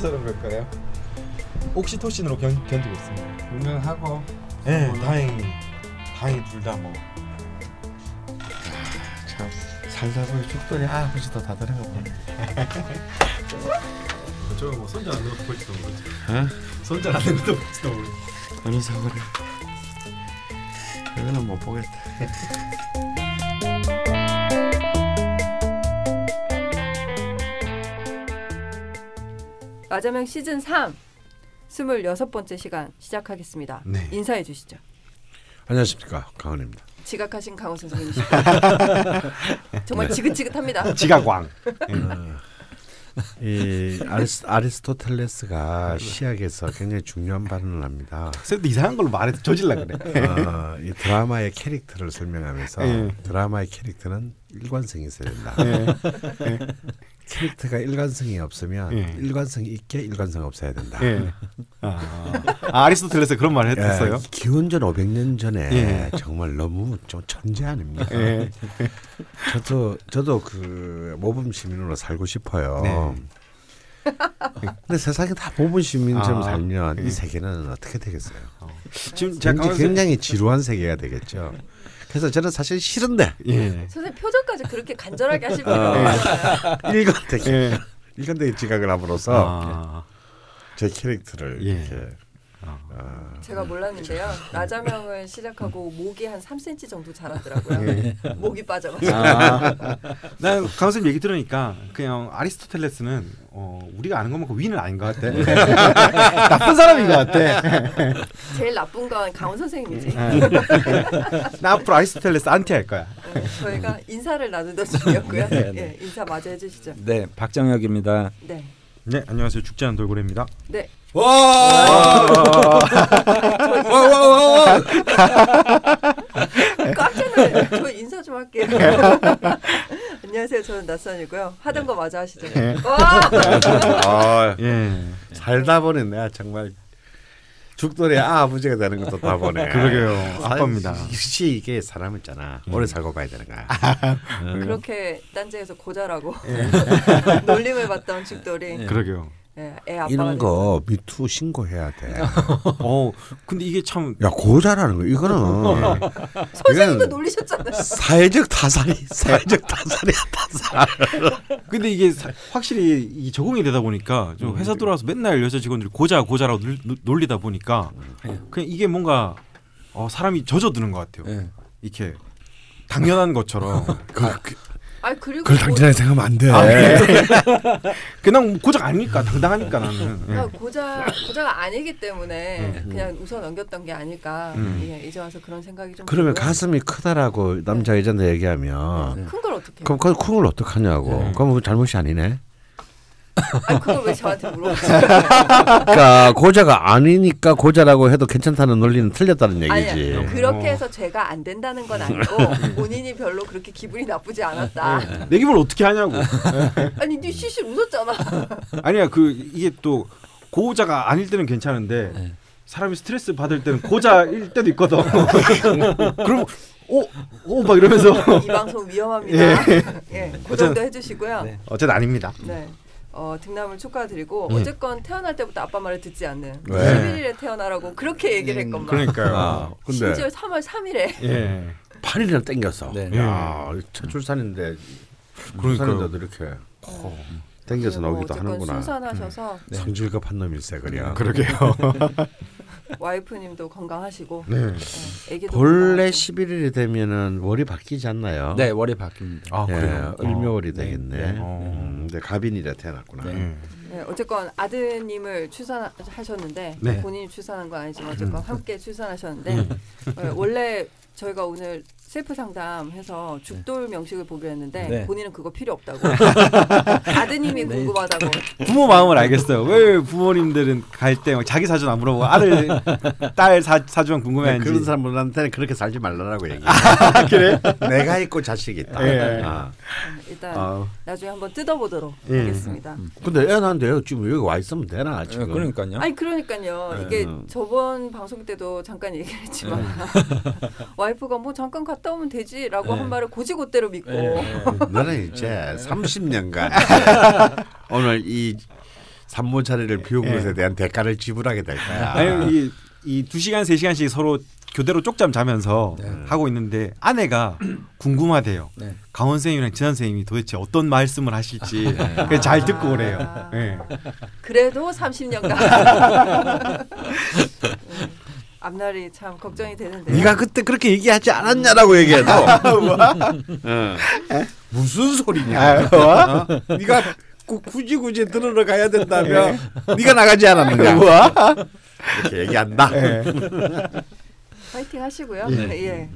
그런 걸까요? 옥시토신으로 견, 견디고 있습니다. 운동하고. 네, 다행히 다행히 둘 다 뭐. 참 살다 보니 죽더니 아버지도 다 들어가 보네. 저뭐 손절 안 되고 볼지도 모르지. 어? 손절 안 되고 볼지도 모르지. 어느 세월에. 이거는 못 보겠다. 마자명 시즌 3 26번째 시간 시작하겠습니다. 네. 인사해 주시죠. 안녕하십니까 강원입니다. 지각하신 강호 선생님이시죠. 정말 지긋지긋합니다. 지가광. 이 아리스, 아리스토텔레스가 시학에서 굉장히 중요한 발언을 합니다. 쌤도 이상한 걸로 말해서 조질라 그래. 어, 이 드라마의 캐릭터를 설명하면서 예. 드라마의 캐릭터는 일관성이 있어야 된다. 예. 캐릭터가 일관성이 없으면 예. 일관성 있게 일관성 없어야 된다. 예. 아, 아, 아리스토텔레스 그런 말을 예, 했었어요. 기원전 500년 전에 예. 정말 너무 좀 천재 아닙니까? 예. 저도 저도 그 모범 시민으로 살고 싶어요. 네. 근데 세상에 다 모범 시민처럼 아, 살면 예. 이 세계는 어떻게 되겠어요? 지금 제가 굉장히, 굉장히 지루한 세계가 되겠죠. 그래서 저는 사실 싫은데 예. 선생님 표정까지 그렇게 간절하게 하실 필요 어. 없잖아요. 일관되게 예. 일관되게 지각을 함으로써 아. 제 캐릭터를 예. 이렇게 아. 어, 제가 몰랐는데요. 라자명을 시작하고 목이 한 3cm 정도 자라더라고요. 예. 목이 빠져가지고. 아, 난 강선생 얘기 들으니까 그냥 아리스토텔레스는 어, 우리가 아는 것만큼 위는 아닌 것 같아. 나쁜 사람인 것 같아. 제일 나쁜 건 강원 선생님이지. 나 앞으로 아리스토텔레스 안티 할 거야. 네, 저희가 인사를 나누던 중이었고요. 네, 네. 예, 인사 마저 해주시죠. 네, 박정혁입니다. 네, 네, 안녕하세요. 죽지 않은 돌고래입니다. 네. 깜짝 놀라요. 저 인사 좀 할게요. 안녕하세요. 저는 낯선이고요. 하던 거 마저 하시죠. 와! 아, 예. 살다 보니 내가 정말 죽돌이 아버지가 되는 것도 다 보네. 그러게요. 아빠입니다. 역시 이게 사람 있잖아. 오래 살고 봐야 되는 거야. 그렇게 딴지에서 고자라고 예. 놀림을 받던 죽돌이 그러게요. 예, 이런. 거 미투 신고해야 돼. 어, 근데 이게 참 야 고자라는 거 이거는 선생님도 놀리셨잖아요. 사회적 타살이 사회적 타살이야 타살. 근데 이게 사- 확실히 이 적응이 되다 보니까 좀 회사 들어와서 맨날 여자 직원들이 고자 고자라고 놀, 놀리다 보니까 그냥 이게 뭔가 어, 사람이 젖어드는 것 같아요. 예. 이렇게 당연한 것처럼 그, 그, 아 그리고 그걸 고- 당장에 생각하면 안 돼. 그냥 고작 아니니까 당당하니까 나는. 예. 그러니까 고자 고자가 아니기 때문에 음. 그냥 웃어 넘겼던 게 아닐까. 음. 예, 이제 와서 그런 생각이 좀. 그러면 들고요. 가슴이 크다라고 남자 여자한테 얘기하면 큰 걸 어떻게? 그럼 그 쿵을 어떡하냐고. 네. 그럼 그 잘못이 아니네. 아 그걸 왜 저한테 물어보세요? 그러니까 고자가 아니니까 고자라고 해도 괜찮다는 논리는 틀렸다는 얘기지. 아니야. 그렇게 해서 죄가 안 된다는 건 아니고 본인이 별로 그렇게 기분이 나쁘지 않았다. 내 기분 어떻게 하냐고. 아니 네 시실 웃었잖아. 아니야 그 이게 또 고자가 아닐 때는 괜찮은데 네. 사람이 스트레스 받을 때는 고자일 때도 있거든. 그럼 오오막 이러면서 이 방송 위험합니다. 예, 그 정도 해주시고요. 네. 어쨌든 아닙니다. 네. 어, 등남을 축하드리고 예. 어쨌건 태어날 때부터 아빠 말을 듣지 않는 왜? 11일에 태어나라고 그렇게 얘기를 했건만 그러니까요. 아, 근데 심지어 3월 3일에 예. 8일이나 땡겼어. 네. 야, 첫 출산인데 그러니까요. 출산인데도 이렇게 땡겨서 나오기도 어쨌건 하는구나. 순산하셔서 성질급한 놈일세 그려. 그러게요. 와이프님도 건강하시고 네. 어, 애기도 본래 건강하고. 11일이 되면은 월이 바뀌지 않나요? 네, 월이 바뀝니다. 아 예, 그래요. 을묘월이 네, 되겠네. 네. 음, 근데 가빈이라 태어났구나. 네. 예. 네, 어쨌건 아드님을 출산하셨는데 네. 본인이 출산한 건 아니지만 어쨌건 함께 출산하셨는데 어, 원래 저희가 오늘 셀프 상담해서 죽돌 명식을 보기로 했는데 네. 본인은 그거 필요 없다고 아드님이 네. 궁금하다고 부모 마음을 알겠어요. 왜 부모님들은 갈 때 자기 사전 안 물어보고 아들 딸 사, 사주만 네, 궁금해하는지. 그런 사람들한테는 그렇게 살지 말라라고 얘기해. 아, 그래? 내가 있고 자식이 있다. 예. 아. 어, 일단 아, 나중에 한번 뜯어보도록 예. 하겠습니다. 근데 애 낳는데 지금 여기 와 있으면 되나 예, 지금? 그러니까요. 아니 그러니까요. 이게 음. 저번 방송 때도 잠깐 얘기했지만 와이프가 뭐 잠깐 갔다 갔다 오면 되지라고 네. 한 말을 고지고대로 믿고 예, 너는 이제 30년간 오늘 이 산모 자리를 비운 예. 것에 대한 대가를 지불하게 될 거야. 아니 이이2 시간 3 시간씩 서로 교대로 쪽잠 자면서 네. 하고 있는데 아내가 궁금하대요. 네. 강원 선생님이랑 지난 선생님이 도대체 어떤 말씀을 하실지 네. 그래서 잘 듣고 오래요. 아. 예. 그래도 30년간 앞날이 참 걱정이 되는데. 네가 그때 그렇게 얘기하지 않았냐라고 얘기해도 어. 무슨 소리냐? 어? 네가 구- 굳이 굳이 들으러 가야 된다며 네가 나가지 않았느냐? 이렇게 얘기한다. 파이팅 하시고요. 예. 예.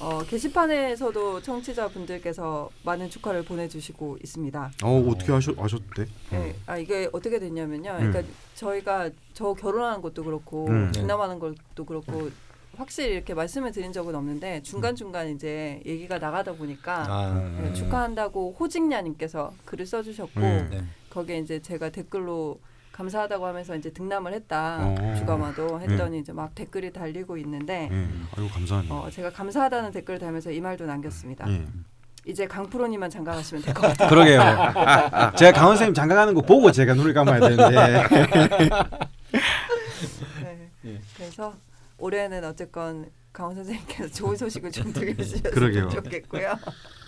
어, 게시판에서도 청취자분들께서 많은 축하를 보내주시고 있습니다. 어 어떻게 하셨 아셨대? 예. 아 이게 어떻게 됐냐면요. 음. 그러니까 저희가 저 결혼하는 것도 그렇고 음. 등남하는 것도 그렇고 확실히 이렇게 말씀을 드린 적은 없는데 중간 중간 이제 얘기가 나가다 보니까 아, 예, 축하한다고 호직냐님께서 글을 써주셨고 음. 네. 거기에 이제 제가 댓글로 감사하다고 하면서 이제 등남을 했다 어. 주가마도 했더니 이제 막 댓글이 달리고 있는데 예. 아이고 감사하네. 어, 제가 감사하다는 댓글을 달면서 이 말도 남겼습니다. 예. 이제 강프로님만 장가 가시면 될 것 같아요. 그러게요. 제가 강원 선생님 장가 가는 거 보고 제가 눈을 감아야 되는데. 네. 예. 그래서 올해는 어쨌건 강원 선생님께서 좋은 소식을 좀 들려주셨으면. 좋겠고요.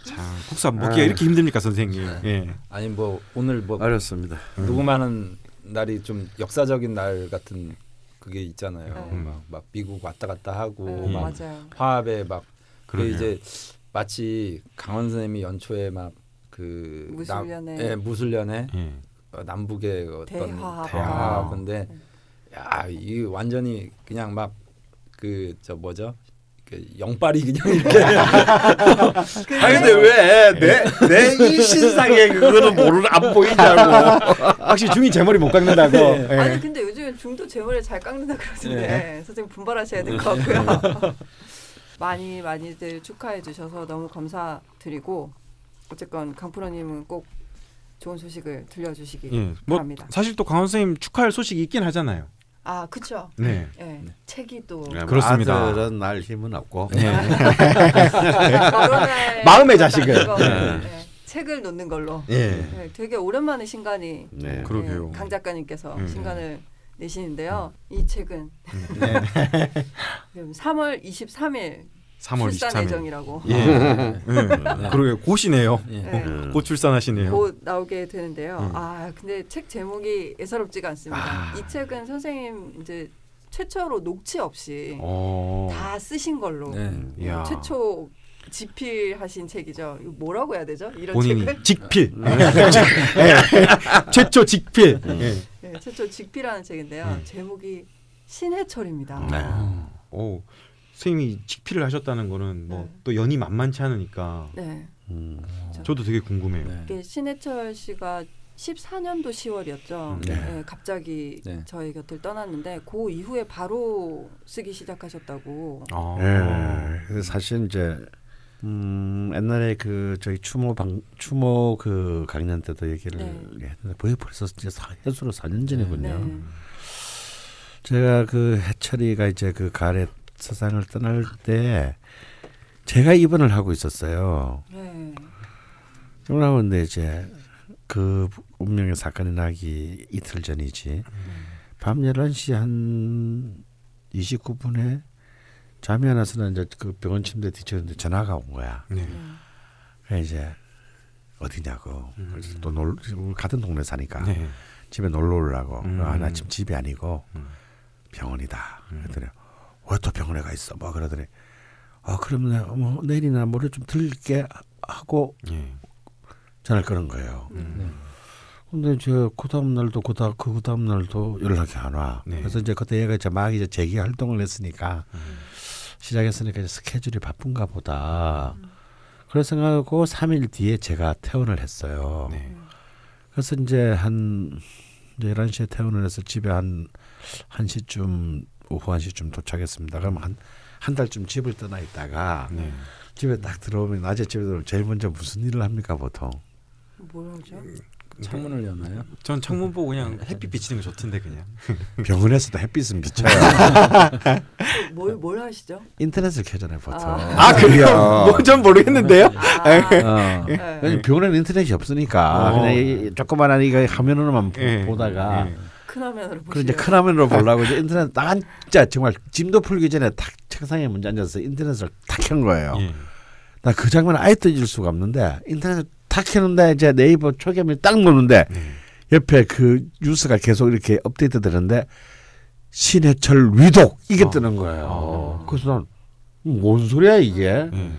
자 국산 먹기가 이렇게 힘듭니까 선생님? 예. 아니 뭐 오늘 뭐 어렵습니다. 녹음하는 날이 좀 역사적인 날 같은 그게 있잖아요. 네. 막, 막 미국 왔다 갔다 하고 네, 막 맞아요. 화합에 막그 그러게요. 이제 마치 강원 선생님이 연초에 막 그 무술년에. 예, 무술년에 예. 어, 남북의 어떤 대화합. 대화 근데 네. 야이 완전히 그냥 막 그 저 뭐죠? 그 영빨이 그냥 이렇게 아 근데 왜내내 일신상에 그거는 모르 안 보이냐고. 확실히 중이 제 머리 못 깎는다고. 예. 아니 근데 요즘엔 중도 재물을 잘 깎는다 그러던데 네. 선생님 분발하셔야 될 것 같고요. 많이 많이들 축하해 주셔서 너무 감사드리고 어쨌건 강프로님은 꼭 좋은 소식을 들려주시기 예. 뭐 바랍니다. 사실 또 강원 선생님 축하할 소식이 있긴 하잖아요. 아 그쵸. 네. 예, 책이 또 그렇습니다. 아들은 날 힘은 없고. 네. 결혼할 마음의 자식을. 그거, 네. 예, 책을 놓는 걸로. 예. 예, 되게 오랜만에 신간이 네. 그러게요. 예, 강 작가님께서 음. 신간을 내시는데요. 이 책은 네. 지금 3월 23일 3월 출산 23일. 예정이라고 예. 예. 그러게 곧이네요. 예. 네. 음. 곧 출산하시네요. 곧 나오게 되는데요. 음. 아 근데 책 제목이 예사롭지가 않습니다. 아. 이 책은 선생님 이제 최초로 녹취 없이 어. 다 쓰신 걸로 네. 최초 집필하신 책이죠. 뭐라고 해야 되죠? 이런 본인이 책을 직필. 예. 최초 직필. 예. 네, 최초 집필하는 책인데요. 음. 제목이 신해철입니다. 네. 오. 선생님이 직필을 하셨다는 거는 뭐 네. 또 연이 만만치 않으니까 네. 음. 저도 되게 궁금해요. 네. 신해철 씨가 14년도 10월이었죠. 네. 네, 갑자기 네. 저희 곁을 떠났는데 그 이후에 바로 쓰기 시작하셨다고. 아. 예. 근데 사실 이제 음 옛날에 그 저희 추모 방 추모 그 강연 때도 얘기를 네. 했는데 거의 벌써 이제 사, 해수로 4년 전이군요. 네. 제가 그 해철이가 이제 그 가래 세상을 떠날 때 제가 입원을 하고 있었어요. 네. 그러는데 이제 그 운명의 사건이 나기 이틀 전이지. 밤 11시 한 29분에 잠이 안 와서는 이제 그 병원 침대에 뒤쳤는데 전화가 온 거야. 네. 그래 이제 어디냐고. 그래서 또 놀, 같은 동네 사니까 네. 집에 놀러 오려고. 음. 아, 나 지금 집이 아니고 음. 병원이다. 그랬더니 왜 또 병원에 가 있어? 뭐 그러더니 아 그러면 내가 뭐 내일이나 모레 좀 들릴게 하고 예. 전화를 끊은 거예요. 음. 근데 이제 그 다음 날도 그다 그 다음 날도 연락이 안 와. 네. 그래서 이제 그때 얘가 이제 막 이제 재기 활동을 했으니까 음. 시작했으니까 이제 스케줄이 바쁜가 보다. 그래서 생각하고 3일 뒤에 제가 퇴원을 했어요. 네. 그래서 이제 한 이제 11시에 퇴원을 해서 집에 한 1시쯤 오후 1시쯤 도착했습니다. 그럼 한 한 달쯤 집을 떠나 있다가 네. 집에 딱 들어오면 낮에 집에 들어오면 제일 먼저 무슨 일을 합니까 보통? 뭐라죠? 창문을 여나요? 전 창문 보고 그냥 햇빛 비치는 거 좋던데 그냥. 병원에서도 햇빛은 비쳐요. 뭘, 뭘 하시죠? 인터넷을 켜잖아요 보통. 아. 아 그래요? 뭐 전 모르겠는데요. 아, 어. 네. 왜냐면 병원에는 인터넷이 없으니까 어. 그냥 이 조그만한 이거 화면으로만 보- 예, 보다가 예. 큰 화면으로 그리고 이제 큰 화면으로 보려고 이제 인터넷 딱 진짜 정말 짐도 풀기 전에 탁 책상에 먼저 앉아서 인터넷을 탁 켠 거예요. 예. 나그 장면 아예 떠질 수가 없는데 인터넷을 탁 켜는데 이제 네이버 초점이 딱 놓는데 네. 옆에 그 뉴스가 계속 이렇게 업데이트 되는데 신해철 위독 이게 어. 뜨는 거예요. 어. 그래서 난 뭔 소리야 이게 예.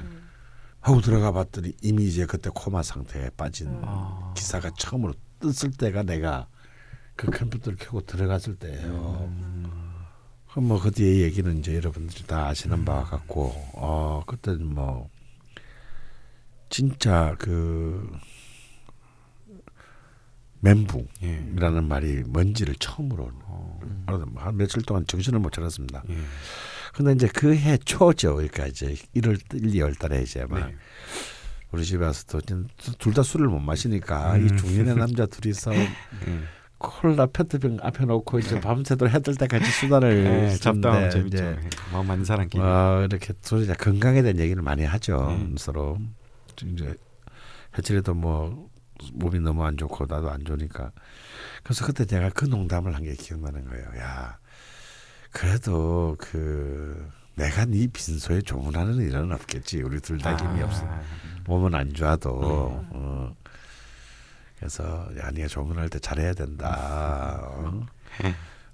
하고 들어가 봤더니 이미 이제 그때 코마 상태에 빠진 음. 아. 기사가 처음으로 떴을 때가 내가 그 컴퓨터를 켜고 들어갔을 때예요. 그럼 뭐 그 뒤에 얘기는 이제 여러분들이 다 아시는 바와 같고 어 그때는 뭐 진짜 그 멘붕이라는 예. 말이 뭔지를 처음으로 어. 알아서 한 며칠 동안 정신을 못 차렸습니다. 예. 근데 이제 그 해 초죠. 그러니까 이제 1월 1, 2월 달에 이제 막 네. 우리 집에 와서 또 둘 다 술을 못 마시니까 음. 이 중년의 남자 둘이서 예. 콜라 페트병 앞에 놓고 이제 밤새도록 해뜰 때까지 수다를 예, 잡담 재밌죠. 예. 마음 맞는 사람끼리. 어, 이렇게 이제 건강에 대한 얘기를 많이 하죠. 음. 서로 이제 해철이도 뭐 몸이 너무 안 좋고 나도 안 좋으니까 그래서 그때 내가 그 농담을 한 게 기억나는 거예요. 야 그래도 그 내가 네 빈소에 조문하는 일은 없겠지. 우리 둘 다 힘이 아. 없어. 몸은 안 좋아도 어. 그래서 야 네가 조문할 때 잘해야 된다. 어?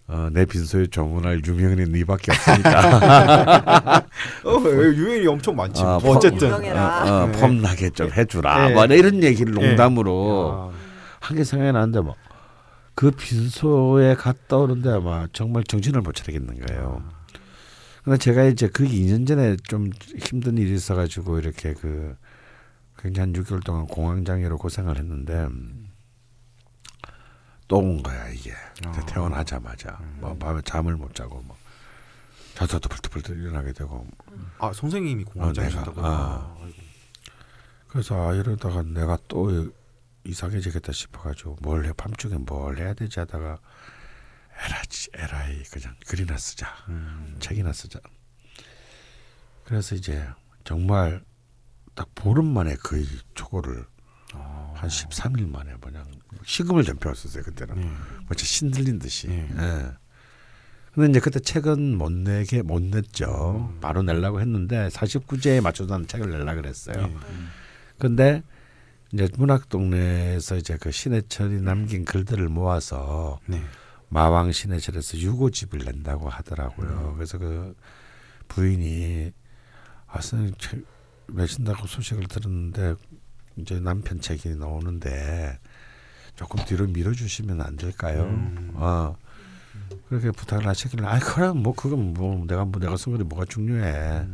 어, 내 빈소에 조문할 유명인이 네밖에 없으니까 어, 유행이 엄청 많지. 어, 뭐 어쨌든. 어, 어, 네. 폼나게 좀 해주라. 네. 뭐 이런 얘기를 농담으로 아, 한게 생각이 나는데 뭐 그 빈소에 갔다 오는데 아마 정말 정신을 못 차리겠는 거예요. 근데 제가 이제 그 2년 전에 좀 힘든 일이 있어가지고 이렇게 그 굉장히 한 6개월 동안 공황장애로 고생을 했는데 또 온 거야 이게 아. 태어나자마자 뭐 밤에 잠을 못 자고 뭐 자다도 벌떡벌떡 일어나게 되고 아 선생님이 어, 공황장애셨다고. 내가, 아. 그래서 아 이러다가 내가 또 이상해지겠다 싶어가지고 뭘 해 밤중에 뭘 해야 되지 하다가 에라지 에라이 그냥 글이나 쓰자 음. 책이나 쓰자 그래서 이제 정말 딱 보름 만에 거의 초고를 아. 한 13일 만에 그냥 식음을 전폐했었어요 그때는 네. 뭐지 신들린 듯이 네. 예. 근데 이제 그때 책은 못 내게 못 냈죠 음. 바로 내려고 했는데 49재에 맞춰서 는 책을 내려 그랬어요 네. 근데 이제 문학동네에서 이제 그 신해철이 남긴 글들을 모아서 네. 마왕 신해철에서 유고집을 낸다고 하더라고요. 그래서 그 부인이 아 선생님 책 내신다고 소식을 들었는데 이제 남편 책이 나오는데 조금 뒤로 밀어주시면 안 될까요? 음. 어 그렇게 부탁을 하시길래 아 그럼 뭐 그건 뭐 내가 뭐 내가 쓴 글이 뭐가 중요해.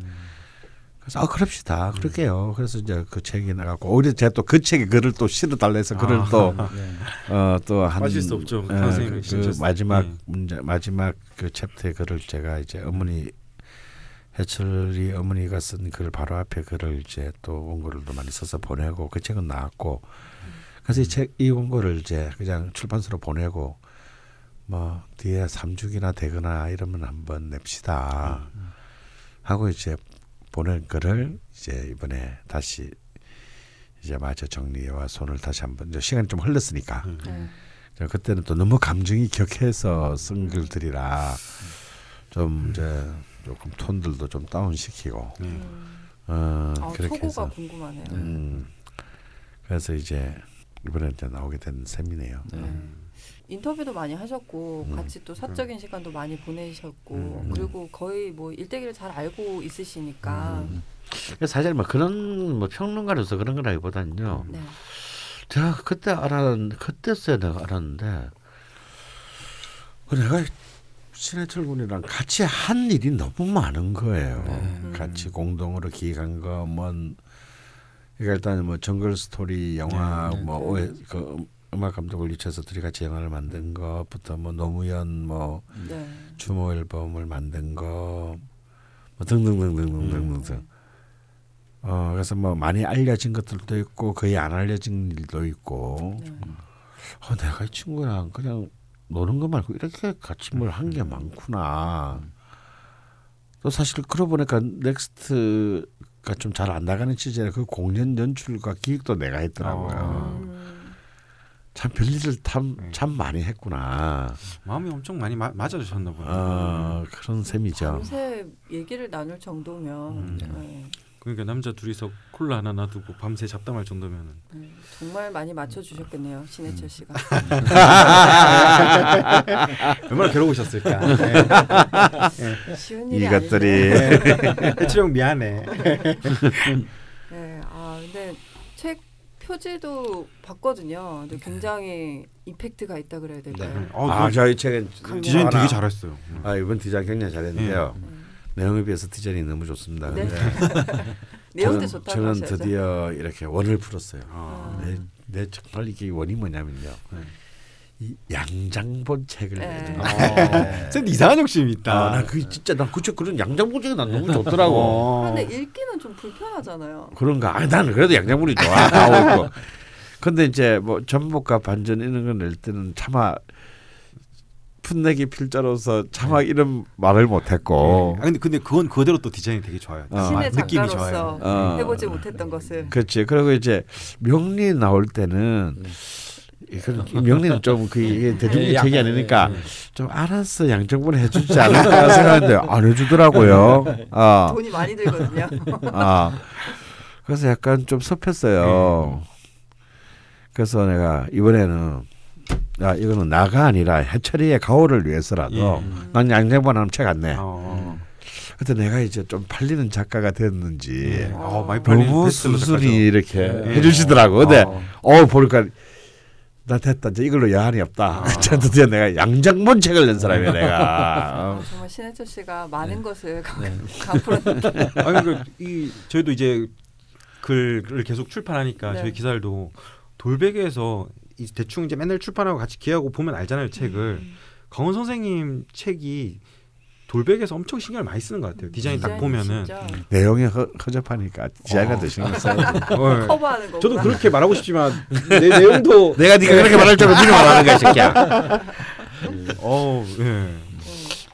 그래서 아 그럽시다 그럴게요. 그래서 이제 그 책이 나가고 오히려 제가 또 그 책에 글을 또 실어 달래서 글을 아. 또 네. 어또한 빠질 수 없죠. 예, 그, 그 마지막 예. 문제 마지막 그 챕터의 글을 제가 이제 어머니 해철이 어머니가 쓴 글 바로 앞에 글을 이제 또 원고를도 많이 써서 보내고 그 책은 나왔고. 그래서 이 책 이 원고를 이제 그냥 출판사로 보내고 뭐 뒤에 삼죽이나 되거나 이러면 한번 냅시다. 하고 이제 보낸 글을 이제 이번에 다시 이제 마저 정리와 손을 다시 한번 이제 시간이 좀 흘렀으니까. 음. 네. 저 그때는 또 너무 감정이 격해서 쓴 글들이라 좀 이제 조금 톤들도 좀 다운 시키고 네. 음. 어 아, 그렇게 해서 궁금하네요. 음 그래서 이제 이번에 이제 나오게 된 셈이네요. 네. 인터뷰도 많이 하셨고 음. 같이 또 사적인 시간도 많이 보내셨고 음. 그리고 거의 뭐 일대기를 잘 알고 있으시니까 음. 그래서 사실 뭐 그런 뭐 평론가로서 그런 거라기보다는요. 네. 제가 그때 알았 그때서야 내가 알았는데 그 내가 신해철 군이랑 같이 한 일이 너무 많은 거예요. 음. 같이 공동으로 기획한 거 뭐 그러니까 일단 뭐 정글 스토리 영화 네, 네. 뭐 오해, 그 음악 감독을 유치해서 둘이 같이 영화를 만든 것부터 뭐 노무현 뭐 네. 추모 앨범을 만든 거 뭐 등등등등등등등. 어 그래서 뭐 많이 알려진 것들도 있고 거의 안 알려진 일도 있고 네. 어, 내가 이 친구랑 그냥 노는 거 말고 이렇게 같이 뭘 한 게 많구나. 또 사실 그러고 보니까 넥스트가 좀 잘 안 나가는 시절에 그 공연 연출과 기획도 내가 했더라고요. 아. 음, 참 별일을 참, 네. 참 많이 했구나. 마음이 엄청 많이 마, 맞아주셨나 보네요. 어, 그런 셈이죠. 밤새 얘기를 나눌 정도면 음. 네, 그러니까 남자 둘이서 콜라 하나 놔두고 밤새 잡담할 정도면은 네, 정말 많이 맞춰 주셨겠네요 신해철 씨가. 얼마나 괴로우셨을까. 쉬운 일이 이것들이. 해치령 미안해. 네, 아 근데 책 표지도 봤거든요. 근데 굉장히 임팩트가 있다 그래야 될까요? 어, 아, 그 저희 책은 디자인 되게 잘했어요. 아, 이번 디자인 굉장히 잘했는데요. 음. 내용에 비해서 디자인이 너무 좋습니다. 네. 내용도 저는, 좋다고 저는 하셔야죠. 드디어 이렇게 원을 풀었어요. 아. 내, 내 정말 이게 원이 뭐냐면요. 이 양장본 책을 네. 내는 어. 거야. 쌤 이상한 욕심이 있다. 아, 나그 진짜 나 그책 그런 양장본 책이 난 너무 좋더라고. 어. 근데 읽기는 좀 불편하잖아요. 그런가? 아, 나는 그래도 양장본이 좋아. 나오고. 근데 이제 뭐 전복과 반전 이런 걸 낼 때는 차마 풋내기 필자로서 차마 이런 말을 못했고. 아 근데 근데 그건 그대로 또 디자인이 되게 좋아요. 어. 신의 느낌이 좋아요. 어. 해보지 못했던 것을. 그렇지. 그리고 이제 명리 나올 때는 이건 명리는 좀그 이게 책이 아니니까 네, 네. 좀 알아서 양정분 해주지 않을까 생각했는데 안 해주더라고요. 아, 돈이 많이 들거든요. 아. 그래서 약간 좀 섭했어요. 그래서 내가 이번에는 야 이거는 나가 아니라 해철이의 가오를 위해서라도 예. 난 양정분 하면 책안 내. 어. 그때 내가 이제 좀 팔리는 작가가 됐는지 예. 어, 많이 팔리는 너무 작가죠. 이렇게 예. 해주시더라고. 근데 어. 어 보니까 나 됐다. 이제 이걸로 여한이 없다. 자 드디어 내가 양장본 책을 낸 사람이야 내가. 어. 정말 신해철 씨가 많은 네. 것을 네. 강프로 아니 그이 저희도 이제 글을 계속 출판하니까 네. 저희 기사들도 돌베개에서 이 대충 이제 맨날 출판하고 같이 기하고 보면 알잖아요 책을 음. 강원 선생님 책이 돌베개에서 엄청 신경을 많이 쓰는 것 같아요 디자인 딱 보면은 내용이 허, 허접하니까 어. 드시는 거 써요. 어, 커버하는 거. 저도 그렇게 말하고 싶지만 내 내용도 내가 네가 그렇게 말할 줄 알고 네가 말하는 거야, 이 새끼야. 어 예.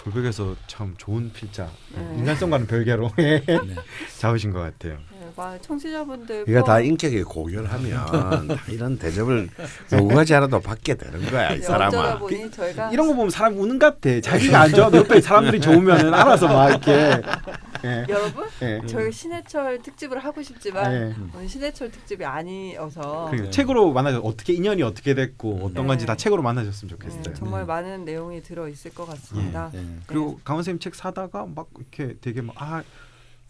돌베개에서 참 좋은 필자 네. 인간성과는 별개로 잡으신 것 같아요. 네, 막 청취자분들 이거 다 포함- 인격이 고결하면 다 이런 대접을 요구하지 않아도 받게 되는 거야 이 네, 사람아. 보니 저희가 이런 거 보면 사람 우는 것 같아. 자기가 안 좋아도 옆에 사람들이 좋으면은 알아서 막 이렇게. 예. 여러분 예. 저희 신해철 특집을 하고 싶지만 예. 오늘 신해철 특집이 아니어서 그러니까 책으로 만나서 어떻게 인연이 어떻게 됐고 어떤 네. 건지 다 책으로 만나셨으면 네, 좋겠어요. 정말 많은 내용이 들어 있을 것 같습니다. 네. 그리고 강원 선생님 책 사다가 막 이렇게 되게 막아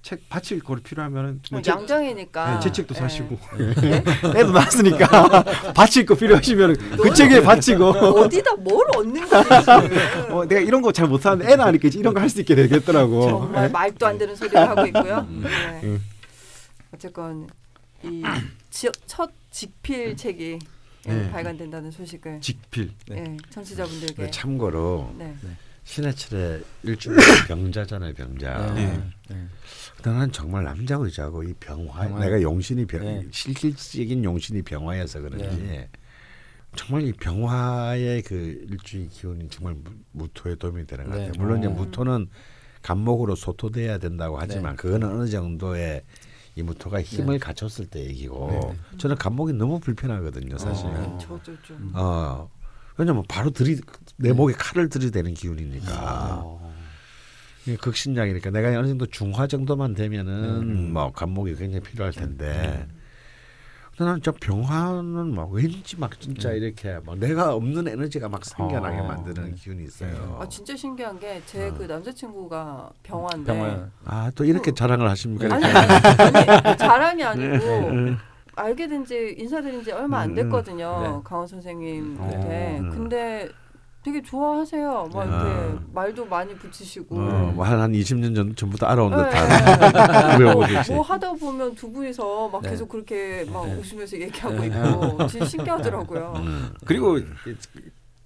책 바칠 거리 필요하면은 뭐뭐 책- 양장이니까 네, 제 책도 네. 사시고 네? 애도 낳았으니까 바칠 거 필요하시면 그 책에 바치고 어디다 뭘 얻는 거지. 어, 내가 이런 거 잘 못하는데 애 낳으니까 이런 거 할 수 있게 되겠더라고. 정말 말도 안 되는 소리를 하고 있고요. 네. 음. 어쨌건 이첫 직필 책이 예, 네. 발간된다는 소식을 직필. 네. 예, 청취자분들께 그 참고로 네. 신해철의 일주일 병자잖아요 병자. 네. 네. 나는 정말 남자고 여자고 이 병화 병화. 내가 용신이 병 네. 실질적인 용신이 병화여서 그런지 네. 정말 이 병화의 그 일주일 기운이 정말 무- 무토에 도움이 되는 것 네. 같아요. 물론 이제 어. 무토는 간목으로 소토돼야 된다고 하지만 네. 그거는 어느 정도의 이 무토가 힘을 갖췄을 때 얘기고 네. 저는 간목이 너무 불편하거든요 사실. 어. 저도 좀 어 왜냐면 바로 들이 내 목에 칼을 들이대는 기운이니까 어. 극신약이니까 내가 어느 정도 중화 정도만 되면은 음. 뭐 간목이 굉장히 필요할 텐데 근데 나는 저 병화는 막 왠지 막 진짜 이렇게 막 내가 없는 에너지가 막 생겨나게 어. 만드는 기운이 있어요. 아 진짜 신기한 게 제그 남자친구가 병화인데 병화 아또 이렇게 자랑을 하십니까? 아니? 아니, 아니 자랑이 아니고 음. 알게 된 지 인사드린 지 얼마 안 음, 됐거든요. 네. 강원 선생님한테. 어. 음. 근데 되게 좋아하세요. 막 네. 이렇게 아. 말도 많이 붙이시고. 어, 뭐한 한 20년 전 전부터 알아온 네. 듯한 뭐, 우여곡이지. 뭐 하다 보면 두 분이서 막 네. 계속 그렇게 막 네. 웃으면서 얘기하고 네. 있고 진짜 신기하더라고요. 음. 그리고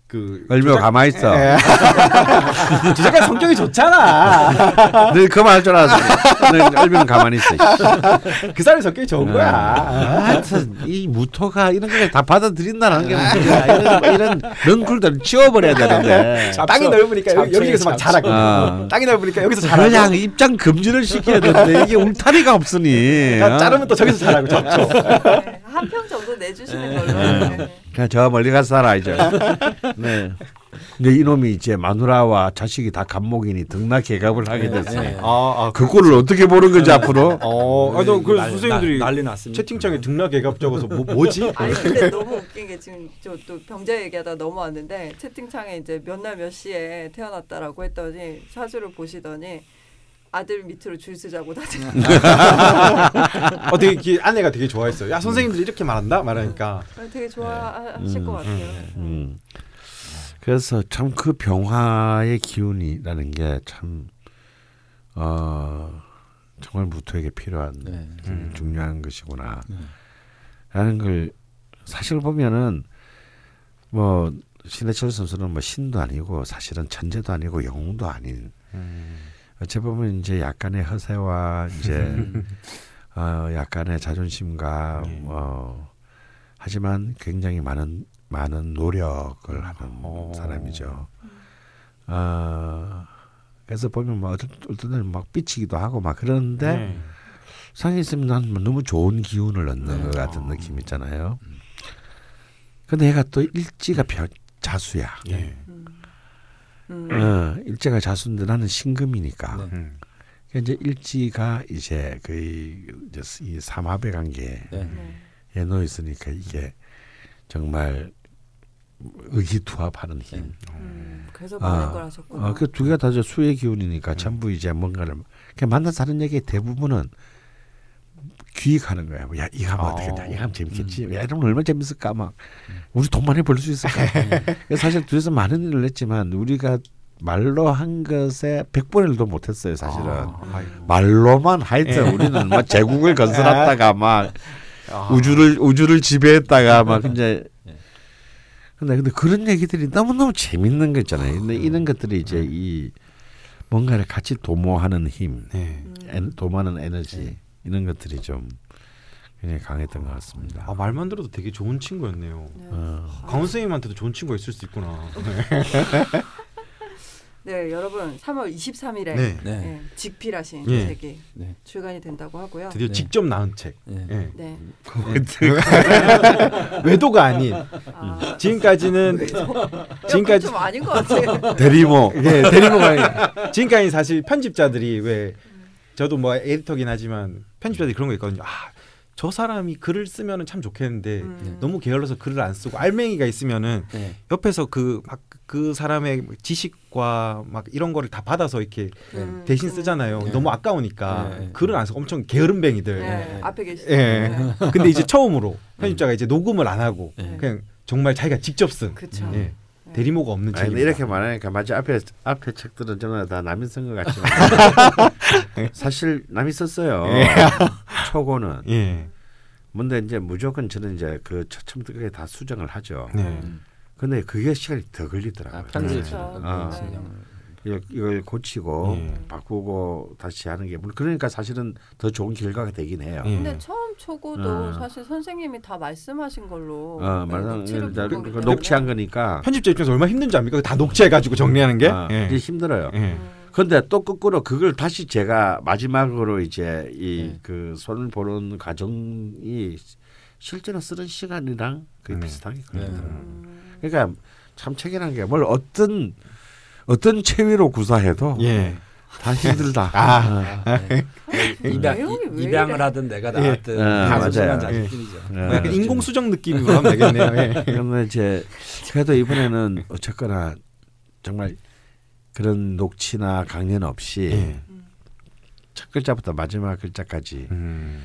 그 얼마 가만히 있어. 저 작가 성격이 좋잖아. 늘 그만 줄 알았어. 늘 얼마는 가만히 있어. 그 사람이 성격이 좋은 거야. 하여튼 이 무토가 이런 걸 다 받아들인다는 게 문제야. 이런, 이런 런쿨들을 치워버려야 되는데. 땅이 넓으니까 여기, 잡초에 여기서 막 잡초. 자라고. 아. 땅이 넓으니까 여기서 자라고. 그냥 입장 금지를 시켜야 되는데 이게 울타리가 없으니. 야, 자르면 또 저기서 자라고 잡초. 네, 한평 정도 내주시는 걸로. 네. 그냥 저 멀리 가서 살아 이제. 네. 근데 이놈이 이제 마누라와 자식이 다 감목이니 등나 개갑을 하게 됐어. 네. 아, 아 그 꼴을 어떻게 보는 거지 앞으로? 어, 아, 너그 난리- 선생님들이 난리 났습니다. 채팅창에 등락 개갑 적어서 뭐 뭐지? 아니 근데 너무 웃긴 게 지금 저 또 병자 얘기하다 넘어왔는데 채팅창에 이제 몇 날 몇 시에 태어났다라고 했더니 사주를 보시더니 아들 밑으로 줄 서자고 다들 어, 되게 기- 아내가 되게 좋아했어요. 야 선생님들 이렇게 말한다 말하니까. 되게 좋아하실 것 같아요. 음. 그래서 참 그 병화의 기운이라는 게 참 어, 정말 무토에게 필요한 네. 음, 중요한 것이구나. 네. 라는 걸 사실 보면은 뭐 신해철 선수는 뭐 신도 아니고 사실은 천재도 아니고 영웅도 아닌 어찌 보면 이제 약간의 허세와 이제 어, 약간의 자존심과 네. 어, 하지만 굉장히 많은 많은 노력을 하는 어. 사람이죠. 어, 그래서 보면 뭐 어떤 어떤 막 삐치기도 하고 막 그러는데 네. 상에 있으면 난 너무 좋은 기운을 얻는 네. 것 같은 어. 느낌 있잖아요. 근데 얘가 또 일지가 벼, 자수야. 예. 음. 음. 어, 일지가 자수인데 나는 신금이니까. 네. 음. 그러니까 이제 일지가 이제 거의 이제 이 삼합의 관계에 네. 네. 놓여 있으니까 이게 정말 의기투합하는 힘. 음. 그래서 많은 아, 걸 하셨구나. 어, 그두 개가 다 이제 수의 기운이니까 전부 이제 뭔가를 그냥 만나서 하는 얘기 대부분은 귀익하는 거야. 뭐, 야 이거 하면 어. 어떻겠냐, 이거 하면 재밌겠지. 야 이러면 얼마나 재밌을까 막 우리 돈 많이 벌 수 있을까. 그래서 사실 둘이서 많은 일을 했지만 우리가 말로 한 것에 100번의 일도 못했어요 사실은. 아. 말로만 하여튼 예. 우리는 막 제국을 건설했다가 막 아. 우주를 우주를 지배했다가 막 이제 예. 근데 근데 그런 얘기들이 너무 너무 재밌는 거 있잖아요. 근데 이런 것들이 이제 이 뭔가를 같이 도모하는 힘, 네. 음. 엔, 도모하는 에너지 이런 것들이 좀 굉장히 강했던 것 같습니다. 아 말만 들어도 되게 좋은 친구였네요. 네. 어, 강원 선생님한테도 좋은 친구가 있을 수 있구나. 네, 여러분 3월 23일에 네. 네. 직필하신 예. 책이 네. 출간이 된다고 하고요. 드디어 네. 직접 나온 책. 네. 예. 네. 외도가 아닌 아, 지금까지는 지금까지 좀 아닌 것 같아요. 대리모. 예, 대리모가 아닌- 지금까지 사실 편집자들이 왜 저도 뭐 에디터긴 하지만 편집자들이 그런 거 있거든요. 아, 저 사람이 글을 쓰면은 참 좋겠는데 음. 너무 게을러서 글을 안 쓰고 알맹이가 있으면은 네. 옆에서 그 막 그 사람의 지식과 막 이런 거를 다 받아서 이렇게 음, 대신 음. 쓰잖아요. 네. 너무 아까우니까 네, 네. 글을 안 쓰고 엄청 게으름뱅이들. 네, 네. 앞에 계시죠. 예. 네. 근데 이제 처음으로 편집자가 이제 녹음을 안 하고 네. 그냥 정말 자기가 직접 쓴 그쵸. 예. 네. 대리모가 없는. 근데 이렇게 말하니까 마치 앞에 앞에 책들은 전부 다 남이 쓴것 같지만 사실 남이 썼어요. 초고는. 예. 근데 이제 무조건 저는 이제 그 처음부터 다 수정을 하죠. 네. 음. 근데 그게 시간이 더 걸리더라고요. 아, 편집. 그렇죠. 아. 네. 이걸, 이걸 고치고 예. 바꾸고 다시 하는 게 물론 그러니까 사실은 더 좋은 결과가 되긴 해요. 예. 근데 처음 초고도 어. 사실 선생님이 다 말씀하신 걸로 어, 네, 맞아. 녹취를 본 거기 때문에. 녹취한 거니까 편집자 입장에서 얼마나 힘든지 압니까? 다 녹취해가지고 정리하는 게. 아, 예. 힘들어요. 예. 음. 그런데 또 거꾸로 그걸 다시 제가 마지막으로 이제 이 네. 그 손을 보는 과정이 실제로 쓰는 시간이랑 거의 음. 비슷하게 네. 걸리더라고요. 음. 그러니까 참 책이라는 게 뭘 어떤 어떤 체위로 구사해도 예. 다 힘들다. 아. 어. 네. 입양 내용이 왜 입양을 이래? 하든 내가 예. 낳았든 예, 다 맞아요. 소중한 자식들이죠. 예. 뭐 약간 인공 수정 느낌으로 하면 되겠네요. 예. 그러면 이제 그래도 이번에는 어쨌거나 정말 그런 녹취나 강연 없이 예. 첫 글자부터 마지막 글자까지 음.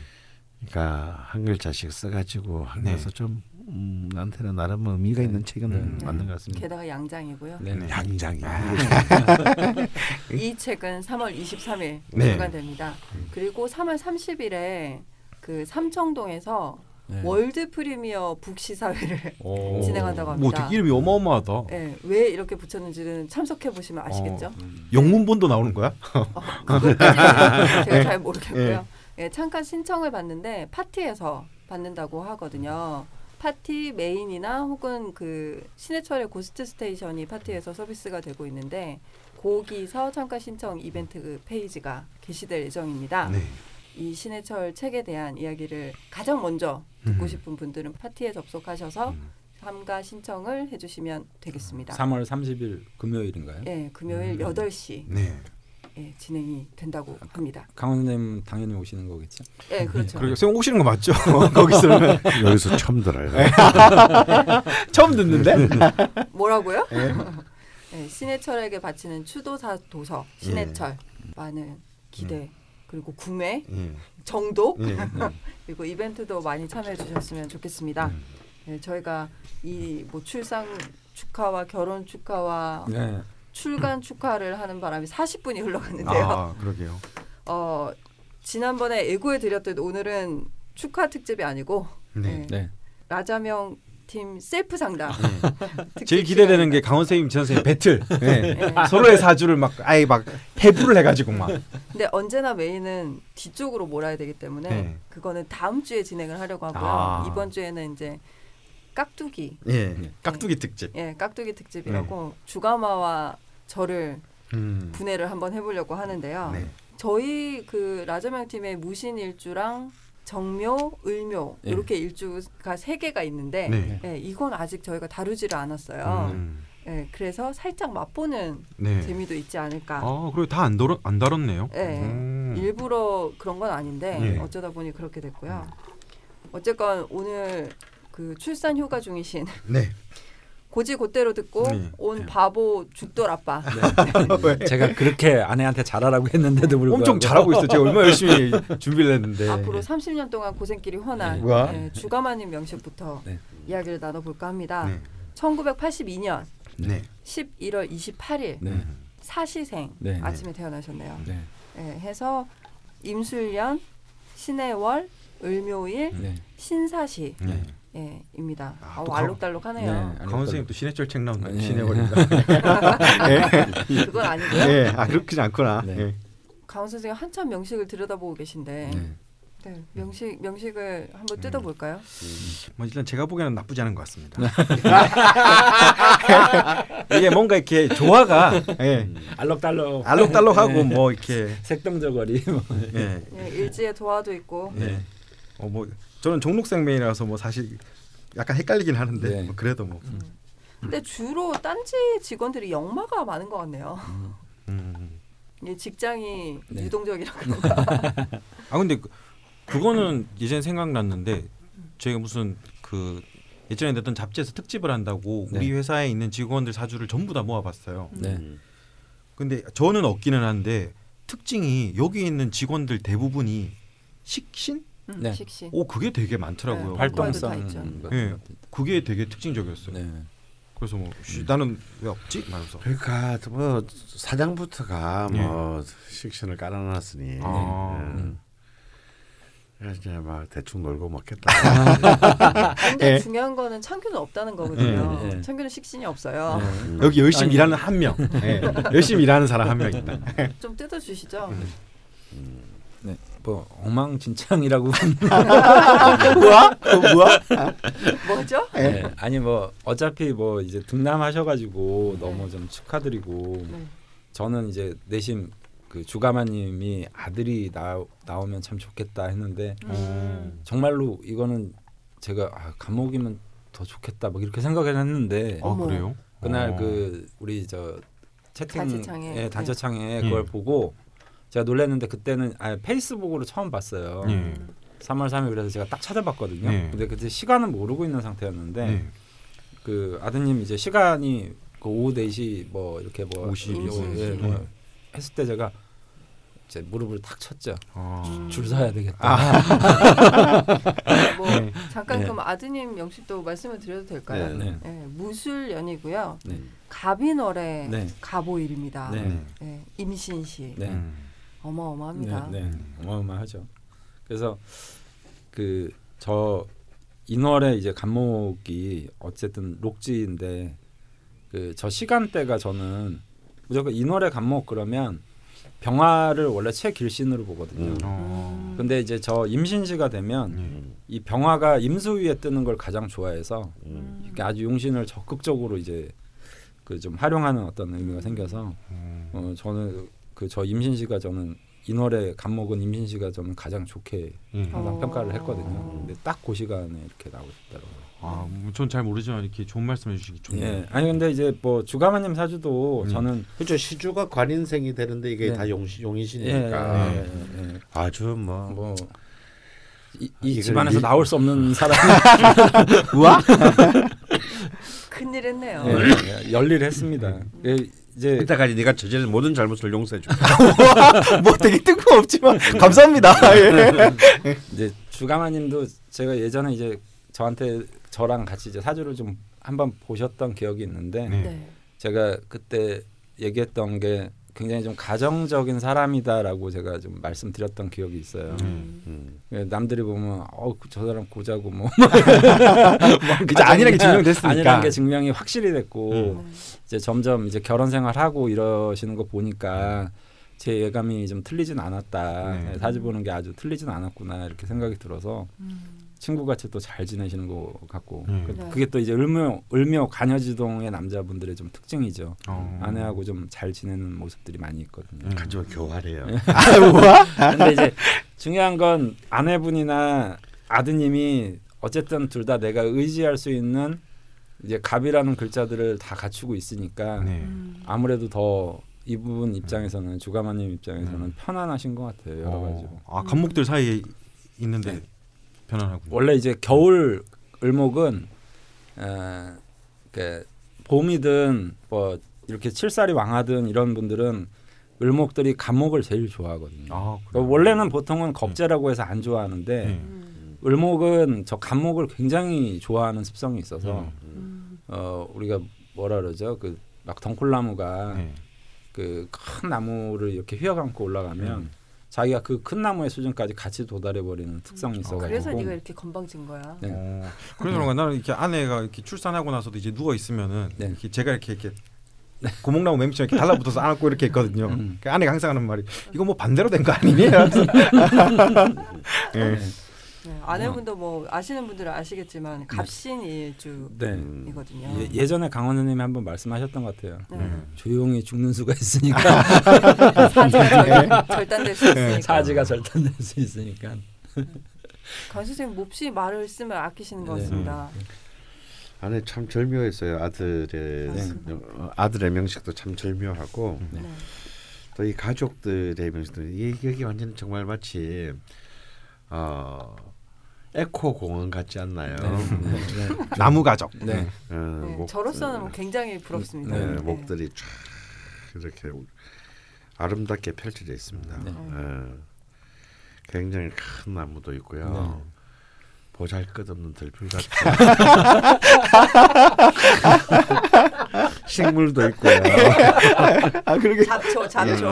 그러니까 한 글자씩 써가지고 한 네. 좀 음, 나한테는 나름 의미가 있는 책은 네. 맞는 것 같습니다. 게다가 양장이고요. 네. 네. 양장이 이 책은 3월 23일 네. 출간됩니다. 그리고 3월 30일에 그 삼청동에서 네. world premiere book 시사회를 오. 진행한다고 뭐 합니다. 되게 이름이 어마어마하다. 예, 왜 이렇게 붙였는지는 참석해 보시면 아시겠죠? 음. 영문본도 나오는 거야? 그것까지는 제가 잘 모르겠고요. 예. 예, 잠깐 신청을 받는데 팟티에서 받는다고 하거든요. 팟티 메인이나 혹은 그 신해철의 고스트 스테이션이 팟티에서 서비스가 되고 있는데 거기서 참가 신청 이벤트 그 페이지가 게시될 예정입니다. 네. 이 신해철 책에 대한 이야기를 가장 먼저 듣고 음. 싶은 분들은 파티에 접속하셔서 음. 참가 신청을 해주시면 되겠습니다. 3월 30일 금요일인가요? 예, 금요일 음. 8시 네. 예, 진행이 된다고 합니다. 강원님 당연히 오시는 거겠죠? 예, 그렇죠. 그러게 생 오시는 거 맞죠? 거기서는 여기서 처음 들어요. 처음 듣는데. 뭐라고요? 네, 신해철에게 바치는 추도사 도서 신해철 많은 기대 그리고 구매 예. 정도 예. 그리고 이벤트도 많이 참여해 주셨으면 좋겠습니다. 음. 네, 저희가 이 뭐 출산 축하와 결혼 축하와 네. 출간 축하를 하는 바람에 40분이 흘러갔는데요. 아 그러게요. 어, 지난번에 예고해 드렸듯 오늘은 축하 특집이 아니고 네. 네, 네. 라자명 팀 셀프 상담. 특집 제일 기대되는 게. 강원 선생님, 전 선생님 배틀. 네. 네. 서로의 사주를 막 아예 막 해부를 해가지고 막. 근데 언제나 메인은 뒤쪽으로 몰아야 되기 때문에 네. 그거는 다음 주에 진행을 하려고 하고요. 아. 이번 주에는 이제 깍두기, 예. 깍두기 특집. 예, 깍두기 특집이라고 주가마와 저를 음. 분해를 한번 해보려고 하는데요. 네. 저희 그 라자명 팀의 무신 일주랑 정묘, 을묘 예. 이렇게 일주가 세 개가 있는데 네. 예, 이건 아직 저희가 다루지를 않았어요. 음. 예, 그래서 살짝 맛보는 네. 재미도 있지 않을까. 아 그리고 다안 다뤘 안 다뤘네요. 예. 음. 일부러 그런 건 아닌데 예. 어쩌다 보니 그렇게 됐고요. 어쨌건 오늘 그 출산 휴가 중이신 네. 고지 곧대로 듣고 네. 온 바보 죽돌 아빠. 왜? 제가 그렇게 아내한테 잘하라고 했는데도 불구하고 엄청 잘하고 있어. 제가 얼마나 열심히 준비를 했는데. 앞으로 30년 동안 고생길이 훤한 뭐야? 예, 주가마님 명식부터 네. 이야기를 나눠볼까 합니다. 네. 1982년 네. 11월 28일 네. 사시생 네. 아침에 태어나셨네요. 네. 예, 해서 임술년, 신해월, 을묘일, 네. 신사시 네. 예, 입니다. 아, 아, 또 알록달록하네요. 네. 강원 선생님 또 신해철 책 나온다. 네. 신해월입니다. 그건 아니고요. 예. 아 그렇지 않구나. 네. 예. 강원 선생님 한참 명식을 들여다보고 계신데 네. 네, 명식 명식을 한번 뜯어볼까요? 뭐 일단 제가 보기에는 나쁘지 않은 것 같습니다. 이게 뭔가 이렇게 조화가 예. 알록달록 알록달록하고 네. 뭐 이렇게 색동저거리 뭐. 예. 예, 일지에 도화도 있고 예. 어뭐 저는 종록생명이라서 뭐 사실 약간 헷갈리긴 하는데 네. 뭐 그래도 뭐 근데 주로 딴지 직원들이 역마가 많은 것 같네요. 음. 이 직장이 네. 유동적이라 그런가. 아 근데 그, 그거는 예전에 생각났는데 저희가 무슨 그 예전에 냈던 잡지에서 특집을 한다고 네. 우리 회사에 있는 직원들 사주를 전부 다 모아봤어요. 네. 근데 저는 없기는 한데 특징이 여기 있는 직원들 대부분이 식신? 음, 네. 식신. 오 그게 되게 많더라고요. 네, 활동성 다 있죠. 음, 예. 그게 되게 특징적이었어요. 네. 그래서 뭐 쉬, 나는 왜 없지? 말면서. 그러니까 뭐 사장부터가 예. 뭐 식신을 깔아놨으니 아. 예. 음. 이제 막 대충 놀고 먹겠다. 근데 예. 중요한 거는 창규는 없다는 거거든요. 예, 예. 창규는 식신이 없어요. 네. 여기 열심히 아니, 일하는 한 명. 예. 열심히 일하는 사람 한 명 있다. 좀 뜯어 주시죠. 네. 뭐 엉망진창이라고 뭐야? 어, 뭐야? 뭐죠? 네. 아니 뭐 어차피 뭐 이제 등남하셔가지고 너무 좀 축하드리고 네. 저는 이제 내심 그 주가마님이 아들이 나, 나오면 참 좋겠다 했는데 음. 정말로 이거는 제가 아, 감옥이면 더 좋겠다 뭐 이렇게 생각을 했는데 아. 그래요? 그날 어. 그 우리 저 채팅 단체창에. 예, 단체창에 예. 그걸 보고 제가 놀랐는데 그때는 아, 페이스북으로 처음 봤어요. 예. 3월 3일 그래서 제가 딱 찾아봤거든요. 네. 근데 그때 시간은 모르고 있는 상태였는데 네. 그 아드님 이제 시간이 그 오후 4시 뭐 이렇게 뭐 52분. 예, 네. 뭐 했을 때 제가 제 무릎을 탁 쳤죠. 아. 줄 서야 되겠다. 뭐 네. 잠깐 네. 그럼 아드님 명식도 말씀을 드려도 될까요? 네. 네. 네, 무술년이고요. 네. 갑인월의 네. 갑오일입니다. 네. 네, 임신시 네. 음. 어마어마합니다. 네, 네. 어마어마하죠. 그래서 그 저 인월에 이제 간목이 어쨌든 록지인데 그 저 시간대가 저는 무조건 인월에 간목 그러면 병화를 원래 최길신으로 보거든요. 음. 어. 근데 이제 저 임신시가 되면 음. 이 병화가 임수 위에 뜨는 걸 가장 좋아해서 음. 아주 용신을 적극적으로 이제 그 좀 활용하는 어떤 의미가 생겨서 음. 어 저는 그 저 임신시가 저는 인월에 간목은 임신시가 저는 가장 좋게 음. 항상 어. 평가를 했거든요. 근데 딱 그 시간에 이렇게 나오셨더라고요. 아, 전 잘 모르지만 이렇게 좋은 말씀해 주시기 좋네요. 예. 아니 근데 이제 뭐 주가마님 사주도 음. 저는 그렇죠. 시주가 관인생이 되는데 이게 네. 다 용, 예, 용이시니까 예, 예, 예. 아주 뭐, 뭐 이, 이 집안에서 일- 나올 수 없는 사람이 큰일 했네요. 예, 예, 열일했습니다. 예, 이제 이때까지 네가 저지른 모든 잘못을 용서해 줄 뭐 되게 뜬금없지만 감사합니다. 예. 이제 주가마님도 제가 예전에 이제 저한테 저랑 같이 이제 사주를 좀 한번 보셨던 기억이 있는데 네. 네. 제가 그때 얘기했던 게 굉장히 좀 가정적인 사람이다라고 제가 좀 말씀드렸던 기억이 있어요. 음. 음. 예, 남들이 보면 어저 사람 고자고 뭐 그저 아니라는 게 증명됐으니까. 아니라는 게 증명이 확실히 됐고 음. 네. 이제 점점 이제 결혼 생활하고 이러시는 거 보니까 제 예감이 좀 틀리진 않았다. 네. 네, 사주 보는 게 아주 틀리진 않았구나 이렇게 생각이 들어서 음. 친구같이 또 잘 지내시는 것 같고 음. 그- 네. 그게 또 이제 을묘 을묘 간여지동의 남자분들의 좀 특징이죠. 어. 아내하고 좀 잘 지내는 모습들이 많이 있거든요. 음. 하지만 교활해요. 근데 이제 중요한 건 아내분이나 아드님이 어쨌든 둘 다 내가 의지할 수 있는 이제 갑이라는 글자들을 다 갖추고 있으니까 네. 음. 아무래도 더 이분 입장에서는 주가마님 입장에서는 음. 편안하신 것 같아요 여러 가지로. 어. 아 감목들 사이에 있는데 네. 편안하고. 원래 이제 겨울 을목은 어, 그 봄이든 뭐 이렇게 칠살이 왕하든 이런 분들은 을목들이 간목을 제일 좋아하거든요. 아, 그러니까? 원래는 보통은 겁재라고 해서 안 좋아하는데 네. 음. 을목은 저 간목을 굉장히 좋아하는 습성이 있어서 음. 음. 어 우리가 뭐라 그러죠 그 막 덩굴나무가 네. 그큰 나무를 이렇게 휘어감고 올라가면 음. 자기가 그 큰 나무의 수준까지 같이 도달해 버리는 특성이 있어가지고 그래서 네가 이렇게 건방진 거야. 네. 어, 그래서 그런가 나는 이렇게 아내가 이렇게 출산하고 나서도 이제 누워 있으면은 네. 이렇게 제가 이렇게 이렇게 고목나무 맨밑에 이렇게 달라붙어서 안고 이렇게 있거든요. 음. 그 아내가 항상 하는 말이 이거 뭐 반대로 된 거 아니니? 예. 네. 아내분도 뭐 아시는 분들은 아시겠지만. 네. 음. 예, 예전에 강원 선생님이 한번 말씀하셨던 것 같아요. 네. 음. 조용히 죽는 수가 있으니까 사지가 절- 절단될 수 있으니까. 사지가 절단될 수 있으니까. 강 선생님 몹시 말을 쓰면 아끼시는 것 네. 같습니다. 아내 참 절묘했어요. 아들의 네. 어, 아들의 명식도 참 절묘하고 네. 네. 또이 가족들의 명식도 이 여기 완전 정말 마치 어 에코 공원 같지 않나요? 네. 나무 가족. 네. 어, 네, 목- 저로서는 뭐 굉장히 부럽습니다. 네, 네. 목들이 쫙 이렇게 아름답게 펼쳐져 있습니다. 네. 어, 굉장히 큰 나무도 있고요. 네. 보잘 것 없는 들풀 같은 식물도 있고요. 아 그러게. 잡초, 잡초.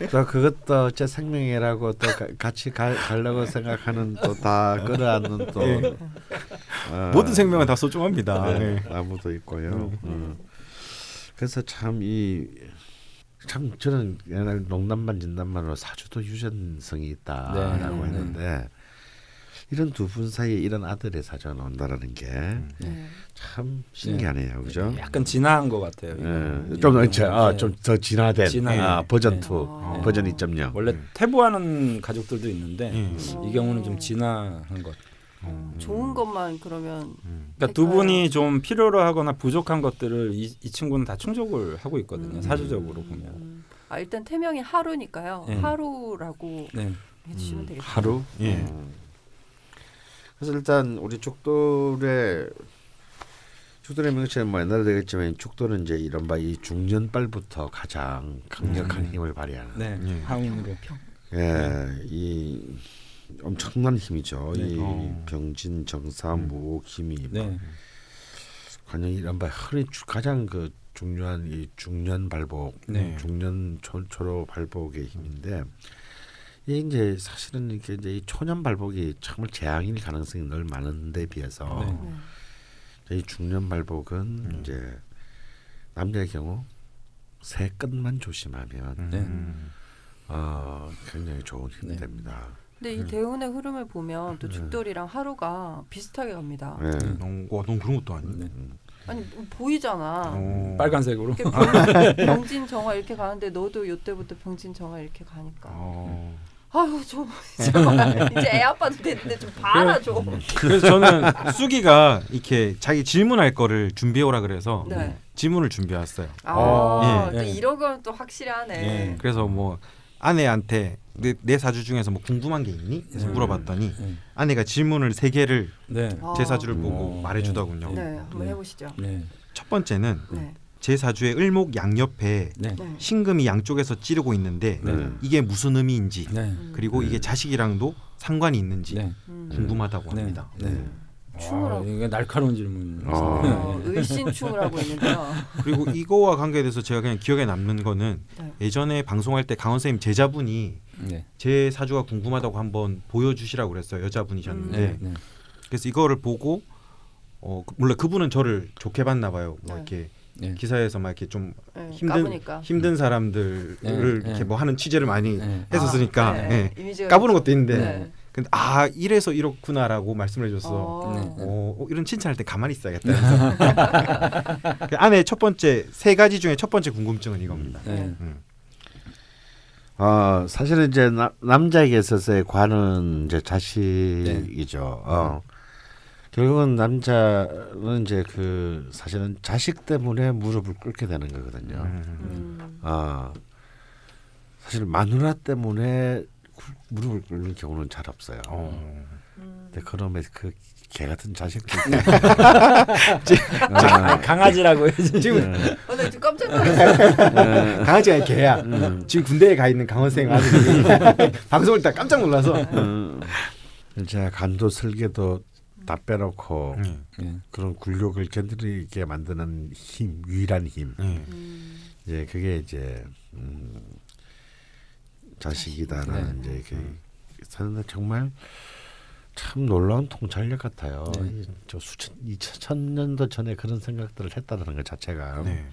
예. 또 그것도 제 생명이라고 또 가- 같이 가, 가려고 생각하는 또 다 끌어안는 또 예. 어, 모든 생명은 다 소중합니다. 네, 네. 나무도 있고요. 어. 그래서 참이참 저는 옛날 농담만 진담만으로 사주도 유전성이 있다라고 네. 했는데 이런 두 분 사이에 이런 아들의 사주가 나온다라는 게참 네. 신기하네요, 그죠? 약간 진화한 것 같아요. 이거. 예, 좀좀더 진화된 진화된. 아, 버전 네. 2 어. 버전 2.0 원래 태보하는 가족들도 있는데 예. 어. 이 경우는 좀 진화한 것. 어, 좋은 것만 그러면 음. 그러니까 두. 분이 좀 필요로 하거나 부족한 것들을 이, 이 친구는 다 충족을 하고 있거든요. 음. 사주적으로 보면. 음. 아 일단 태명이 하루니까요. 네. 하루라고 네. 해주시면 되겠습니다. 하루. 예. 음. 그래서 일단 우리 죽돌의 죽돌의 명칭은 뭐 옛날에 되겠지만 죽돌은 이제 이른바 이 중년발부터 가장 강력한 음. 힘을 발휘하는 네. 예. 하운으로. 예, 이 엄청난 힘이죠. 네. 이 어. 병진 정사 무옥 힘이 네. 관련 이른바 흔히 주- 가장 그 중요한 이 중년 발복, 네. 중년 초, 초로 발복의 힘인데 이게 이제 사실은 이게 이제 이 초년 발복이 정말 재앙일 가능성이 늘 많은데 비해서 네. 네. 이 중년 발복은 음. 이제 남자의 경우 새 끝만 조심하면 네. 음. 어, 굉장히 좋은 힘이 네. 됩니다. 근데 이 대운의 흐름을 보면 또 네. 죽돌이랑 하루가 비슷하게 갑니다. 네. 어, 와, 넌 그런 것도 아니. 네. 아니 보이잖아. 어. 빨간색으로. 이렇게 병, 병진 정화 이렇게 가는데 너도 요때부터 병진 정화 이렇게 가니까. 어. 아유 좀 정말 이제 애 아빠도 됐는데 좀 봐라 좀. 그래서 저는 수기가 이렇게 자기 질문할 거를 준비해 오라 그래서 네. 질문을 준비해 왔어요. 아, 예. 또 예. 이런 건 또 확실하네. 예. 그래서 뭐 아내한테 내, 내 사주 중에서 뭐 궁금한 게 있니? 그래서 음. 물어봤더니 네. 아내가 질문을 세 개를 네. 아. 제 사주를 보고 어, 말해주더군요. 네, 한번 네. 해보시죠. 네. 첫 번째는 네. 제 사주의 을목 양옆에 네. 네. 신금이 양쪽에서 찌르고 있는데 네. 이게 무슨 의미인지 네. 음. 그리고 이게 네. 자식이랑도 상관이 있는지 네. 음. 궁금하다고 네. 합니다. 네. 춤을 아. 이게 날카로운 질문. 어. 어, 을신충을 하고 있는데요. 그리고 이거와 관계에 대해서 제가 그냥 기억에 남는 거는 네. 예전에 방송할 때 강원 선생님 제자분이 네. 제 사주가 궁금하다고 한번 보여주시라고 그랬어요 여자분이셨는데 음. 네. 네. 그래서 이거를 보고 어 그- 물론 그분은 저를 좋게 봤나 봐요 뭐 네. 이렇게 네. 기사에서 막 이렇게 좀 네, 힘든 까보니까. 힘든 사람들을 네, 이렇게 네. 뭐 하는 취재를 많이 네. 했었으니까 아, 네, 예. 까보는 것도 있는데 네. 근데 아 이래서 이렇구나라고 말씀을 해줘서 어. 네. 어, 어, 이런 칭찬할 때 가만히 있어야겠다. 그 안에 첫 번째 세 가지 중에 첫 번째 궁금증은 이겁니다. 네. 음. 어, 사실은 이제 나, 남자에게 있어서의 관은 이제 자식이죠. 어. 결국은 남자는 이제 그 사실은 자식 때문에 무릎을 꿇게 되는 거거든요. 음. 음. 어, 사실 마누라 때문에 구- 무릎을 꿇는 경우는 잘 없어요. 어. 음. 근데 그놈의 그개 같은 자식들 아, 강아지라고. 지금 네. 어, 나 지금 깜짝 놀랐어. 강아지가 개야. 음. 지금 군대에 가 있는 강원 생 아들이 방송을 딱 깜짝 놀라서. 음, 제가 간도 설계도 다 빼놓고 음. 네. 그런 굴욕을 견디게 만드는 힘, 유일한 힘. 음. 음. 이제 그게 이제 음, 자식이다라는 이제 그 사는 정말 참 놀라운 통찰력 같아요. 네. 이- 저 수천 이천 년도 전에 그런 생각들을 했다는 것 자체가. 네.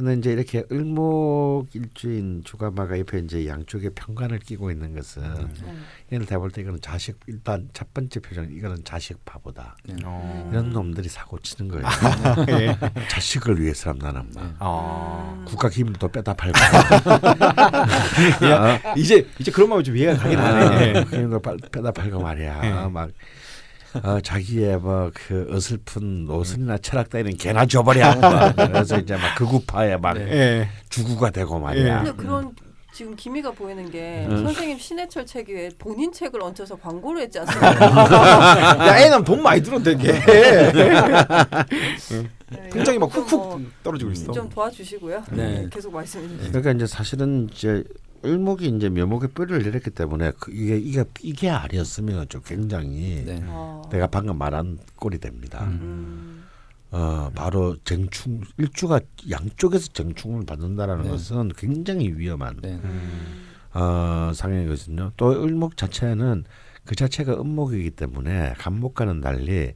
근데 이제 이렇게 을목일주인 주가마가 옆에 이제 양쪽에 평관을 끼고 있는 것은 네. 얘를 대볼 때 이거는 자식 일단 첫 번째 표정 이거는 자식 바보다. 어. 이런 놈들이 사고 치는 거예요. 예. 자식을 위해서란 나는 막 네. 어. 국가 기밀 또 빼다 팔고 야, 이제 이제 그런 마음이 좀 이해가 가긴 하네. 아, 기밀도 빨- 빼다 팔고 말이야. 예. 막 어, 자기의 뭐그 어설픈 노선이나 철학 따위는 개나 줘버려. 막 그래서 이제 막 극우파에 막 예. 주구가 되고 말이야. 근데 그런 지금 기미가 보이는 게 음. 선생님 신해철 책 위에 본인 책을 얹혀서 광고를 했지 않습니까? 야, 애는 돈 많이 들어도 되게. 네, 통장이 막 이런 훅훅 뭐 떨어지고 있어. 좀 도와주시고요. 네. 네, 계속 말씀해 주세요. 그러니까 이제 사실은 이제 을목이 이제 묘목의 뼈를 내렸기 때문에 그 이게 이게 이게 아니었으면 좀 굉장히 네. 어. 내가 방금 말한 꼴이 됩니다. 음. 음. 어 바로 정충 일주가 양쪽에서 정충을 받는다라는 네. 것은 굉장히 위험한 네. 음. 어, 상황이거든요. 또 을목 자체는 그 자체가 음목이기 때문에 간목과는 달리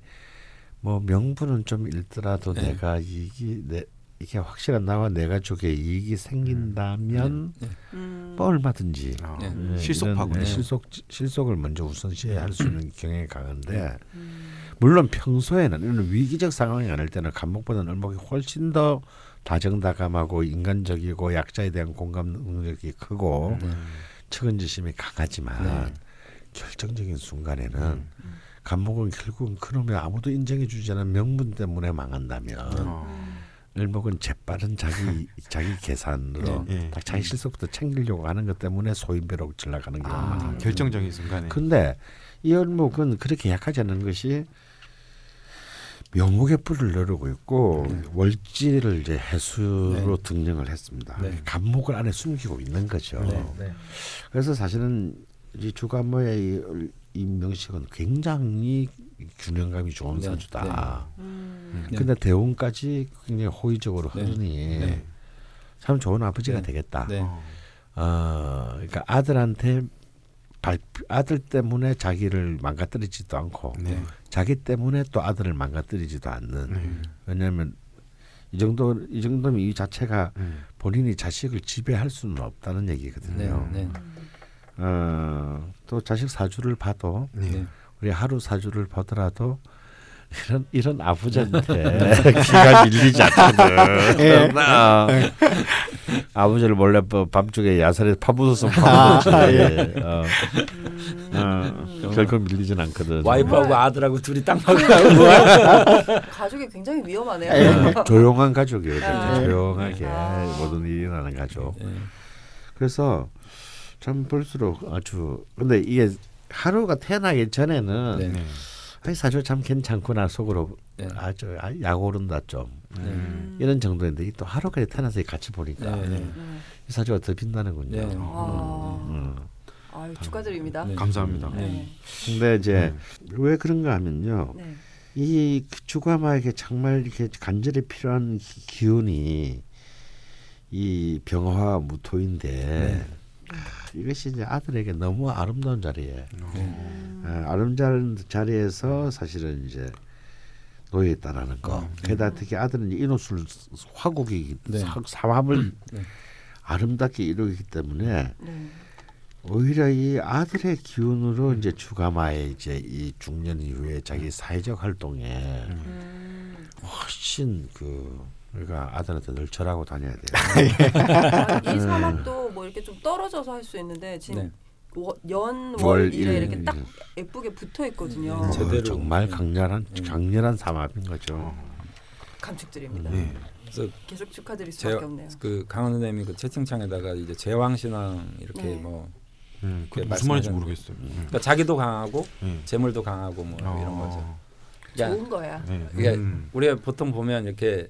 뭐 명분은 좀 잃더라도 네. 내가 이익이 내 이게 확실한 나와 내 가족의 이익이 생긴다면 네. 음. 뭐 얼마든지 아, 네. 예, 실속하고 이런, 예, 네. 실속 실속을 먼저 우선시해야 할수 있는 경향이 강한데 음. 물론 평소에는 이런 위기적 상황이 아닐 때는 간목보다는 을목이 훨씬 더 다정다감하고 인간적이고 약자에 대한 공감 능력이 크고 네. 측은지심이 강하지만 네. 결정적인 순간에는 간목은 결국은 그놈의 아무도 인정해주지 않은 명분 때문에 망한다면 어. 을목은 재빠른 자기 자기 계산으로 네, 네. 딱 자기 실속부터 챙기려고 하는 것 때문에 소인배로 전락하는 경우가 아, 많아요. 결정적인 순간에. 근데 이 을목은 그렇게 약하지 않은 것이 묘목의 뿔을 누르고 있고 월지를 이제 해수로 등령을 했습니다. 네. 간목을 안에 숨기고 있는 거죠. 네. 그래서 사실은 이 주간모의 이, 을- 이 명식은 굉장히 균형감이 좋은 네, 사주다. 음. 네. 근데 대운까지 굉장히 호의적으로 네. 흐르니 네. 참 좋은 아버지가 네. 되겠다. 네. 어. 어, 그러니까 아들한테 발, 아들 때문에 자기를 망가뜨리지도 않고 네. 자기 때문에 또 아들을 망가뜨리지도 않는 네. 왜냐하면 이 정도 이 정도면 이 자체가 음. 본인이 자식을 지배할 수는 없다는 얘기거든요. 네, 네. 어, 또 자식 사주를 봐도 네. 네. 우리 하루 사주를 보더라도 이런 이런 아버지한테 기가 밀리지 않거든. 어. 아버지를 몰래 뭐 밤중에 야산에 파묻어서 파묻었지. 어, 어, 결코 밀리진 않거든. 와이프하고 아들하고 둘이 딱 막하고 가족이 굉장히 위험하네요. 조용한 가족이에요. 아. 조용하게 아. 모든 일이 일어나는 가족. 네. 그래서 참 볼수록 아주 근데 이게 하루가 태어나기 전에는 네. 네. 아이 사주 참 괜찮구나 속으로 네. 아주 아, 약 오른다 좀 음. 이런 정도인데 이또 하루까지 태어나서 같이 보니까 네, 네. 음. 이 사주가 더 빛나는군요. 네. 아, 음. 아유, 축하드립니다. 네. 감사합니다. 네. 근데 이제 왜 그런가 하면요. 네. 이 주가마에게 정말 이렇게 간절히 필요한 기- 기운이 이 병화 무토인데 아, 이것이 이제 아들에게 너무 아름다운 자리에 음. 아, 아름다운 자리에서 사실은 이제 놓여 있다라는 거. 게다가 특히 아들은 인호술 화국이 네. 사- 삼합을 네. 아름답게 이루기 때문에 네. 오히려 이 아들의 기운으로 이제 주가마의 이제 이 중년 이후에 자기 사회적 활동에 음. 훨씬 그 우리가 아들한테 늘 절하고 다녀야 돼요. 아, 음. 이 사막도 뭐 이렇게 좀 떨어져서 할 수 있는데 지금 네. 워- 연, 월, 월, 일에 일, 이렇게 딱 일. 예쁘게 붙어 있거든요. 네, 제대로. 어, 정말 강렬한 음. 강렬한 삼합인 거죠. 감축드립니다. 네. 그래서 계속 축하드릴 제, 수밖에 없네요. 그 강원 선생님이 그 채팅창에다가 이제 제왕 신앙 이렇게 네. 뭐 음, 그 무슨 말인지. 모르겠어요. 그러니까 자기도 강하고 네. 재물도 강하고 뭐 어. 이런 거죠. 그러니까 좋은 거야. 네. 이게 음. 우리가 보통 보면 이렇게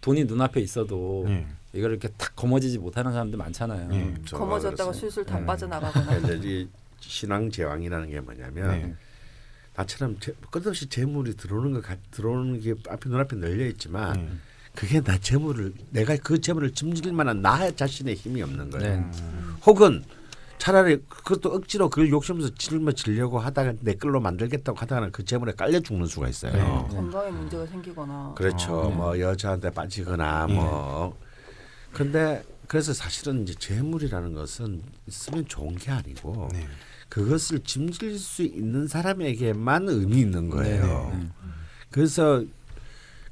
돈이 눈앞에 있어도 네. 이걸 이렇게 탁 거머쥐지 못하는 사람들 많잖아요. 네. 저가 거머졌다가 그랬어요. 술술 다 음. 빠져나가거나. 그러니까 이제 이 신앙 제왕이라는 게 뭐냐면 네. 나처럼 제, 끝없이 재물이 들어오는 것 같, 들어오는 게 앞에 눈앞에 널려 있지만 네. 그게 나 재물을 내가 그 재물을 짐질 만한 나 자신의 힘이 없는 거예요. 네. 혹은 차라리 그것도 억지로 그걸 욕심에서 짊어지려고 하다가 내 끌로 만들겠다고 하다가는 그 재물에 깔려 죽는 수가 있어요. 네. 건강에 문제가 생기거나. 그렇죠. 아, 뭐 여자한테 빠지거나 예. 뭐. 근데 그래서 사실은 이제 재물이라는 것은 있으면 좋은 게 아니고 네. 그것을 짐질 수 있는 사람에게만 의미 있는 거예요. 네. 그래서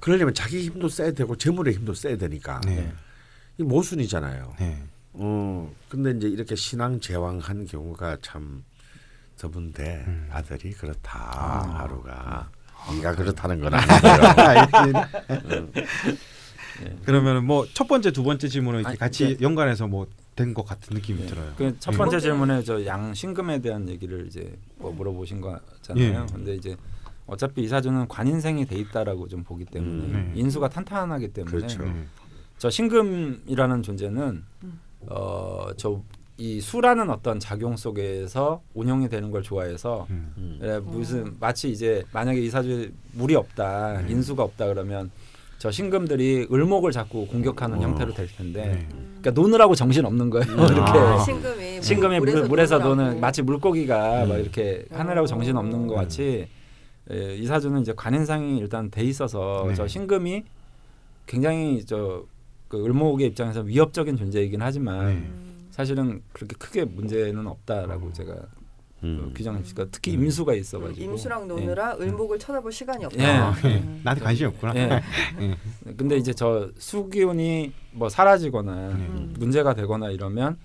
그러려면 자기 힘도 써야 되고 재물의 힘도 써야 되니까 네. 이 모순이잖아요. 네. 어 근데 이제 이렇게 신앙 제왕한 경우가 참 드문데 음. 아들이 그렇다 아. 하루가 네가 그렇다는 건 아니고요. 그러면은 뭐첫 번째 두 번째 질문은 이렇게 아니, 같이 그- 연관해서 뭐 된 것 같은 느낌이 네. 들어요. 그첫 네. 번째 번째- 질문에 저양 신금에 대한 얘기를 이제 뭐 물어보신 거잖아요. 예. 근데 이제 어차피 이 사주는 관인생이 돼 있다라고 좀 보기 때문에 음. 네. 인수가 탄탄하기 때문에 그렇죠. 네. 저 신금이라는 존재는 음. 어 저 이 수라는 어떤 작용 속에서 운영이 되는 걸 좋아해서 음. 음. 예, 무슨 마치 이제 만약에 이 사주에 물이 없다 네. 인수가 없다 그러면 저 신금들이 을목을 자꾸 공격하는 어. 형태로 될 텐데 네. 그러니까 노느라고 정신 없는 거예요 이렇게 아. 신금이 신금이 물, 물에서 노느라고. 노는 마치 물고기가 음. 막 이렇게 어. 하느라고 정신 없는 것 음. 같이 예, 이 사주는 이제 관인상이 일단 돼 있어서 네. 저 신금이 굉장히 저 그 을목의 입장에서 위협적인 존재이긴 하지만 네. 음. 사실은 그렇게 크게 문제는 없다라고 제가 음. 그 규정을 그러니까 특히 음. 임수가 있어가지고 임수랑 노느라 을목을 쳐다볼 시간이 예. 없다. 예. 음. 나한테 관심이 없구나. 예. 예. 근데 이제 저 수기운이 뭐 사라지거나 음. 문제가 되거나 이러면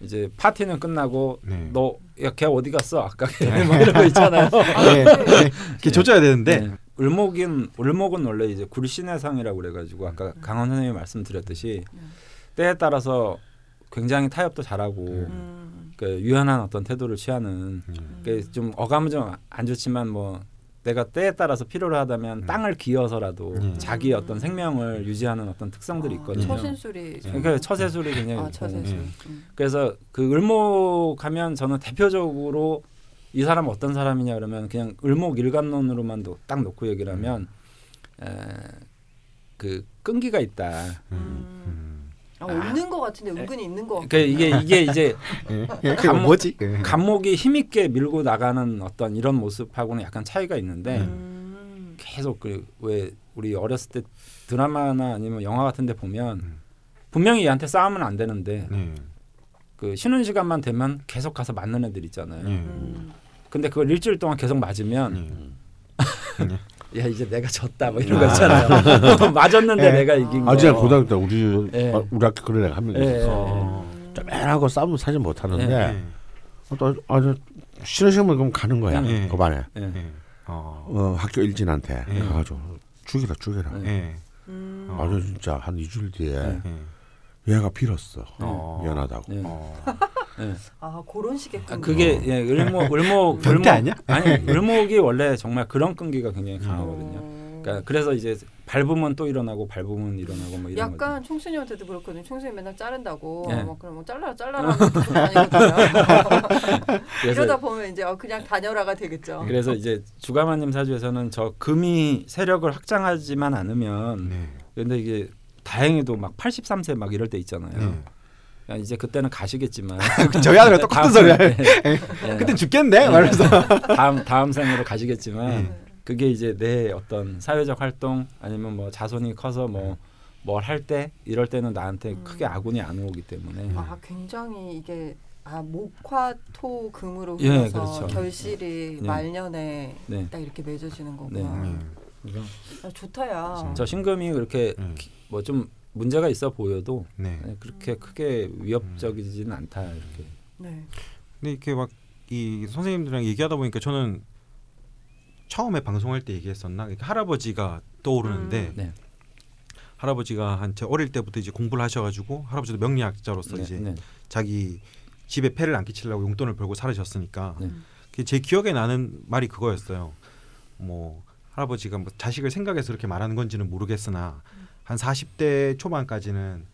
이제 파티는 끝나고 네. 너야걔 어디 갔어 아까 걔뭐 이런 거 있잖아요. 네. 네. 이렇게 조져야 되는데 네. 을목인 을목은 원래 이제 굴신의 상이라고 그래가지고 아까 강원 선생님이 말씀드렸듯이 음. 때에 따라서 굉장히 타협도 잘하고 음. 그 유연한 어떤 태도를 취하는 음. 그좀 어감은 좀 안 좋지만 뭐 내가 때에 따라서 필요로 하다면 음. 땅을 기어서라도 음. 자기의 어떤 생명을 유지하는 어떤 특성들이 있거든요. 아, 처신술이. 좀- 그러니까 처세술이 굉장히 아. 처세술. 음. 음. 그래서 그 을목하면 저는 대표적으로 이 사람 어떤 사람이냐 그러면 그냥 을목 일간론으로만 도- 딱 놓고 얘기를 하면 에, 그 끈기가 있다. 음. 음. 아, 없는 것 같은데 은근히 있는 것. 그러니까 이게 이게 이제 그 감목- 뭐지? 감목이 힘있게 밀고 나가는 어떤 이런 모습하고는 약간 차이가 있는데 음. 계속 그 왜 우리 어렸을 때 드라마나 아니면 영화 같은데 보면 음. 분명히 얘한테 싸우면 안 되는데 네. 그 쉬는 시간만 되면 계속 가서 맞는 애들 있잖아요. 네. 음. 근데 그걸 일주일 동안 계속 맞으면 네. 야 이제 내가 졌다 뭐 이런 거 있잖아요. 맞았는데 내가 이긴 거. 아직 고등학교 때 우리 예. 아, 우리 학교 그런 애가 한명 예, 있었어. 예, 쪼매하고 싸우면 사실 못 하는데 네. 또 아주 쉬는 시간만 그럼 가는 거야. 예. 그 반에 예. 네. 어. 어, 학교 일진한테 예. 가가지고 죽이라 죽이라. 예. 네. 음. 아주 진짜 한 2주일 뒤에 예. 네. 얘가 빌었어. 어. 미안하다고. 예. 어. 예. 아 그런 식의 아, 끈기. 그게 예, 을목 을목 변태 아니야? 아니 을목이 원래 정말 그런 끈기가 굉장히 강하거든요. 어. 그러니까 그래서 이제 밟으면 또 일어나고 밟으면 일어나고 뭐 이런 약간 총수님한테도 그렇거든요. 총수님 맨날 자른다고. 예. 막 그럼 뭐 잘라라 이러다 보면 이제 어, 그냥 다녀라가 되겠죠. 그래서 이제 주가마님 사주에서는 저 금이 세력을 확장하지만 않으면 네. 근데 이게 다행히도 막 83세 막 이럴 때 있잖아요. 네. 그러니까 이제 그때는 가시겠지만 저희 아들과 똑같은 소리 해. 예, 예. 그땐 죽겠네. 말면서. 다음 다음 생으로 가시겠지만 네. 그게 이제 내 어떤 사회적 활동 아니면 뭐 자손이 커서 뭐 뭘 할 때 이럴 때는 나한테 음. 크게 아군이 안 오기 때문에 아 굉장히 이게 아 목화토 금으로 예, 그렇죠. 결실이 네. 말년에 네. 딱 이렇게 맺어지는 네. 거구나. 네. 그래서 아, 좋다야. 저 신금이 그렇게 음. 뭐좀 문제가 있어 보여도 네. 그렇게 크게 위협적이지는 않다 이렇게. 네. 근데 이렇게 막 이 선생님들이랑 얘기하다 보니까 저는 처음에 방송할 때 얘기했었나 할아버지가 떠오르는데 음. 네. 할아버지가 한제 어릴 때부터 이제 공부를 하셔가지고 할아버지도 명리학자로서 네, 이제 네. 자기 집에 폐를 안 끼치려고 용돈을 벌고 살으셨으니까 네. 제 기억에 나는 말이 그거였어요. 뭐 할아버지가 뭐 자식을 생각해서 그렇게 말하는 건지는 모르겠으나 한 40대 초반까지는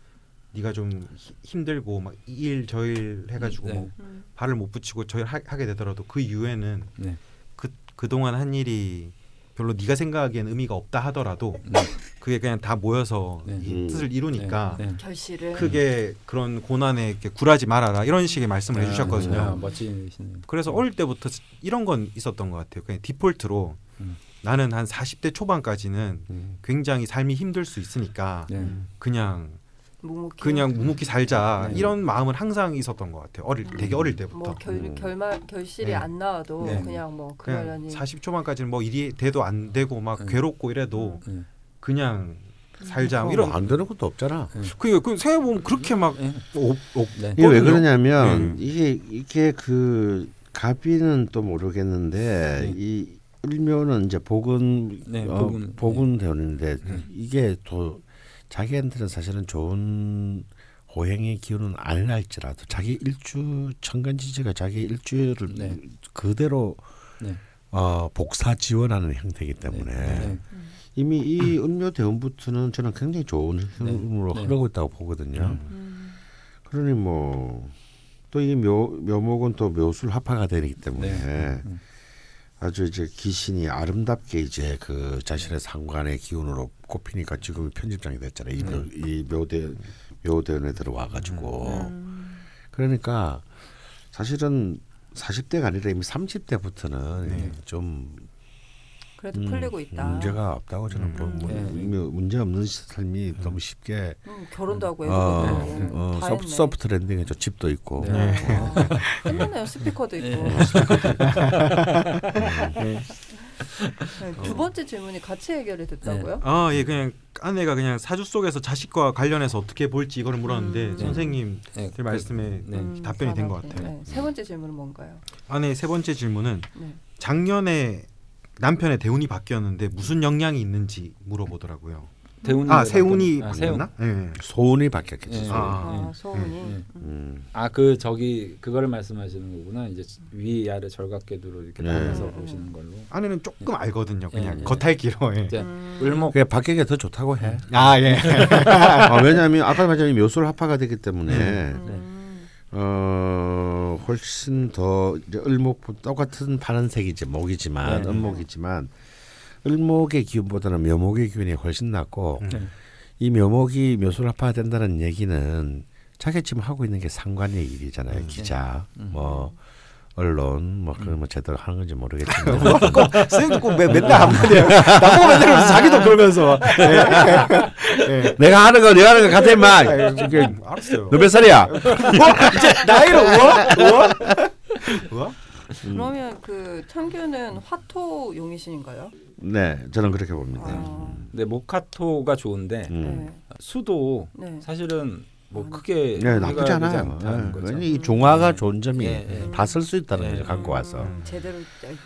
네가 좀 히- 힘들고 막이일저일 해가지고 네. 뭐 음. 발을 못 붙이고 저일 하 게 되더라도 그 이후에는 네. 그 그 동안 한 일이 별로 네가 생각하기엔 의미가 없다 하더라도 네. 그게 그냥 다 모여서 네. 이 음. 뜻을 이루니까 네. 결실을 크게 그런 고난에 이렇게 굴하지 말아라 이런 식의 말씀을 아, 해주셨거든요. 아, 멋지시네요. 그래서 어릴 때부터 이런 건 있었던 것 같아요. 그냥 디폴트로 음. 나는 한 40대 초반까지는 음. 굉장히 삶이 힘들 수 있으니까 네. 그냥 묵묵히 그냥 묵묵히 살자 네. 이런 마음은 항상 있었던 것 같아요. 어릴 되게 어릴 때부터. 뭐 결, 음. 결말 결실이 네. 안 나와도 네. 그냥 뭐 그러려니 40 초반까지는 뭐 일이 돼도 안 되고 막 네. 괴롭고 이래도 네. 그냥 살자 뭐 이런 안 되는 것도 없잖아. 그, 그 생각해 보면 그렇게 막 네. 오, 오, 네. 이게 왜. 그러냐면 네. 이게 이게 그 가비는 또 모르겠는데 네. 이 을묘는 이제 복은 네, 어, 복은, 복은 되는데 네. 이게 또 자기한테는 사실은 좋은 호행의 기운은 안 날지라도 자기 일주 천간지지가 자기 일주를 네. 그대로 네. 어, 복사 지원하는 형태이기 때문에 네. 이미 이 을묘 대운부터는 저는 굉장히 좋은 흐름으로 네. 흐르고 있다고 보거든요. 음. 그러니 뭐 또 이묘 묘목은 또 묘술 합화가 되기 때문에 네. 음. 아주 이제 기신이 아름답게 이제 그 자신의 상관의 기운으로 꼽히니까 지금 편집장이 됐잖아요. 이, 묘, 네. 이 묘대 묘대원에 들어와 가지고 음. 그러니까 사실은 40대가 아니라 이미 30대부터는 네. 좀 그래도 음, 풀리고 있다. 문제가 없다고 저는 음. 보고 네. 문제 없는 삶이 너무 쉽게 음, 결혼도 하고 어, 애도 네. 어, 다 소프, 했네. 소프트 랜딩에 저 집도 있고 네. 어, 스피커도 있고. 네. 네, 두 번째 질문이 같이 해결이 됐다고요? 아, 예, 그냥 아내가 그냥 사주 속에서 자식과 관련해서 어떻게 볼지 이거를 물었는데 음. 선생님 네. 그 말씀에 네. 음, 답변이 된 것. 같아요. 네, 세 번째 질문은 뭔가요? 아내의 세 번째 질문은 네. 작년에 남편의 대운이 바뀌었는데 무슨 영향이 있는지 물어보더라고요. 대운이 아, 세운이 아, 세운. 바뀌었나? 예. 소운이 바뀌었겠지. 네. 소운. 아. 아, 소운이. 네. 음. 아그 저기 그거를 말씀하시는 거구나. 이제 위 아래 절각궤도로 이렇게 네. 나눠서 음. 보시는 걸로. 아내는 조금 알거든요. 그냥 예, 예. 겉핥기로. 예. 이제 음. 을목 그게 바뀌게 더 좋다고 해. 아, 예. 아, 왜냐하면 아까 말했지만 묘술 합화가 되기 때문에 음. 어 훨씬 더 이제 을목 똑같은 파란색이지 목이지만 네. 은목이지만 을목의 기운보다는 묘목의 기운이 훨씬 낫고 음. 네. 이 묘목이 묘술화가 된다는 얘기는 자기 지금 하고 있는 게 상관의 일이잖아요. 음. 기자, 음. 뭐 언론, 뭐 그런 뭐 제대로 하는 건지 모르겠지만 선생님 꼭 매- 맨날 한마디야. 나보고 맨날 그러면서 자기도 그러면서. 예. 예. 내가 하는 거 내가 하는 거 같아. 아유, 이게 알았어요. 너 몇 살이야? 뭐 이제 나이로 우와 우와 우와. 그러면 그 창규는 화토 용이신가요? 네, 저는 그렇게 봅니다. 아, 근데 모카토가 좋은데 음. 네. 수도 네. 사실은 뭐 아, 크게 네, 나쁘지 않아요. 네, 이 종화가 좋은 점이 예, 예. 다쓸 수 있다는 예. 거죠. 갖고 와서. 음, 제대로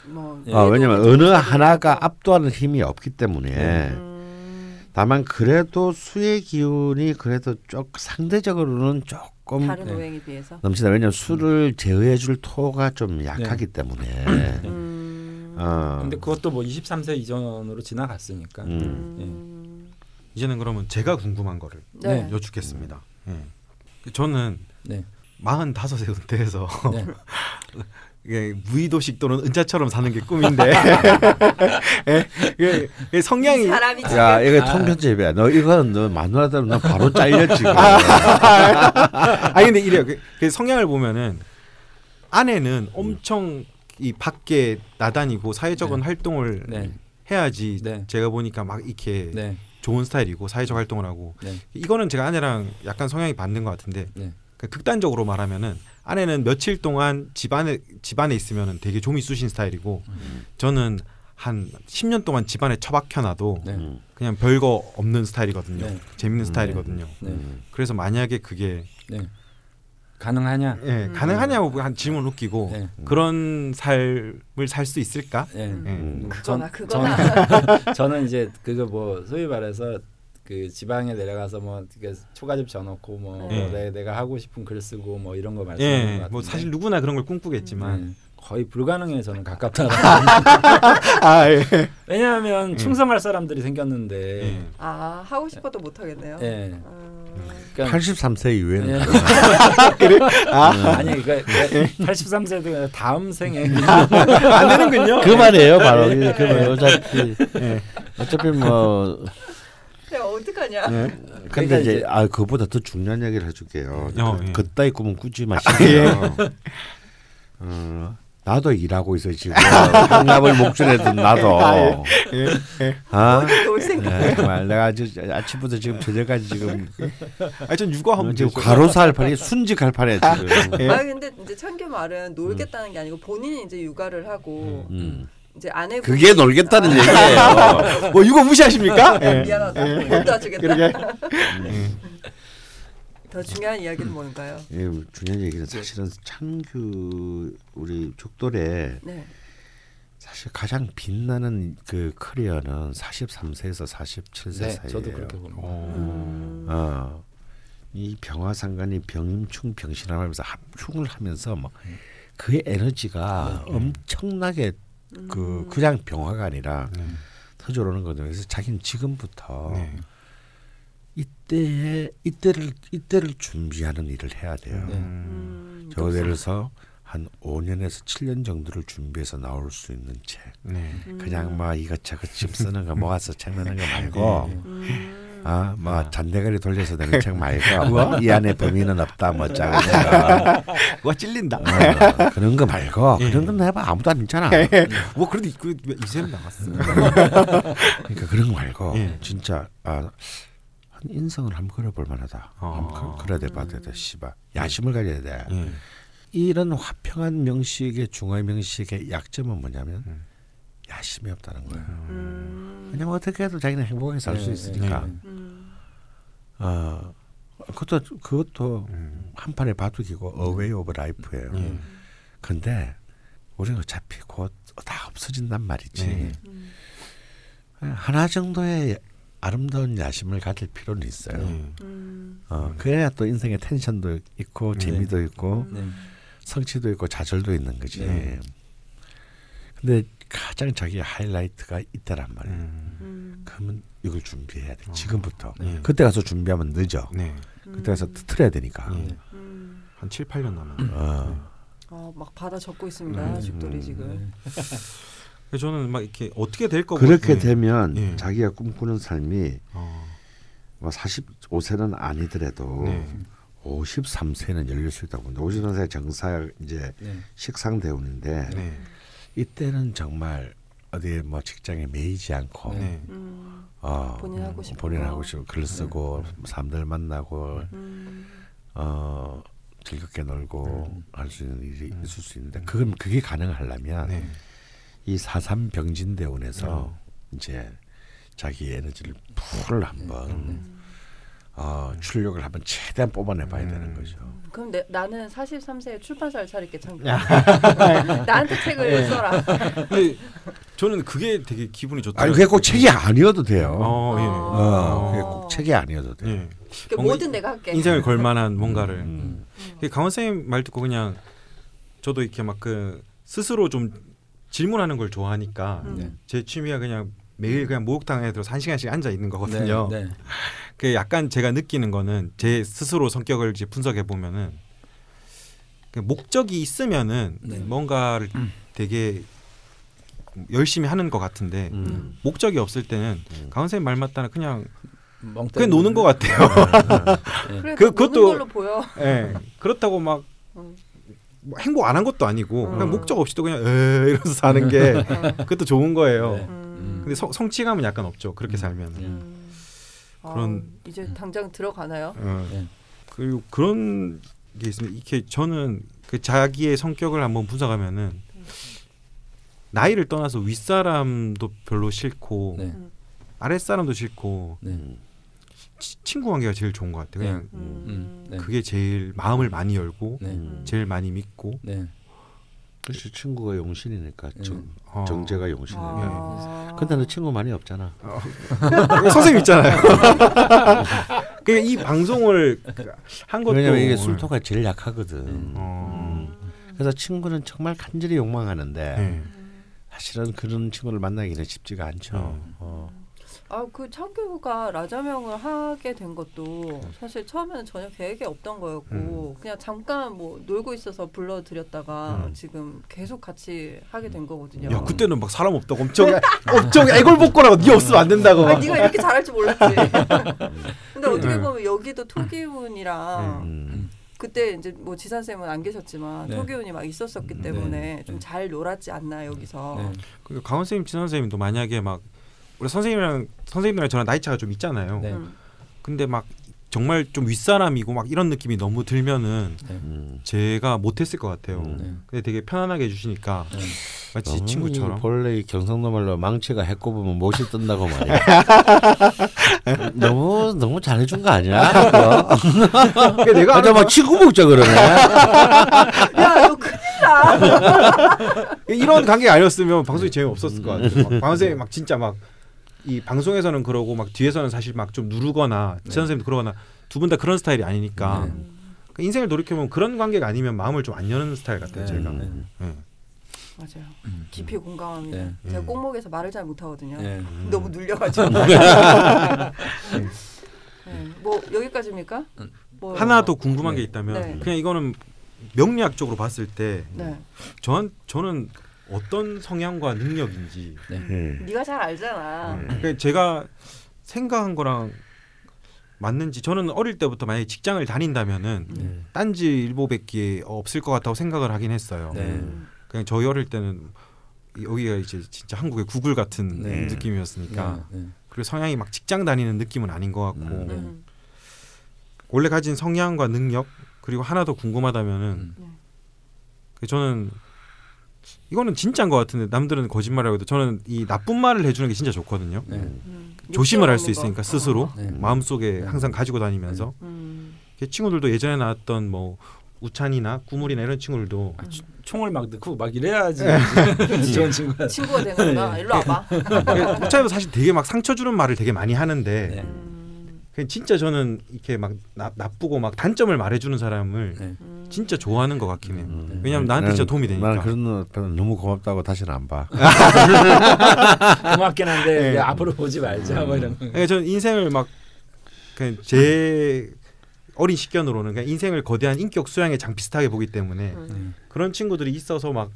뭐 예. 아, 왜냐면 어느 하나가. 압도하는 힘이 없기 때문에 음, 다만 그래도 수의 기운이 그래도 좀 상대적으로는 조금 다른 네. 오행에 비해서. 넘치다. 왜냐면 수를 제어해 줄 토가 좀 약하기 때문에. 음. 어. 근데 그것도 뭐 23세 이전으로 지나갔으니까. 음. 음. 이제는 그러면 제가 궁금한 거를 네. 여쭙겠습니다. 예. 저는 네. 45세 은퇴해서 네. 이게 무의도식 또는 은자처럼 사는 게 꿈인데 예, 성향이 사람이 야 이거 아. 통편집이야. 너 이건 너 마누라대로 너 바로 잘려 지금. 아니 근데 이래요. 그, 그 성향을 보면은 아내는 엄청 이 밖에 나다니고 사회적인 네. 활동을 네. 해야지 네. 제가 보니까 막 이렇게 네. 좋은 스타일이고 사회적 활동을 하고 네. 이거는 제가 아내랑 약간 성향이 반대인 것 같은데 네. 그 극단적으로 말하면은 아내는 며칠 동안 집안에 집안에 있으면은 되게 좀이 쑤신 스타일이고 저는 한 10년 동안 집안에 처박혀놔도 네. 음. 그냥 별거 없는 스타일이거든요. 네. 재밌는 음. 스타일이거든요. 네. 음. 그래서 만약에 그게 네. 가능하냐? 예, 음. 가능하냐고 한 질문 웃기고 네. 그런 삶을 살 수 있을까? 네. 음. 예. 음. 그거나 전- 그거나. 저는 이제 그거 뭐 소위 말해서 그 지방에 내려가서 뭐 초가집 져놓고 뭐 네. 내, 내가 하고 싶은 글 쓰고 뭐 이런 거 말씀하는 것 예, 같은데 뭐 사실 누구나 그런 걸 꿈꾸겠지만 네. 거의 불가능해 저는 가깝다. 아 예. 왜냐하면 음. 충성할 사람들이 생겼는데. 예. 아 하고 싶어도 못 하겠네요. 예. 음. 그러니까 83세 이후에는 예. 아, 아니 그러니까 83세도 다음 생에 안 되는군요. 그만해요 바로. 그만 어차피 어차피 뭐 야, 어떡하냐? 예. 그러니까 근데 이제 이제- 아 그보다 더 중요한 얘기를 해줄게요. 어, 그, 예. 그따위 꿈은 꾸지 마시고요. 어, 나도 일하고 있어 지금 한갑을 목전에 둔 나도. 아, 놀 생각. 네, 정말 내가 아주 아침부터 지금 저녁까지 지금 아니 전 육아하면 어, 지금 되죠. 과로사 할 판이 순직할 판이야 지금. 예. 아 근데 이제 창규 말은 놀겠다는 게 아니고 본인이 이제 육아를 하고 음. 이제 아내 그게 놀겠다는 얘기예요. 뭐 육아 무시하십니까? 예. 미안하다 못 도와주겠다. 더 중요한 이야기는 뭔가요? 예, 중요한 얘기는 사실은 창규 우리 죽돌에 네. 사실 가장 빛나는 그 커리어는 43세에서 47세 네, 사이예요. 저도 그렇게 봅니다. 음. 어, 이 병화상관이 병임충 병신하면서 합충을 하면서 뭐 그의 에너지가 엄청나게 그 음. 그냥 병화가 아니라 네. 터져오는 거거든요. 그래서 자기는 지금부터 네. 이때에 이때를 이때를 준비하는 일을 해야 돼요. 네. 음. 저 예를 들어서 한 5년에서 7년 정도를 준비해서 나올 수 있는 책. 네. 그냥 막 이것저것 집 쓰는 거 모아서 책 내는 거 말고 음. 아, 뭐 잔대가리 돌려서 내는 책 말고 이 안에 범인은 없다 뭐 짜고 거. 와 찔린다. 어, 그런 거 말고 예. 그런 건 해봐 아무도 안 있잖아. 뭐 그래도 그 이세는 나갔어. 그러니까 그런 거 말고 예. 진짜 아, 한 인성을 한번 걸어볼 만하다. 어. 한번 그- 그래야 돼, 봐야 돼, 씨발. 야심을 가져야 돼. 예. 이런 화평한 명식의 중화의 명식의 약점은 뭐냐면 음. 야심이 없다는 거예요. 음. 왜냐면 어떻게 해도 자기는 행복하게 살수 네, 있으니까. 음. 어, 그것도 그것도 음. 한 판의 바둑이고 a way of life예요. 예. 근데 우리는 어차피 곧 다 없어진단 말이지. 네. 음. 하나 정도의 아름다운 야심을 가질 필요는 있어요. 예. 음. 어, 그래야 또 인생의 텐션도 있고 네. 재미도 있고 네. 성취도 있고 좌절도 있는 거지. 네. 근데 가장 자기 하이라이트가 있다란 말이에요. 음. 음. 그러면 이걸 준비해야 돼. 어. 지금부터. 네. 그때 가서 준비하면 늦어. 네. 그때 가서 틀어야 되니까. 예. 음. 한 7, 8년 남았. 어. 어, 막 받아 적고 있습니다. 음. 죽돌이 지금. 저는 막 이렇게 어떻게 될 거고 그렇게 예. 되면 예. 자기가 꿈꾸는 삶이 어. 뭐 45세는 아니더라도 네. 53세는 열릴 수 있다고 봅니다. 53세 정사 이제 네. 식상 대운인데 네. 이때는 정말 어디에 뭐 직장에 매이지 않고 네. 음, 어, 본인 하고 싶은 본인 거. 하고 싶은 글 쓰고 사람들 만나고 음, 어 즐겁게 놀고 할 수 있는 일이 음. 있을 수 있는데 그건 그게 가능하려면 네. 이 사삼 병진대운에서 이제 자기 에너지를 풀 한번 어, 출력을 한번 최대한 뽑아내 봐야 음. 되는 거죠. 그럼 내, 나는 43세에 출판사를 차릴게 참. 나한테 책을 네. 써라. 근데 저는 그게 되게 기분이 좋다. 아니 그게 꼭 책이 아니어도 돼요. 어, 예. 어, 그게 꼭 책이 아니어도 돼. 예. 그러니까 뭐든 내가 할게. 인생을 걸 만한 뭔가를. 음. 그 강원 선생님 말 듣고 그냥 저도 이렇게 막 그 스스로 좀 질문하는 걸 좋아하니까 음. 네. 제 취미가 그냥 매일 그냥 목욕탕에 들어서 한 시간씩 앉아 있는 거거든요. 네. 네. 그 약간 제가 느끼는 거는 제 스스로 성격을 이제 분석해 보면은 그 목적이 있으면은 네. 뭔가를 되게 열심히 하는 것 같은데 음. 목적이 없을 때는 음. 강원 선생님 말 맞다나 그냥 멍 그냥 노는 것 같아요. 그래 그- 그, 그것도 그것도- 걸로 보여. 예. 그렇다고 막 음. 뭐 행복 안 한 것도 아니고 그냥 음. 목적 없이도 그냥 에 이러면서 사는 게 음. 그것도 좋은 거예요. 네. 음. 근데 성, 성취감은 약간 없죠. 그렇게 살면. 아, 그런- 이제 당장 들어가나요? 어. 네. 그리고 그런 게 있습니다. 이렇게 저는 그 자기의 성격을 한번 분석하면은 나이를 떠나서 윗사람도 별로 싫고 네. 아랫사람도 싫고 네. 치- 친구 관계가 제일 좋은 것 같아요. 그냥 음. 음. 네. 그게 제일 마음을 많이 열고 네. 음. 제일 많이 믿고 네. 그렇지 친구가 용신이니까 정, 음. 어. 정제가 용신이니까. 아. 근데 너 친구 많이 없잖아. 선생님 있잖아요. 그러니까 이 방송을 한 것도 왜냐면 이게 술토가 제일 약하거든. 어. 그래서 친구는 정말 간절히 욕망하는데 네. 사실은 그런 친구를 만나기는 쉽지가 않죠. 음. 어. 아, 그 창규가 라자명을 하게 된 것도 사실 처음에는 전혀 계획이 없던 거였고 그냥 잠깐 뭐 놀고 있어서 불러드렸다가 음. 지금 계속 같이 하게 된 거거든요. 야 그때는 막 사람 없다고 엄청 엄청 애골복고라고 네 없으면 안 된다고. 아, 네가 이렇게 잘할 줄 몰랐지. 근데 어떻게 네. 보면 여기도 토기운이랑 음. 그때 이제 뭐 지산 쌤은 안 계셨지만 네. 토기운이 막 있었었기 때문에 좀잘 놀았지 않나 여기서. 네. 그 강원 선생님, 진원 선생님도 만약에 막 우리 선생님이랑 선생님이랑 저랑 나이 차가 좀 있잖아요. 네. 음. 근데 막 정말 좀 윗사람이고 막 이런 느낌이 너무 들면은 음. 제가 못했을 것 같아요. 음. 네. 근데 되게 편안하게 해주시니까 네. 마치 친구처럼. 이 본래 이 경상도 말로 망치가 해 꼽으면 못이 뜬다고 말이야. 너무 너무 잘해준 거 아니야? 내가 아저 막 친구 먹자 그러네. 야, 너 큰일 나. 이런 관계가 아니었으면 방송이 재미 없었을 것 같아요. 막 강원 선생님 막 진짜 막 이 방송에서는 그러고 막 뒤에서는 사실 막 좀 누르거나 네. 지선 선생님도 그러거나 두 분 다 그런 스타일이 아니니까 네. 그 인생을 돌이켜보면 그런 관계가 아니면 마음을 좀 안 여는 스타일 같아요. 네. 제가. 네. 네. 맞아요. 음. 깊이 공감합니다. 네. 제가 음. 꼭목에서 말을 잘 못하거든요. 네. 너무 눌려가지고. 네. 뭐 여기까지입니까? 음. 뭐 하나 더 궁금한 네. 게 있다면 네. 그냥 이거는 명리학적으로 봤을 때 네. 전 저는 어떤 성향과 능력인지 네. 예. 네가 잘 알잖아. 그러니까 제가 생각한 거랑 맞는지 저는 어릴 때부터 만약에 직장을 다닌다면은 네. 딴지 일보백기에 없을 것 같다고 생각을 하긴 했어요. 네. 음. 그냥 저희 어릴 때는 여기가 이제 진짜 한국의 구글 같은 네. 느낌이었으니까 네. 그리고 성향이 막 직장 다니는 느낌은 아닌 것 같고 음. 음. 원래 가진 성향과 능력 그리고 하나 더 궁금하다면은 음. 그 저는 이거는 진짜인 것 같은데 남들은 거짓말이라고 해도 저는 이 나쁜 말을 해주는 게 진짜 좋거든요. 네. 음. 조심을 할 수 있으니까. 스스로 네. 마음속에 네. 항상 가지고 다니면서 음. 그 친구들도 예전에 나왔던 뭐 우찬이나 구물이나 이런 친구들도 아, 치- 총을 막 넣고 막 이래야지 네. 좋은 친구가. 친구가 되는구나. 일로 와봐. 그 우찬이도 사실 되게 막 상처 주는 말을 되게 많이 하는데 네. 음. 그냥 진짜 저는 이렇게 막 나, 나쁘고 막 단점을 말해주는 사람을 네. 음. 진짜 좋아하는 것 같긴 해요. 음. 왜냐면 나한테 진짜 도움이 되니까. 나는 그런 너 별로 너무 고맙다고 다시는 안 봐. 고맙긴 한데 네. 야, 앞으로 보지 말자 뭐 이런. 거. 그러니까 저는 인생을 막 그냥 제 어린 시견으로는 그냥 인생을 거대한 인격 수양의 장 비슷하게 보기 때문에 음. 네. 그런 친구들이 있어서 막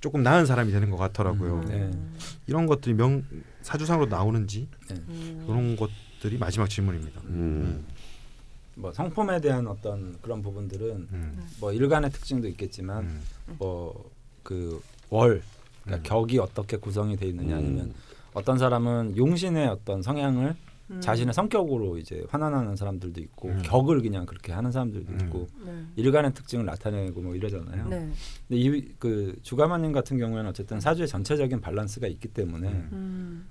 조금 나은 사람이 되는 것 같더라고요. 네. 음. 이런 것들이 명 사주상으로 나오는지 음. 그런 것 들이 마지막 질문입니다. 음. 뭐 성품에 대한 어떤 그런 부분들은 음. 뭐 일간의 특징도 있겠지만 음. 뭐그 월 그러니까 음. 격이 어떻게 구성이 돼 있느냐 음. 아니면 어떤 사람은 용신의 어떤 성향을 음. 자신의 성격으로 이제 환원하는 사람들도 있고 음. 격을 그냥 그렇게 하는 사람들도 음. 있고 네. 일간의 특징을 나타내고 뭐 이러잖아요. 네. 근데 이 그 주가마님 같은 경우에는 어쨌든 사주의 전체적인 밸런스가 있기 때문에 음. 음.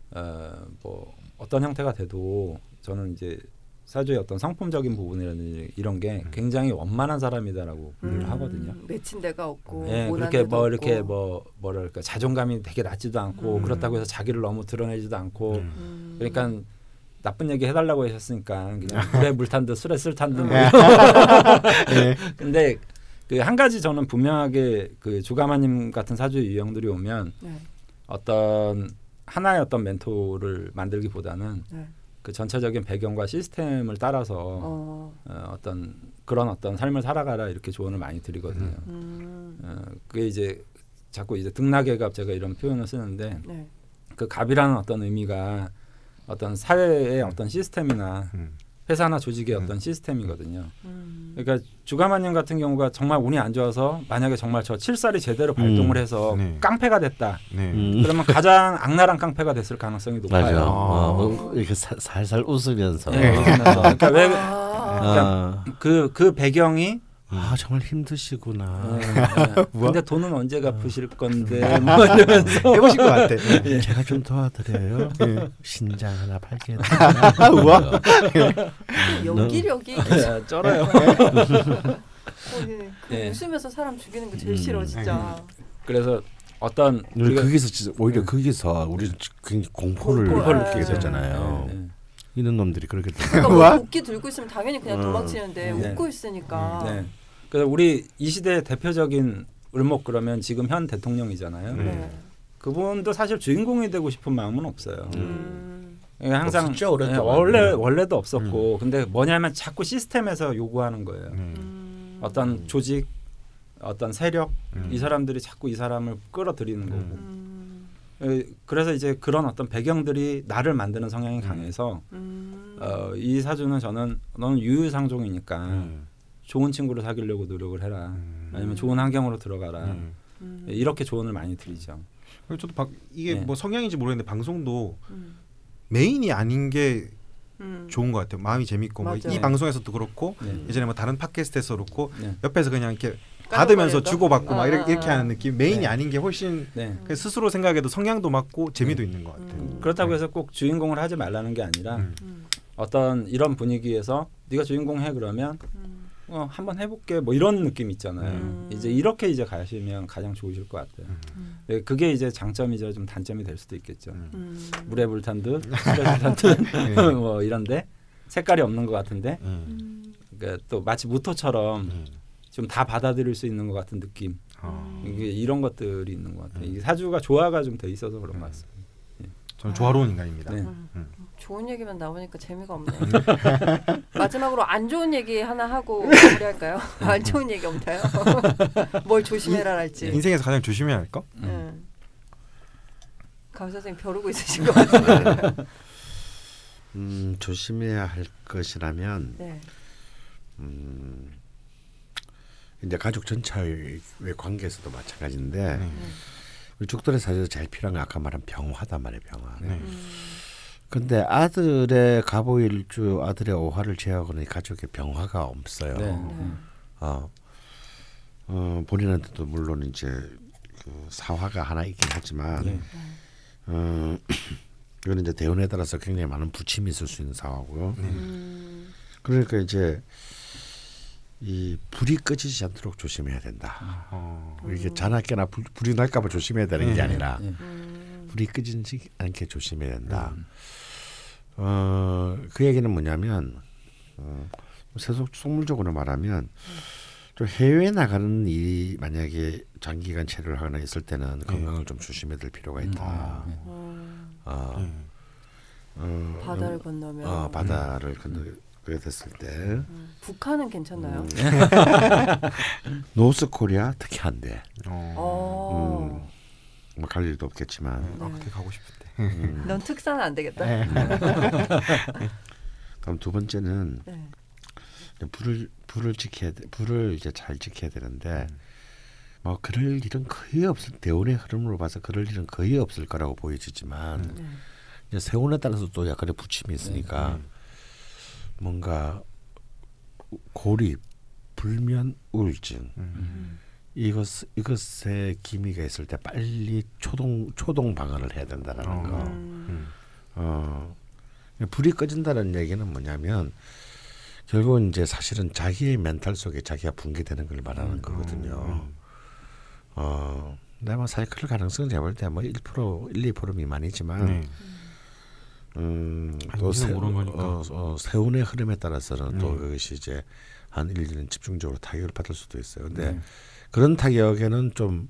어뭐 어떤 형태가 돼도 저는 이제 사주의 어떤 성품적인 부분이라든지 이런 게 음. 굉장히 원만한 사람이다라고 분류를 음. 하거든요. 맺힌 데가 없고 예, 그렇게 뭐 이렇게 없고. 뭐 뭐랄까 자존감이 되게 낮지도 않고 음. 그렇다고 해서 자기를 너무 드러내지도 않고 음. 음. 그러니까 나쁜 얘기 해달라고 하셨으니까 그냥 물에 물 탄 듯 술에 술 탄 듯. 뭐 네. 근데 그 한 가지 저는 분명하게 그 주가마님 같은 사주 유형들이 오면 네. 어떤 하나의 어떤 멘토를 만들기보다는 네. 그 전체적인 배경과 시스템을 따라서 어. 어, 어 떤 그런 어떤 삶을 살아가라 이렇게 조언을 많이 드리거든요. 음. 어, 그게 이제 자꾸 이제 등락의 갑 제가 이런 표현을 쓰는데 네. 그 갑이라는 어떤 의미가 어떤 사회의 어떤 시스템이나 음. 회사나 조직의 음. 어떤 시스템이거든요. 음. 그러니까 주가마님 같은 경우가 정말 운이 안 좋아서 만약에 정말 저 칠살이 제대로 발동을 음. 해서 네. 깡패가 됐다. 네. 음. 그러면 가장 악랄한 깡패가 됐을 가능성이 높아요. 맞아. 아. 어, 이렇게 사- 살살 웃으면서. 예, 그러니까 왜 아. 아, 그, 그 배경이 아, 정말 힘드시구나. 어, 예. 근데 돈은 언제 갚으실 건데 뭐 이러면서 해보신 것 같아. 제가 좀 도와드려요. 신장 하나 팔게. 우와. 연기력이 예, 쩔어요. 어, 예. 그 예. 웃으면서 사람 죽이는 거 제일 음. 싫어 진짜. 그래서 어떤 우리 거기서 진짜 오히려 거기서 우리 굉장히 공포를 공포를 느끼게 예. 됐잖아요. 예, 예. 이런 놈들이 그렇게 돼. 그러니까 뭐. 도끼 들고 있으면 당연히 그냥 어. 도망치는데 네. 웃고 있으니까. 네. 그래서 우리 이 시대의 대표적인 을목 그러면 지금 현 대통령이잖아요. 네. 네. 그분도 사실 주인공이 되고 싶은 마음은 없어요. 음. 예, 항상 없었죠. 예, 원래 원래도 없었고 근데 뭐냐면 자꾸 시스템에서 요구하는 거예요. 네. 음. 어떤 조직, 어떤 세력 음. 이 사람들이 자꾸 이 사람을 끌어들이는 거고. 음. 예, 그래서 이제 그런 어떤 배경들이 나를 만드는 성향이 강해서 음. 어, 이 사주는 저는 너는 유유상종이니까 음. 좋은 친구를 사귀려고 노력을 해라. 음. 아니면 좋은 환경으로 들어가라. 음. 음. 예, 이렇게 조언을 많이 드리죠. 저도 박, 이게 네. 뭐 성향인지 모르겠는데 방송도 음. 메인이 아닌 게 음. 좋은 것 같아요. 마음이 재밌고 뭐. 이 방송에서도 그렇고 네. 예전에 뭐 다른 팟캐스트에서 그렇고 네. 옆에서 그냥 이렇게 받으면서 주고받고 거? 막 아, 이렇게, 아, 이렇게 아. 하는 느낌 메인이 네. 아닌 게 훨씬 네. 그 스스로 생각해도 성향도 맞고 재미도 있는 것 같아요. 음. 그렇다고 해서 꼭 주인공을 하지 말라는 게 아니라 음. 음. 어떤 이런 분위기에서 네가 주인공 해 그러면 음. 어, 한번 해볼게 뭐 이런 느낌 있잖아요. 음. 이제 이렇게 이제 가시면 가장 좋으실 것 같아요. 음. 네, 그게 이제 장점이자 좀 단점이 될 수도 있겠죠. 음. 음. 물에 불탄 듯, 술에 불탄 듯, 네. 뭐 이런데 색깔이 없는 것 같은데, 음. 음. 그러니까 또 마치 무토처럼 음. 좀다 받아들일 수 있는 것 같은 느낌. 어. 이게 이런 것들이 있는 것 같아요. 음. 이게 사주가 조화가 좀 돼 있어서 그런 것 같습니다. 저는 조화로운 인간입니다. 네. 음. 음. 좋은 얘기만 나오니까 재미가 없네. 마지막으로 안 좋은 얘기 하나 하고 마무리할까요? 안 좋은 얘기 없나요? 뭘 조심해라랄지. 인생에서 가장 조심해야 할 거? 음. 음. 강 선생님 벼르고 있으신 것 같은데. 음, 조심해야 할 것이라면 네. 음, 이제 가족 전체의 관계에서도 마찬가지인데 네. 우리 죽돌의 사주에서 제일 필요한 건 아까 말한 병화단 말이에요 병화. 네. 음. 근데 아들의 가보일주 아들의 오화를 제외하고는 이 가족에 병화가 없어요. 네. 네. 어, 어 본인한테도 물론 이제 그 사화가 하나 있긴 하지만 네. 어, 이거는 이제 대운에 따라서 굉장히 많은 부침이 있을 수 있는 사화고요. 음. 그러니까 이제 이 불이 꺼지지 않도록 조심해야 된다. 어. 이게 자나깨나 불, 불이 날까봐 조심해야 되는 게 네. 아니라 네. 음. 불이 꺼지지 않게 조심해야 된다. 음. 어, 그 얘기는 뭐냐면 어, 세속 속물적으로 말하면 좀 해외에 나가는 일이 만약에 장기간 체류를 하거나 있을 때는 건강을 좀 조심해야 될 필요가 있다. 음. 음. 어, 네. 어, 바다를 건너면 어, 바다를 건너게 됐을 때 음. 북한은 괜찮나요? 음. 노스 코리아 특히 안 돼. 어. 어. 뭐갈 일도 없겠지만. 아, 그때 가고 싶은데. 음. 넌 특사는 안 되겠다. 네. 그럼 두 번째는 네. 불을 불을 지켜야 돼. 불을 이제 잘 지켜야 되는데 음. 뭐 그럴 일은 거의 없을 대운의 흐름으로 봐서 그럴 일은 거의 없을 거라고 보여지지만 음. 네. 이제 세운에 따라서 또 약간의 부침이 있으니까 음. 뭔가 고립, 불면, 우울증 음. 이것 이것에 기미가 있을 때 빨리 초동 초동 방어를 해야 된다라는 어. 거. 음. 음. 어 불이 꺼진다는 얘기는 뭐냐면 결국은 이제 사실은 자기의 멘탈 속에 자기가 붕괴되는 걸 말하는 거거든요. 음. 어, 근데 뭐 그럴 가능성은 제가 볼때뭐 1% 1, 2% 미만이지만 네. 음, 또 세. 어, 어, 세운의 흐름에 따라서는 또 음. 그것이 이제 한 1, 2년 집중적으로 타격을 받을 수도 있어요. 근데 네. 그런 타격에는 좀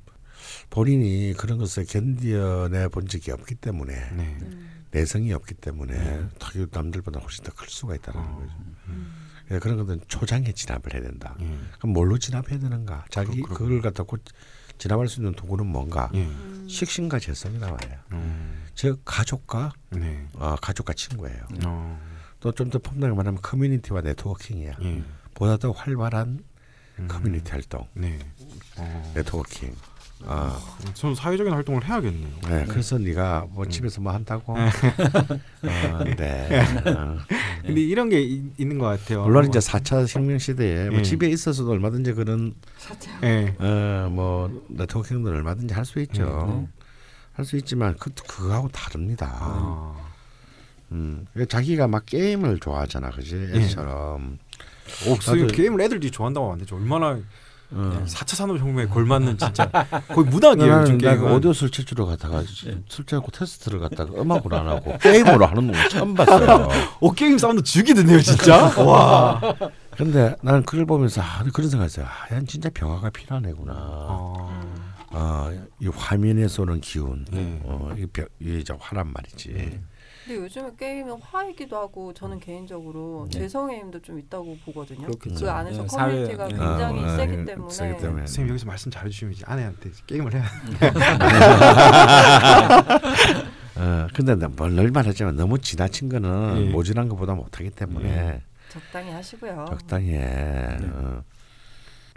본인이 그런 것을 견뎌내 본 적이 없기 때문에 네. 음. 내성이 없기 때문에 네. 타격 남들보다 훨씬 더 클 수가 있다는 어. 거죠. 음. 예, 그런 것들은 초장에 진압을 해야 된다. 예. 그럼 뭘로 진압해야 되는가? 자기 그렇- 그걸 갖다 고 진압할 수 있는 도구는 뭔가? 예. 음. 식신과 재성이 나와요. 음. 즉 가족과 네. 어, 가족과 친구예요. 어. 또좀 더 폼나게 말하면 커뮤니티와 networking이야. 예. 보다 더 활발한 음. 커뮤니티 활동, 네. 어. 네트워킹. 아, 저는 사회적인 활동을 해야겠네요. 네. 그래서 네가 뭐 집에서 뭐 한다고? 어, 네. 어. 근데 이런 게 이- 있는 것 같아요. 물론 이제 4차 혁명 시대에 뭐 예. 집에 있어서도 얼마든지 그런. 예. 어, 뭐 networking도 얼마든지 할 수 있죠. 할 수 있지만 그 그거하고 다릅니다. 아. 음, 그러니까 자기가 막 게임을 좋아하잖아, 그지? 애처럼. 오, 선생님 나도- 게임을 애들이 좋아한다고 하는데 정말 어. 4차 산업혁명에 걸맞는 진짜 거의 문학이에요. 요즘 게임은. 오디오 술집주로 갔다가 술집하고 테스트를 갔다가 음악으로 안 하고 게임으로 하는 놈 처음 봤어요. 어 게임 사운드 죽이던데요, 진짜. 와. 근데 나는 그걸 보면서 아, 그런 생각했어요. 아, 난 진짜 병화가 필요한 애구나. 어. 어, 이 화면에서 오는 기운, 네. 어, 이 이게 이제 화란 말이지. 근데 요즘에 게임은 화이기도 하고 저는 개인적으로 네. 재성의 힘도 좀 있다고 보거든요. 그렇겠죠. 그 안에서 네, 커뮤니티가 사회- 네. 굉장히 어, 어, 세기 예, 때문에. 세기 때문에. 선생님 여기서 말씀 잘해주시면 이제 아내한테 게임을 해야. 어, 근데 늘 말하지만 너무 지나친 거는 예. 모질한 것보다 못하기 때문에 예. 적당히 하시고요. 적당히 해. 어.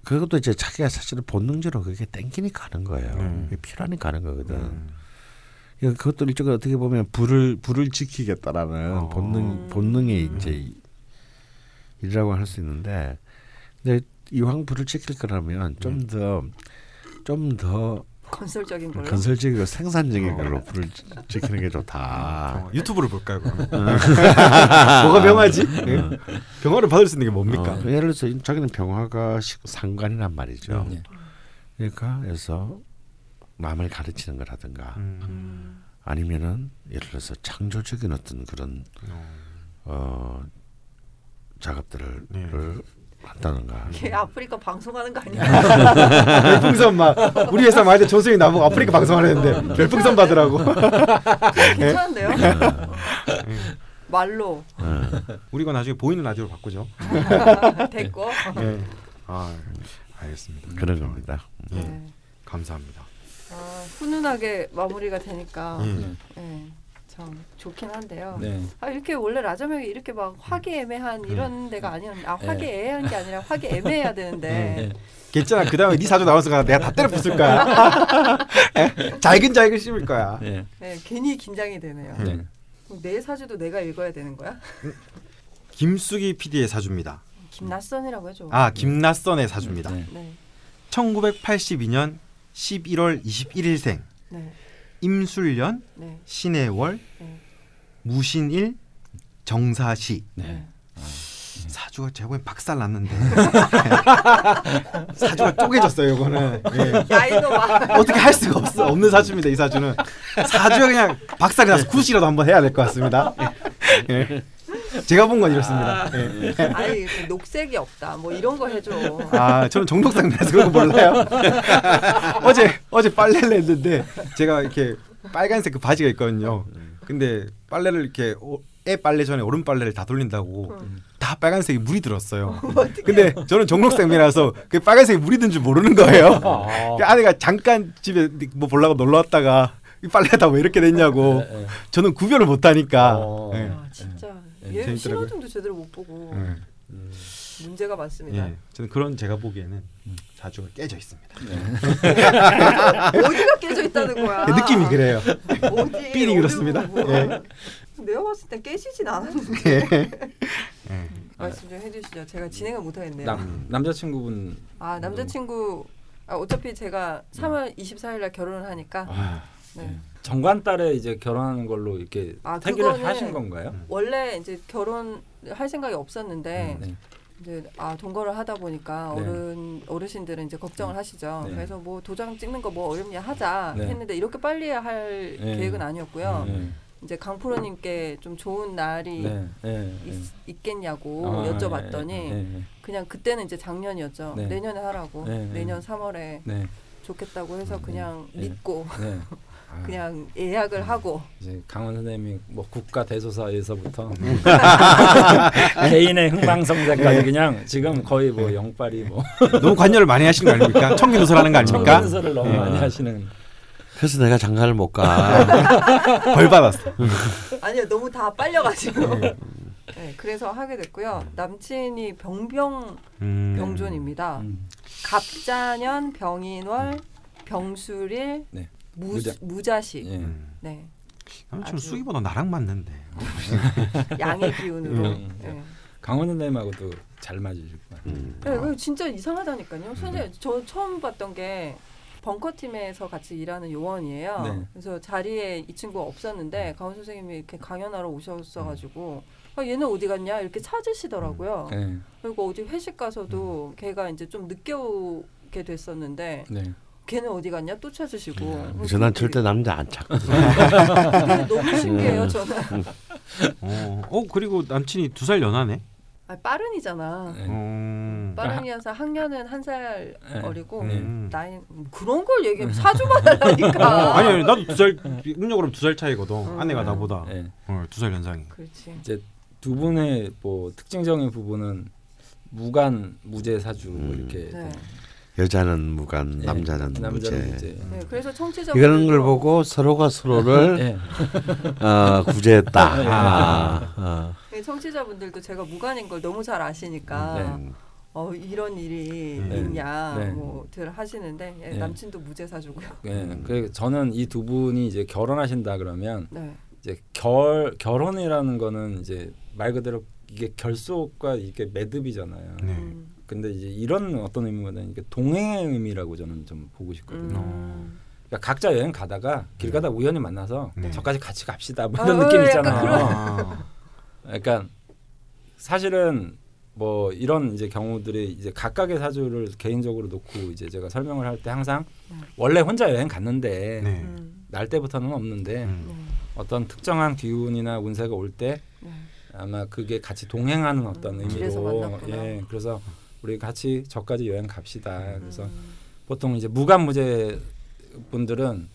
그것도 이제 자기가 사실은 본능적으로 그게 땡기니까 하는 거예요. 음. 필요하니까 하는 거거든. 음. 그러니까 그것도 일종의 어떻게 보면 불을 불을 지키겠다라는 어. 본능 음. 본능이 이제 일이라고 할 수 있는데 근데 이왕 불을 지킬 거라면 좀 더 좀더 건설적인 걸로. 건설적이고 생산적인 어. 걸로 불을 지- 지키는 게 좋다. 어, 유튜브를 볼까요? 그러면? 뭐가 병화지? 예? 병화를 받을 수 있는 게 뭡니까? 어, 예를 들어서 자기는 병화가 시- 상관이란 말이죠. 네. 그러니까 그래서 남을 가르치는 거라든가 음. 음. 아니면은 예를 들어서 창조적인 어떤 그런 어. 어 작업들을 네. 를 한다든가 걔 아프리카 방송하는 거 아니야? 별풍선 막 우리 회사 말때 조수이 나보고 아프리카 방송하려는데 별풍선 받으라고. 괜찮은데요? 네. 말로 어, 우리가 나중에 보이는 라디오로 바꾸죠. 됐고. 예. 아 알겠습니다. 그런 겁니다. 예. 네. 감사합니다. 아, 훈훈하게 마무리가 되니까 예. 네. 네, 참 좋긴 한데요. 네. 아, 이렇게 원래 라자명이 이렇게 막 화기애매한 이런 데가 아니었는데 아 화기애애한 게 아니라 화기애매해야 되는데 네. 괜찮아. 그 다음에 네 사주 나와서 가 내가 다 때려 부술 거야. 예? 잘근잘근 씹을 거야. 네. 네, 괜히 긴장이 되네요. 네. 내 사주도 내가 읽어야 되는 거야? 김숙이 PD의 사주입니다. 김낯선이라고 해줘. 아 김낯선의 사주입니다. 네. 네, 1982년 11월 21일생. 네, 임술년 네, 신해월 네. 무신일 정사시. 네. 사주가 제가 보기엔 박살 났는데. 사주가 쪼개졌어요 이거는. 예. 어떻게 할 수가 없어. 없는 사주입니다 이 사주는. 사주가 그냥 박살이 나서 굿이라도 한번 해야 될 것 같습니다. 예. 제가 본 건 이렇습니다 예. 아니 그 녹색이 없다. 뭐 이런 거 해줘. 아 저는 정독상이라서 그런 거 몰라요 어제 어제 빨래를 했는데 제가 이렇게 빨간색 그 바지가 있거든요 근데 빨래를 이렇게 오- 애 빨래 전에 오른 빨래를 다 돌린다고 응. 다다 빨간색이 물이 들었어요. 근데 저는 종록쌤이라서 그 빨간색이 물이 든 줄 모르는 거예요. 아. 그 아내가 잠깐 집에 뭐 보려고 놀러 왔다가 이 빨래가 다왜 이렇게 됐냐고. 예, 예. 저는 구별을 못 하니까. 어. 예. 예, 얘 재밌더라고요. 신호등도 제대로 못 보고 예. 음. 문제가 많습니다. 예. 저는 그런 제가 보기에는 자주가 깨져 있습니다. 어디가 깨져 있다는 거야? 그 느낌이 그래요. 어디? 삘이 그렇습니다. 예. 내가 봤을 땐 깨지진 않았는데 예. 말씀 좀 해주시죠. 제가 진행을 못 하겠네요. 남 남자친구분 아 남자친구 아, 어차피 제가 3월 24일 날 결혼을 하니까 아, 네. 정관 달에 이제 결혼하는 걸로 이렇게 아, 태기를 하신 건가요? 원래 이제 결혼할 생각이 없었는데 네. 이제 아 동거를 하다 보니까 네. 어른 어르신들은 이제 걱정을 하시죠. 네. 그래서 뭐 도장 찍는 거 뭐 어렵냐 하자 네. 했는데 이렇게 빨리 할 네. 계획은 아니었고요. 네. 이제 강프로님께 좀 좋은 날이 네. 네. 있, 겠냐고 아, 여쭤봤더니 네. 네. 그냥 그때는 이제 작년이었죠. 네. 내년에 하라고 네, 네. 내년 3월에 네. 좋겠다고 해서 네. 그냥 네. 믿고 네. 아, 그냥 예약을 하고 이제 강원 선생님이 뭐 국가 대소사에서부터 음. 개인의 흥망성쇠까지 그냥 지금 거의 뭐 영빨이 뭐 너무 관여를 많이 하시는 거 아닙니까? 청기노설하는 거 아닙니까? 청근서를 너무 네. 많이 하시는 그래서 내가 장가를 못 가. 벌 받았어. 아니요 너무 다 빨려가지고 네, 그래서 하게 됐고요. 남친이 병병 음. 병존입니다. 음. 갑자년 병인월 병술일 네. 무, 무자. 무자 식 예. 음. 네 남친 아주- 수기보다 나랑 맞는데. 양의 기운으로 음. 네. 강원 선생님하고도 잘 맞으실 거예요. 음. 네, 진짜 이상하다니까요. 선생님, 저 처음 봤던 게 벙커 팀에서 같이 일하는 요원이에요. 네. 그래서 자리에 이 친구가 없었는데 강원 선생님이 이렇게 강연하러 오셨어가지고 아, 얘는 어디 갔냐 이렇게 찾으시더라고요. 네. 그리고 어디 회식 가서도 걔가 이제 좀 늦게 오게 됐었는데 네. 걔는 어디 갔냐 또 찾으시고. 그래서 난 절대 남자 안 찾거든. 그게 너무 신기해요 음. 저는. 어, 어 그리고 남친이 두 살 연하네. 아, 빠른이잖아. 네. 음. 빠른이어서 학년은 한살 네. 어리고 네. 음. 나이 그런 걸 얘기해 사주만 하려니까. 어, 아니, 아니 나도 두살 음력으로 두 살 차이거든. 음. 아내가 나보다 네. 어, 두살 연상이. 그렇지. 이제 두 분의 뭐 특징적인 부분은 무관 무죄 사주 음. 이렇게 네. 여자는 무관, 네. 남자는 무죄. 남자는 무죄. 네, 그래서 청취자 이런 걸 보고 서로가 서로를 네. 어, 구제했다. 네. 아, 어. 네, 청취자분들도 제가 무관인 걸 너무 잘 아시니까 음. 어 이런 일이 네. 있냐 네. 뭐들 하시는데 예, 네. 남친도 무죄 사주고요. 네. 그 저는 이 두 분이 이제 결혼하신다 그러면 네. 이제 결 결혼이라는 거는 이제 말 그대로 이게 결속과 이게 매듭이잖아요. 네. 음. 근데 이제 이런 어떤 의미보다는 이게 동행의 의미라고 저는 좀 보고 싶거든요. 음. 그러니까 각자 여행 가다가 길 가다 우연히 만나서 네. 저까지 같이 갑시다 뭐 아, 이런 어, 느낌 약간 있잖아요. 아. 그러니까 사실은 뭐 이런 이제 경우들이 이제 각각의 사주를 개인적으로 놓고 이제 제가 설명을 할 때 항상 네. 원래 혼자 여행 갔는데 네. 음. 날 때부터는 없는데 음. 네. 어떤 특정한 기운이나 운세가 올때 네. 아마 그게 같이 동행하는 어떤 음, 의미로. 예 그래서 우리 같이 저까지 여행 갑시다 그래서 음. 보통 이제 무관무제 분들은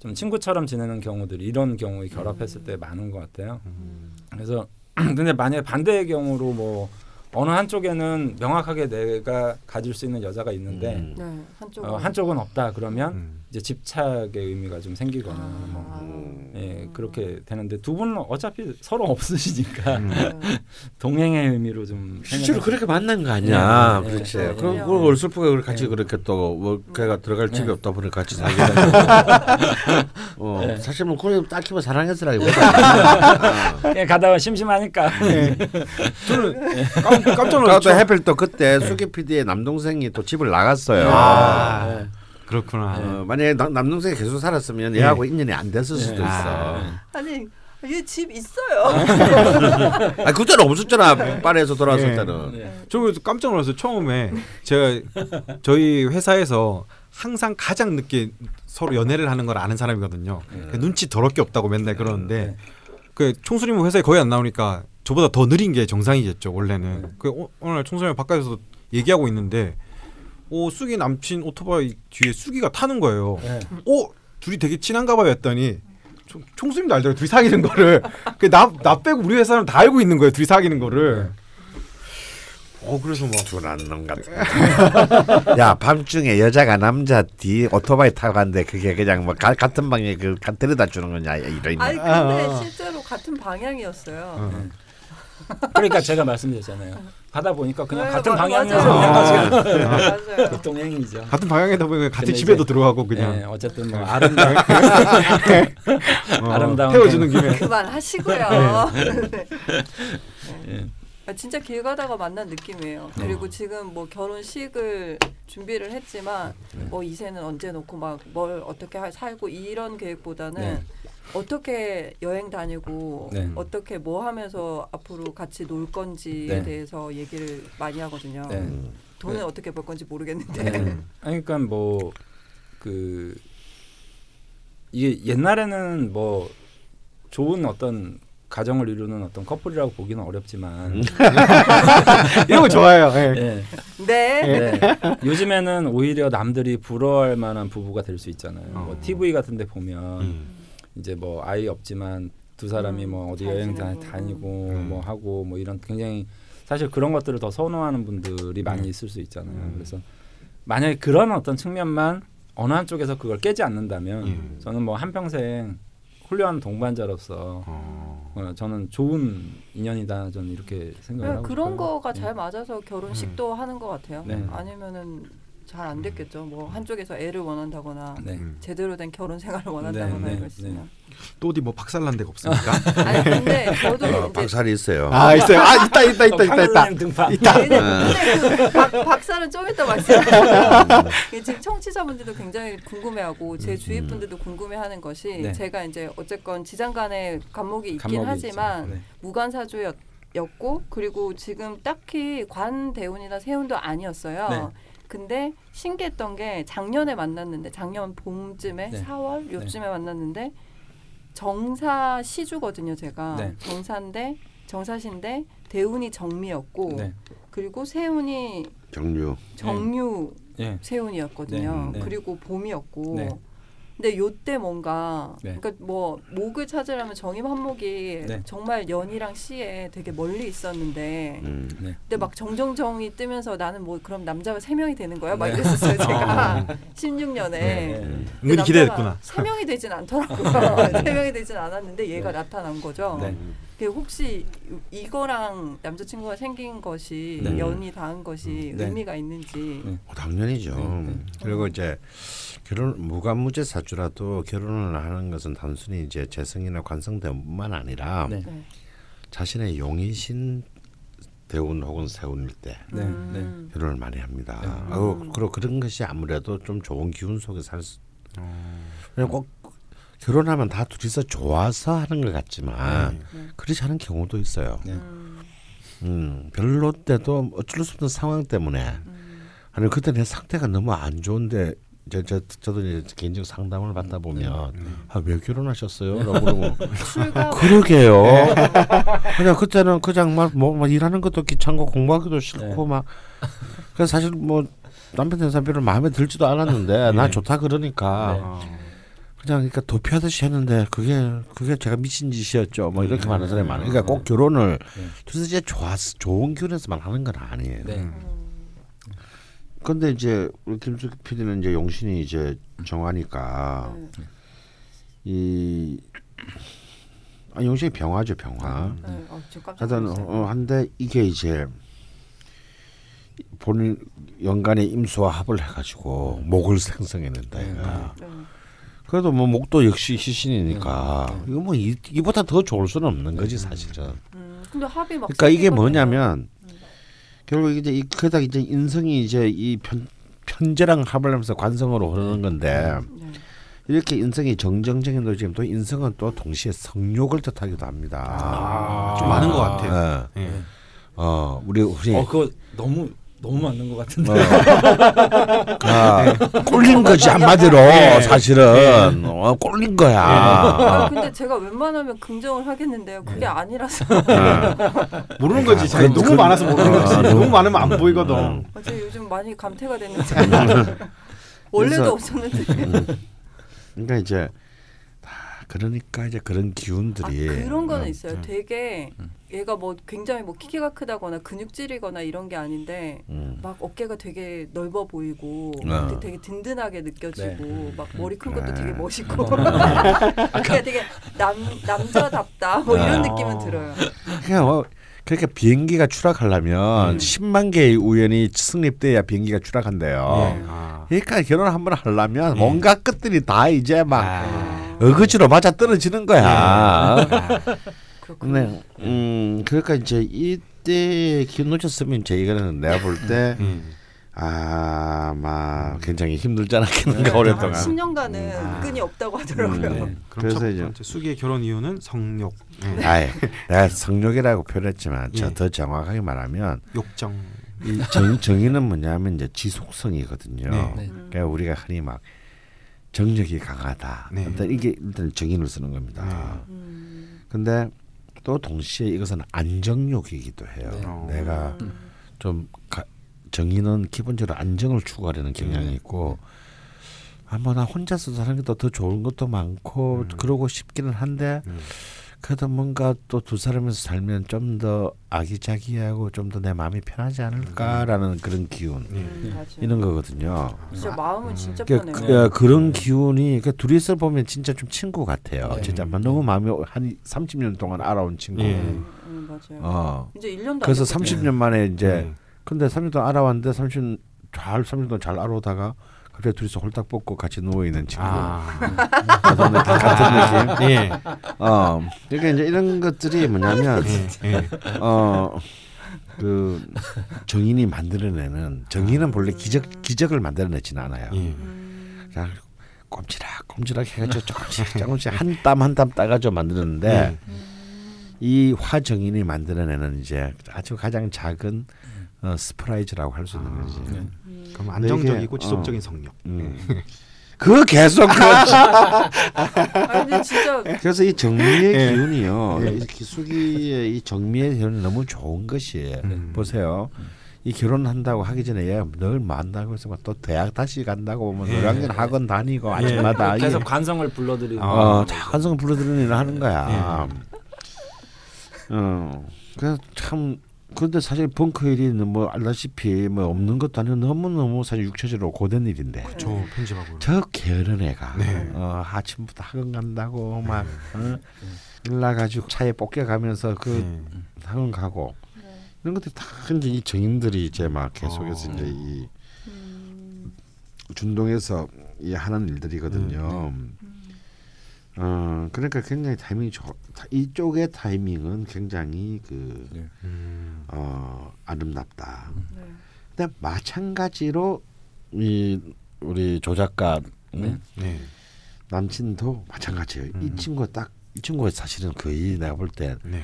좀 친구처럼 지내는 경우들이 이런 경우에 결합했을 음. 때 많은 것 같아요. 음. 그래서 근데 만약에 반대의 경우로 뭐 어느 한쪽에는 명확하게 내가 가질 수 있는 여자가 있는데 음. 네. 한쪽 어, 한쪽은 없다 그러면 음. 이제 집착의 의미가 좀 생기거나 아. 뭐 음. 예, 그렇게 되는데 두 분은 어차피 서로 없으시니까 음. 네. 동행의 의미로 좀 실제로 그렇게 만난 거 아니야. 네, 네, 그렇지. 네. 그럼 네. 그걸 얼슬프게 같이 네. 그렇게 또뭐 걔가 들어갈 집이 네. 없다 보니 같이 살게 되고. 어, 네. 사실 뭐 그걸 딱히 뭐 사랑했으라기보다. 예, 가다가 심심하니까 저는 네. 깜, 또 놀랐죠. 해필 또 그때 수기 PD의 남동생이 또 집을 나갔어요. 아. 네. 그렇구나. 어, 만약에 남, 남동생이 계속 살았으면 얘하고 인연이 안 됐을 수도 네. 있어. 아. 아니 얘집 있어요. 아 그때는 없었잖아. 파리에서 돌아왔을 네. 때는. 네. 저 깜짝 놀랐어요. 처음에 제가 저희 회사에서 항상 가장 늦게 서로 연애를 하는 걸 아는 사람이거든요. 그 눈치 더럽게 없다고 맨날 그러는데 네. 그 총수님은 회사에 거의 안 나오니까 저보다 더 느린 게 정상이겠죠 원래는. 네. 그 오- 오늘 총수님 바깥에서 얘기하고 있는데 오 쑥이 남친 오토바이 뒤에 쑥이가 타는 거예요. 네. 오 둘이 되게 친한가 봐요 했더니 총- 총수님도 알더라고요 둘이 사귀는 거를 그나나 빼고 우리 회사는 다 알고 있는 거예요 둘이 사귀는 거를 어 그래서 뭐 둔한 놈 같은. 야 밤중에 여자가 남자 뒤 오토바이 타고 갔는데 그게 그냥 뭐 가, 같은 방에 그 가- 데려다 주는 거냐 이런. 아니 근데 아. 실제로 같은 방향이었어요. 어. 그러니까 제가 말씀드렸잖아요. 가다 보니까 그냥 네, 같은 마- 방향이어서 맞아요. 맞아요. 교통행위죠. 같은 방향이다 보니까 같은 집에도 들어가고 그냥 네, 어쨌든 뭐 아름다운 어, 아름다운 태워주는 김에 그만하시고요. 네. 예. 아, 진짜 길 가다가 만난 느낌이에요. 네. 그리고 지금 뭐 결혼식을 준비를 했지만 네. 뭐 이세는 언제 놓고 막 뭘 어떻게 할- 살고 이런 계획보다는 네. 어떻게 여행 다니고 네. 어떻게 뭐 하면서 앞으로 같이 놀 건지에 네. 대해서 얘기를 많이 하거든요. 네. 돈은 네. 어떻게 벌 건지 모르겠는데. 네. 아니, 그러니까 뭐 그 이게 옛날에는 뭐 좋은 어떤 가정을 이루는 어떤 커플이라고 보기는 어렵지만 이런 거 좋아해요. 예. 예. 네. 네. 요즘에는 오히려 남들이 부러워할 만한 부부가 될 수 있잖아요. 뭐 어. TV 같은데 보면 음. 이제 뭐 아이 없지만 두 사람이 음, 뭐 어디 잘 여행 다. 다니고 음. 뭐 하고 뭐 이런 굉장히 사실 그런 것들을 더 선호하는 분들이 많이 음. 있을 수 있잖아요. 음. 그래서 만약에 그런 어떤 측면만 어느 한쪽에서 그걸 깨지 않는다면 음. 저는 뭐 한평생 훌륭한 동반자로서 어. 어, 저는 좋은 인연이다 저는 이렇게 생각을 네, 하고 그런 싶어요. 거가 네. 잘 맞아서 결혼식도 하는 것 같아요. 네. 아니면은 잘 안 됐겠죠. 뭐 한쪽에서 애를 원한다거나 네. 음. 제대로 된 결혼 생활을 원한다거나 네, 네, 이랬으면. 또 어디 뭐 박살난 데가 없습니까? 아니 근데 저도 어, 박살이 있어요. 아 있어요. 아 있다 있다 있다 있다 있다. 황금님 등판. 근데, 근데 그 박, 박사는 좀 이따 말씀. 지금 청취자분들도 굉장히 궁금해하고 제 주위 분들도 궁금해하는 것이 네. 제가 이제 어쨌건 지장간에 감목이 있긴 감목이 하지만 있죠. 네. 무관사주였고 그리고 지금 딱히 관 대운이나 세운도 아니었어요. 네. 근데 신기했던 게 작년에 만났는데 작년 봄쯤에 네. 4월 요쯤에 만났는데 정사 시주거든요 제가 네. 정사인데 정사신데 대운이 정미였고 네. 그리고 세운이 정류. 정유 예. 세운이었거든요. 네, 네. 그리고 봄이었고. 네. 근데 요때 뭔가 네. 그러니까 뭐 목을 찾으려면 정임 한목이 네. 정말 연이랑 시에 되게 멀리 있었는데 음. 네. 근데 막 정정정이 뜨면서 나는 뭐 그럼 남자가 세 명이 되는 거야? 막 네. 이랬었어요 제가 아. 16년에. 네. 은근히 기대했구나. 세 명이 되진 않더라고요. 세 명이 되진 않았는데 얘가 네. 나타난 거죠. 네. 그 혹시 이거랑 남자친구가 생긴 것이 네. 연이 닿은 것이 네. 의미가 있는지 네. 어, 당연히죠. 그리고 이제 결혼 무관무제 사주라도 결혼을 하는 것은 단순히 이제 재성이나 관성 때문만 아니라 네. 네. 자신의 용이신 대운 혹은 세운일 때 네. 음. 결혼을 많이 합니다. 네. 어, 음. 그리고 그런 것이 아무래도 좀 좋은 기운 속에 살 수. 어. 왜냐면 꼭 결혼하면 다 둘이서 좋아서 하는 것 같지만 네. 그렇지 않은 경우도 있어요. 네. 음. 음, 별로 때도 어쩔 수 없는 상황 때문에 음. 아니 그때 내 상태가 너무 안 좋은데 저, 저 저도 이제 개인적 상담을 받다 보면 아, 왜 결혼하셨어요? 라고 그러고 그러게요. 그냥 그때는 그냥 막, 뭐, 막 일하는 것도 귀찮고 공부하기도 싫고 네. 막 그래서 사실 뭐 남편 된 사람 별로 마음에 들지도 않았는데 난 좋다 그러니까 네. 어. 그냥 그러니까 도피하듯이 했는데 그게 그게 제가 미친 짓이었죠. 뭐 이렇게 네. 말하는 사람이 많아요. 그러니까 꼭 결혼을 네. 이제 좋았 좋은 기운에서만 하는 건 아니에요. 네. 음. 근데 이제 우리 김숙 PD는 이제 용신이 이제 정하니까 네. 이 아, 용신이 병화죠 병화. 네. 어, 하여튼 놀랐어요. 어, 한데 이게 이제 본인 연간의 임수와 합을 해가지고 목을 생성했는데 네. 얘가. 네. 그래도 뭐 목도 역시 희신이니까 이거 뭐 이, 이보다 더 좋을 수는 없는 거지 사실은. 음, 근데 합이 막 그러니까 이게. 뭐냐면 결국 이제 이 그다 이제 인성이 이제 이 편, 편제랑 합을 하면서 관성으로 흐르는 건데 네. 이렇게 인성이 정정정해도 지금 또 인성은 또 동시에 성욕을 뜻하기도 합니다. 아, 좀 많은 것 같아요. 어, 예. 어 우리 우리 어 그거 너무 너무 맞는 것 같은데. 어, 아, 꼴린 거지 한마디로 사실은 어, 꼴린 거야. 아, 어. 근데 제가 웬만하면 긍정을 하겠는데요. 그게 아니라서 모르는 거지. 잘 그건- 너무 그건- 많아서 모르는 거지. 어, 너무 많으면 안 보이거든. 음. 어제 요즘 많이 감퇴가 됐는데 원래도 그래서- 없었는데 그러니까 이제 다 그러니까 이제 그런 아, 기운들이 그런 거는 음, 있어요. 되게 얘가 뭐 굉장히 뭐 키가 크다거나 근육질이거나 이런 게 아닌데 음. 막 어깨가 되게 넓어 보이고 어. 되게, 되게 든든하게 느껴지고 네. 막 머리 큰 것도 네. 되게 멋있고 그러니까 되게 남 남자답다 뭐 이런 아. 느낌은 들어요. 그냥 어, 그러니까 비행기가 추락하려면 음. 10만 개의 우연이 성립돼야 비행기가 추락한대요. 예. 아. 그러니까 결혼 한번 하려면 예. 온갖 것들이 다 이제 막 아. 어거지로 맞아 떨어지는 거야. 아. 그렇군요. 네, 음, 그러니까 이제 이때 기운 놓쳤으면 제 이거는 내가 볼때 음. 아마 굉장히 힘들지 않았겠는가 한 오랫동안. 10년간은 아. 끈이 없다고 하더라고요. 음, 네. 그럼 그래서 첫 이제- 수기의 결혼 이유는 성욕, 예. 아예 내가 성욕이라고 표현했지만 저 예. 더 정확하게 말하면 욕정. 이 정, 정의는 뭐냐면 이제 지속성이거든요. 네. 네. 음. 그러니까 우리가 흔히 막 정력이 강하다. 네. 일단 이게 일단 정의를 쓰는 겁니다. 네. 음. 근데 또 동시에 이것은 안정욕이기도 해요. 네. 어. 내가 음. 좀 가, 정의는 기본적으로 안정을 추구하려는 경향이 있고 아마 나 혼자서 사는 게 더 좋은 것도 많고 음. 그러고 싶기는 한데 음. 그래도 뭔가 또 두 사람에서 살면 좀 더 아기자기하고 좀 더 내 마음이 편하지 않을까라는 그런 기운 예. 음, 맞아요. 이런 거거든요. 진짜 마음은 진짜 그러니까 편해요. 그, 어, 그런 기운이 그 둘이서 보면 진짜 좀 친구 같아요. 네. 진짜 너무 마음이 한 30년 동안 알아온 친구. 예. 음, 음, 맞아요. 어. 이제 1년도 그래서 안 됐거든요. 30년 만에 이제 예. 근데 30년 동안 알아왔는데 30년 잘 30년 동안 잘 알아오다가 갑자기 둘이서 홀딱 벗고 같이 누워 있는 친구. 아. 같은 느낌. 같은 느낌. 예. 어. 그러니까 이제 이런 것들이 뭐냐면 예. 예. 어. 그 정인이 만들어내는 정인은 본래 기적 기적을 만들어내지는 않아요. 예. 음, 그냥 꼼지락 꼼지락 해가지고 조금씩 조금씩 한 땀 한 땀 따가지고 만드는데 예. 이 화정인이 만들어내는 이제 아주 가장 작은 어, 스프라이즈라고 할 수 있는 거지. 네. 음. 그럼 안정적이고 이게, 지속적인 성욕. 음. 그 계속 그아 근데 진짜 그래서 이 정미의 예. 기운이요. 이 기숙이의 이 정미의 기운이 너무 좋은 것이에요. 음. 보세요. 이 결혼한다고 하기 전에 얘가 늘 만나고 해서 또 대학 다시 간다고 뭐 예. 노량진 학원 다니고 예. 아침마다 계속 관성을 불러들이고 어, 한성 불러들이는 일을 하는 거야. 예. 어, 그래서 참 근데 사실 벙커 일이 뭐 알다시피 뭐 없는 것도 아니고 너무 너무 사실 육체적으로 고된 일인데 저 편집하고. 저 게으른 애가 네. 어, 아침부터 학원 간다고 막 어, 일나가지고 차에 뽑겨가면서 그 예. 학원 가고 네. 이런 것들이 다 이제 이 정인들이 이제 막 계속해서 어. 이제 이 음, 준동에서 이 하는 일들이거든요. 음. 어 그러니까 굉장히 타이밍이 좋. 이쪽의 타이밍은 굉장히 그 네. 음. 어, 아름답다. 네. 근데 마찬가지로 이 우리 조 작가 네. 네. 남친도 마찬가지예요. 이 음. 친구 가딱이 친구가 사실은 거의 내가 볼때 네.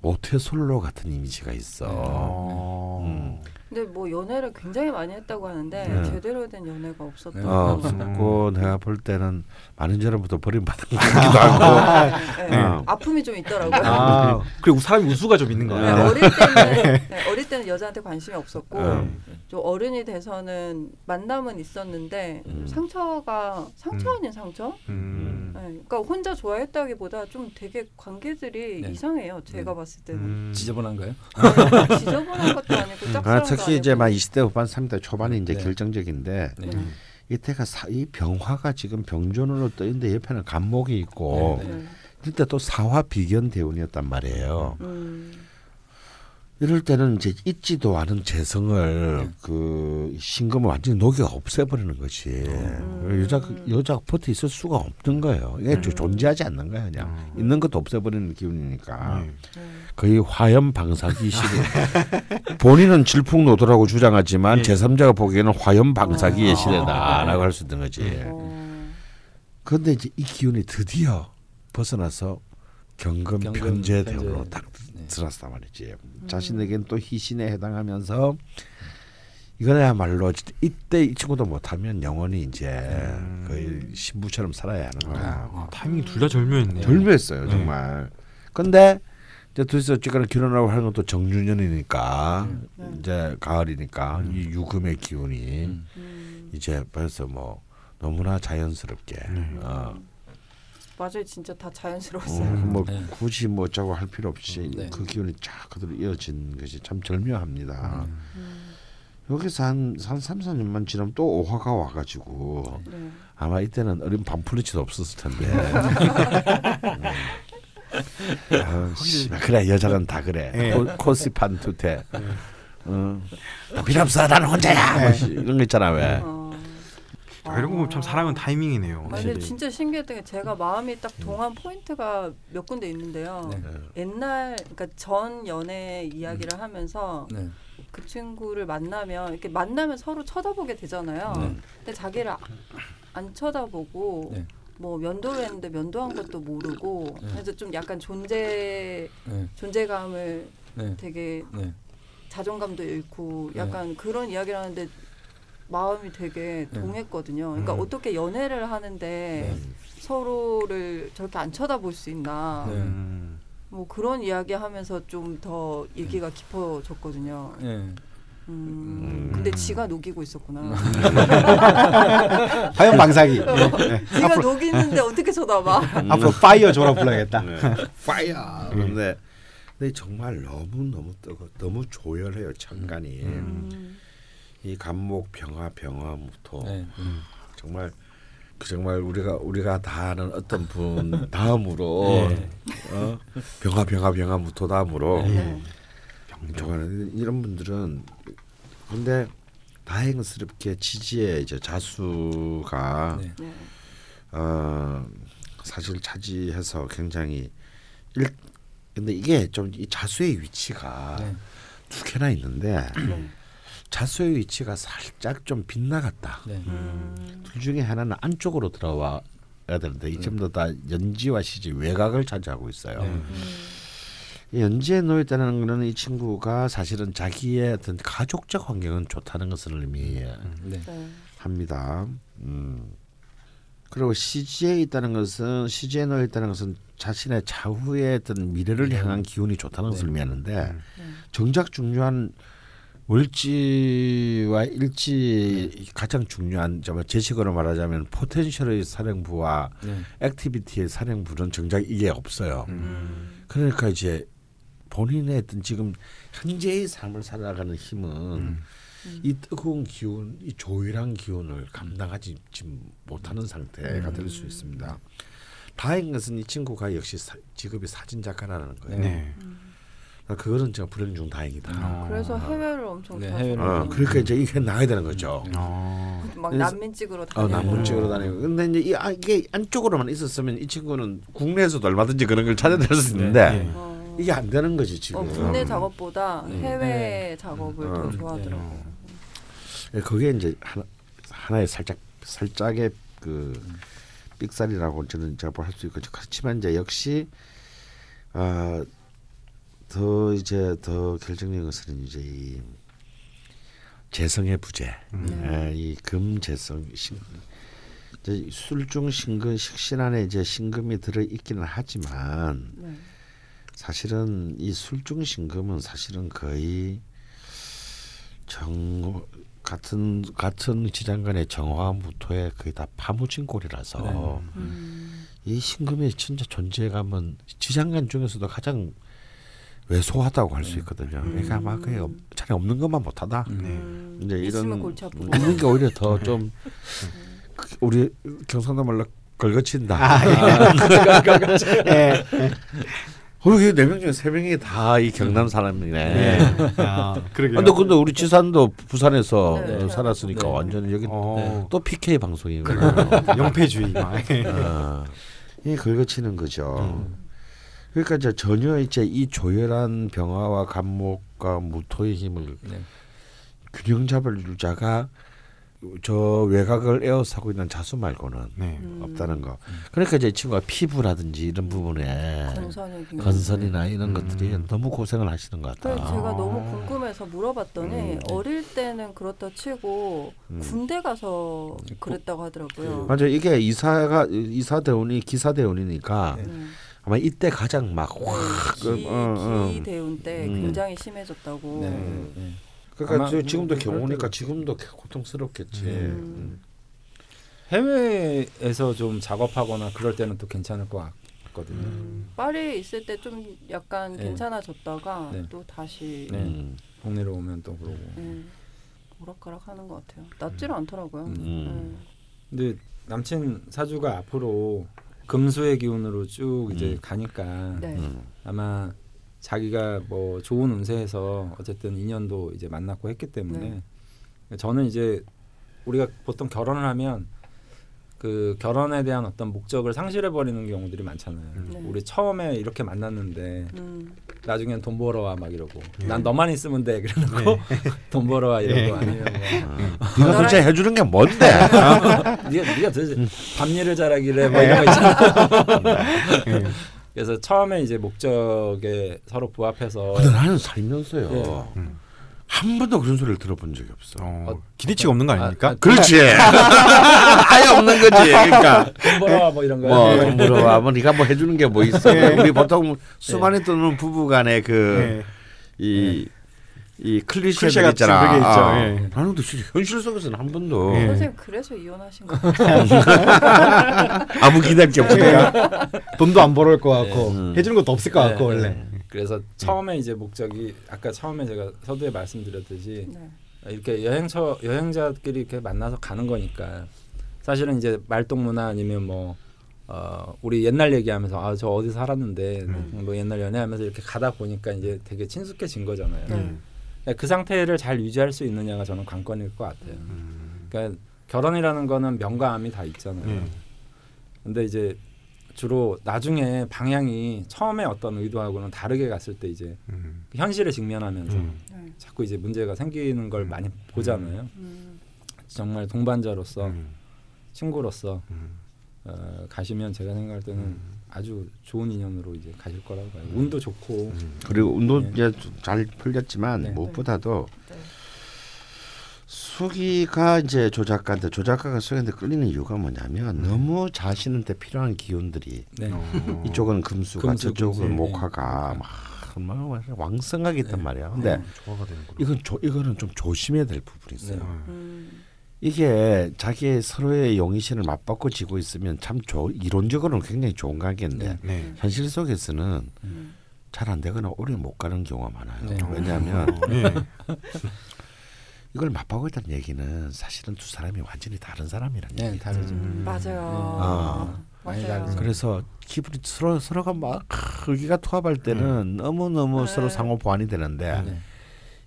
모태 솔로 같은 이미지가 있어. 어. 음. 근데 뭐 연애를 굉장히 많이 했다고 하는데 네. 제대로 된 연애가 없었던 네. 어, 거. 없었고 내가 볼 때는 많은 사람부터 버림받은 것 같기도 하고. 네. 어. 아픔이 좀 있더라고요. 아, 그리고 사람이 우수가 좀 있는 네, 거예요. 어릴 때는 네, 어릴 때는 여자한테 관심이 없었고 음. 좀 어른이 돼서는 만남은 있었는데 음. 상처가 상처 음. 아닌 상처? 음. 네, 그러니까 혼자 좋아했다기보다 좀 되게 관계들이 네. 이상해요. 제가 봤을 때는 음. 지저분한가요? 네, 지저분한 것도 아니고 아, 짝사랑도 특히 이제 아니고. 막 20대 후반 30대 초반이 이제 네. 결정적인데 네. 네. 이때가 사, 이 병화가 지금 병존으로 떠 있는데 옆에는 간목이 있고 네, 네. 이때 또 사화 비견 대운이었단 말이에요. 음, 이럴 때는 이제 잊지도 않은 재성을 네. 그 신금을 완전히 녹여 없애버리는 것이 음. 여자 여자가 버티 있을 수가 없는 거예요. 이게 음. 존재하지 않는 거야 그냥 음. 있는 것도 없애버리는 기운이니까 네. 네. 거의 화염 방사기 시대. 본인은 질풍노도라고 주장하지만 예. 제3자가 보기에는 화염 방사기의 아. 시대다라고 할 수 있는 거지. 어, 그런데 이제 이 기운이 드디어 벗어나서 경금 경금 편제 대우로 편제. 딱 네. 들었단 말이지. 자신에겐 또 희신에 해당하면서 이거야말로 이때 이 친구도 못하면 영원히 이제 음. 거의 신부처럼 살아야 하는 거야. 아, 타이밍이 둘 다 절묘했네요. 절묘했어요 네. 정말. 근데 이제 둘이서 어쨌거나 결혼하고 하는 것도 정유년이니까 네. 이제 가을이니까 음. 이 유금의 기운이 음. 음, 이제 벌써 뭐 너무나 자연스럽게 네. 어, 맞아요. 진짜 다 어, 자연스러웠어요. 뭐 네. 굳이 뭐 어쩌고 할 필요 없이 네. 그 기운이 쫙 그대로 이어진 것이 참 절묘합니다. 음. 음, 여기서 한, 한 3, 4년만 지나면 또 오화가 와가지고 네. 아마 이때는 어린 반풀리치도 없었을 텐데. 음. 아, 그래 여자는 다 그래. 예. 코, 코시 판투테. 어. 나 필요 없어 나는 혼자야. 뭐 씨, 이런 거 있잖아 왜. 어. 아, 이런 거 보면 참 사랑은 타이밍이네요. 아, 근데. 진짜 신기했던 게 제가 마음이 딱 동한 포인트가 몇 군데 있는데요. 네. 옛날 그러니까 전 연애 이야기를 하면서 네. 그 친구를 만나면 이렇게 만나면 서로 쳐다보게 되잖아요. 네. 근데 자기를 아- 안 쳐다보고 네. 뭐 면도를 했는데 면도한 것도 모르고 네. 그래서 좀 약간 존재 네. 존재감을 네. 되게 네. 자존감도 잃고 네. 약간 그런 이야기를 하는데 마음이 되게 네. 동했거든요. 그러니까 음. 어떻게 연애를 하는데 네. 서로를 저렇게 안 쳐다볼 수 있나. 네. 음. 뭐 그런 이야기 하면서 좀 더 얘기가 깊어졌거든요. 네. 음, 음. 근데 지가 녹이고 있었구나. 화염 방사기. 지가 녹이는데 어떻게 쳐다봐? 앞으로 fire 조라 불러야겠다. 네. fire. 근데 근데 정말 너무 너무 뜨거 너무 조열해요 천간이. 음, 이 갑목 병화 병화 무토. 네. 정말 그 정말 우리가 우리가 다 아는 어떤 분 다음으로 네. 어? 병화 병화 병화 무토 다음으로 네. 좋아하는 이런 분들은 근데 다행스럽게 지지의 이제 자수가 네. 네. 어 사실 차지해서 굉장히 일 근데 이게 좀 이 자수의 위치가 네. 두 개나 있는데 네. 자수의 위치가 살짝 좀 빗나갔다. 네. 음, 둘 중에 하나는 안쪽으로 들어와야 되는데 이 점도 다 연지와 시지 외곽을 차지하고 있어요. 네. 음, 이 연지에 놓여 있다는 거는 이 친구가 사실은 자기의 어떤 가족적 환경은 좋다는 것을 의미합니다. 네. 네. 음. 그리고 시지에 있다는 것은 시지에 놓여 있다는 것은 자신의 차후의 어떤 미래를 향한 기운이 좋다는 것을 네. 의미하는데 네. 정작 중요한 월지와 일지 가장 중요한 저 제식으로 말하자면 potential의 사령부와 네. activity의 사령부는 정작 이게 없어요. 음, 그러니까 이제 본인의 어떤 지금 현재의 삶을 살아가는 힘은 음. 이 뜨거운 기운, 이 조율한 기운을 감당하지 못하는 상태가 될수 있습니다. 다행인 것은 이 친구가 역시 사, 직업이 사진 작가라는 거예요. 네. 그거는 제가 불행 중 다행이다. 어. 그래서 해외를 엄청 네, 해외를 어. 그러니까 이제 이게 나가야 되는 거죠. 어. 막 그래서- 난민 찍으러 어, 다니고. 남문 찍으러 다니고. 근데 이제 이, 아, 이게 안쪽으로만 있었으면 이 친구는 국내에서도 얼마든지 그런 걸 찾아낼 수 있는데 네. 어, 이게 안 되는 거지 지금. 어, 국내 작업보다 음. 해외 네. 작업을 음. 더 음. 좋아하더라고요. 예, 그게 이제 하나 하나의 살짝 살짝의 그 삑살이라고 저는 제가 할 수 있고 그렇지만 이제 역시 아, 더 이제 더 결정적인 것은 이제 이 재성의 부재, 네. 예, 이 금재성 신, 이제 술중 신금 식신 안에 이제 신금이 들어 있기는 하지만 네. 사실은 이 술중 신금은 사실은 거의 정 같은 같은 지장간의 정화 무토에 거의 다 파묻힌 꼴이라서 네. 음, 이 신금의 진짜 존재감은 지장간 중에서도 가장 왜소하다고 할 수 있거든요. 그러니까 막 그게 없- 차라리 없는 것만 못하다. 네. 음, 이제 있으면 이런 골치 아프고. 있는 게 오히려 더 좀 우리 경상도 말로 걸거친다. 예. 어, 네명 중에 세 명이 다 이 경남 사람이네. 예. 아, 그러게요. 근데 근데 우리 지산도 부산에서 네. 어, 살았으니까 네. 완전히 여기 어. 또 PK 방송이에요. 영패주의 막. 어, 이 긁어치는 거죠. 그러니까 이제 전혀 이제 이 조열한 병화와 간목과 무토의 힘을 네. 균형 잡을 자가 저 외곽을 에워싸고 있는 자수 말고는 네. 음, 없다는 거. 그러니까 이제 이 친구가 피부라든지 이런 부분에 건선이나 이런 음. 것들이 너무 고생을 하시는 것 같다. 제가 너무 궁금해서 물어봤더니 음. 어릴 때는 그렇다 치고 음. 군대 가서 그랬다고 하더라고요. 맞아 이게 이사가 이사 대원이 기사 대원이니까 네. 음. 아마 이때 가장 막확 기, 어, 어. 기 대운 때 음. 굉장히 심해졌다고. 네. 네. 그러니까 저 지금도 음, 경우니까 지금도 고통스럽겠지. 음. 음. 해외에서 좀 작업하거나 그럴 때는 또 괜찮을 것 같거든요. 음, 파리에 있을 때 좀 약간 네. 괜찮아졌다가 네. 또 다시 네. 음. 국내로 오면 또 그러고. 음, 오락가락 하는 것 같아요. 낫지를 않더라고요. 음. 음. 근데 남친 사주가 앞으로 금수의 기운으로 쭉 이제 음. 가니까 네. 음. 아마 자기가 뭐 좋은 운세에서 어쨌든 인연도 이제 만났고 했기 때문에 저는 이제 우리가 보통 결혼을 하면 그 결혼에 대한 어떤 목적을 상실해 버리는 경우들이 많잖아요. 네. 우리 처음에 이렇게 만났는데 음, 나중엔 돈 벌어와 막 이러고 예. 난 너만 있으면 돼 그래놓고 돈 벌어와 이러고 예. 아니면 네가 도대체 해주는 게 뭔데? 뭐 네가 네가 도대체 밤일을 잘하길래 뭐 이런 거 있잖아. 그래서 처음에 이제 목적에 서로 부합해서 나는 살면서요 예. 음. 한 번도 그런 소리를 들어본 적이 없어. 어, 어, 기대치가 없는 거 아, 아닙니까? 아, 그렇지. 아예 없는 거지. 그러니까 돈 벌어와 뭐 이런 거. 뭐돈 물어봐. 뭐 네가 뭐 해주는 게 뭐 있어? 우리 보통 수많이 뜨는 부부간의 그 예. 이이 클리셰들 있잖아. 그게 있죠. 아, 예. 나는 현실 속에서는 한 번도 예. 선생님 그래서 이혼하신 거 같아요. 아무 기대할 게 없으니까. 돈도 안 벌어올 것 같고 음. 해주는 것도 없을 것 같고 네, 원래. 네. 그래서 처음에 이제 목적이 아까 처음에 제가 서두에 말씀드렸듯이 네. 이렇게 여행처 여행자끼리 이렇게 만나서 가는 거니까 사실은 이제 말동무나 아니면 뭐 어, 우리 옛날 얘기하면서 아 저 어디 살았는데 음. 뭐 옛날 연애하면서 이렇게 가다 보니까 이제 되게 친숙해진 거잖아요. 네. 음. 그러니까 그 상태를 잘 유지할 수 있느냐가 저는 관건일 것 같아요. 음. 그러니까 결혼이라는 거는 명과 암이 다 있잖아요. 음. 근데 이제 주로 나중에 방향이 처음에 어떤 의도하고는 다르게 갔을 때 이제 음. 현실에 직면하면서 음. 네. 자꾸 이제 문제가 생기는 걸 많이 보잖아요. 음, 정말 동반자로서 음. 친구로서 음. 어, 가시면 제가 생각할 때는 음. 아주 좋은 인연으로 이제 가실 거라고 봐요. 운도 좋고 그리고 운도 네. 이제 잘 풀렸지만 네. 무엇보다도 네. 수기가 이제 조작가인데 조작가가 수기한테 끌리는 이유가 뭐냐면 너무 자신한테 필요한 기운들이 네. 어. 이쪽은 금수가 금수, 저쪽은 금수. 목화가 막 얼마나 왕성하게 있단 네. 말이야. 근데 되는구나. 이건 조, 이거는 좀 조심해야 될 부분이 있어요. 네. 음, 이게 자기 서로의 용의신을 맞바꿔 지고 있으면 참 조, 이론적으로는 굉장히 좋은 관계인데 네. 네. 현실 속에서는 음. 잘안 되거나 오래 못 가는 경우가 많아요. 네. 왜냐하면 어, 네. 이걸 있다는 얘기는 사실은 두 사람이 완전히 다른 사람이라는 네, 얘기. 다르죠. 음. 맞아요. 아. 많이 맞아요. 그래서 기분이 서로 서로가 막 의기가 투합할 때는 너무 너무 네. 서로 상호 보완이 되는데 네.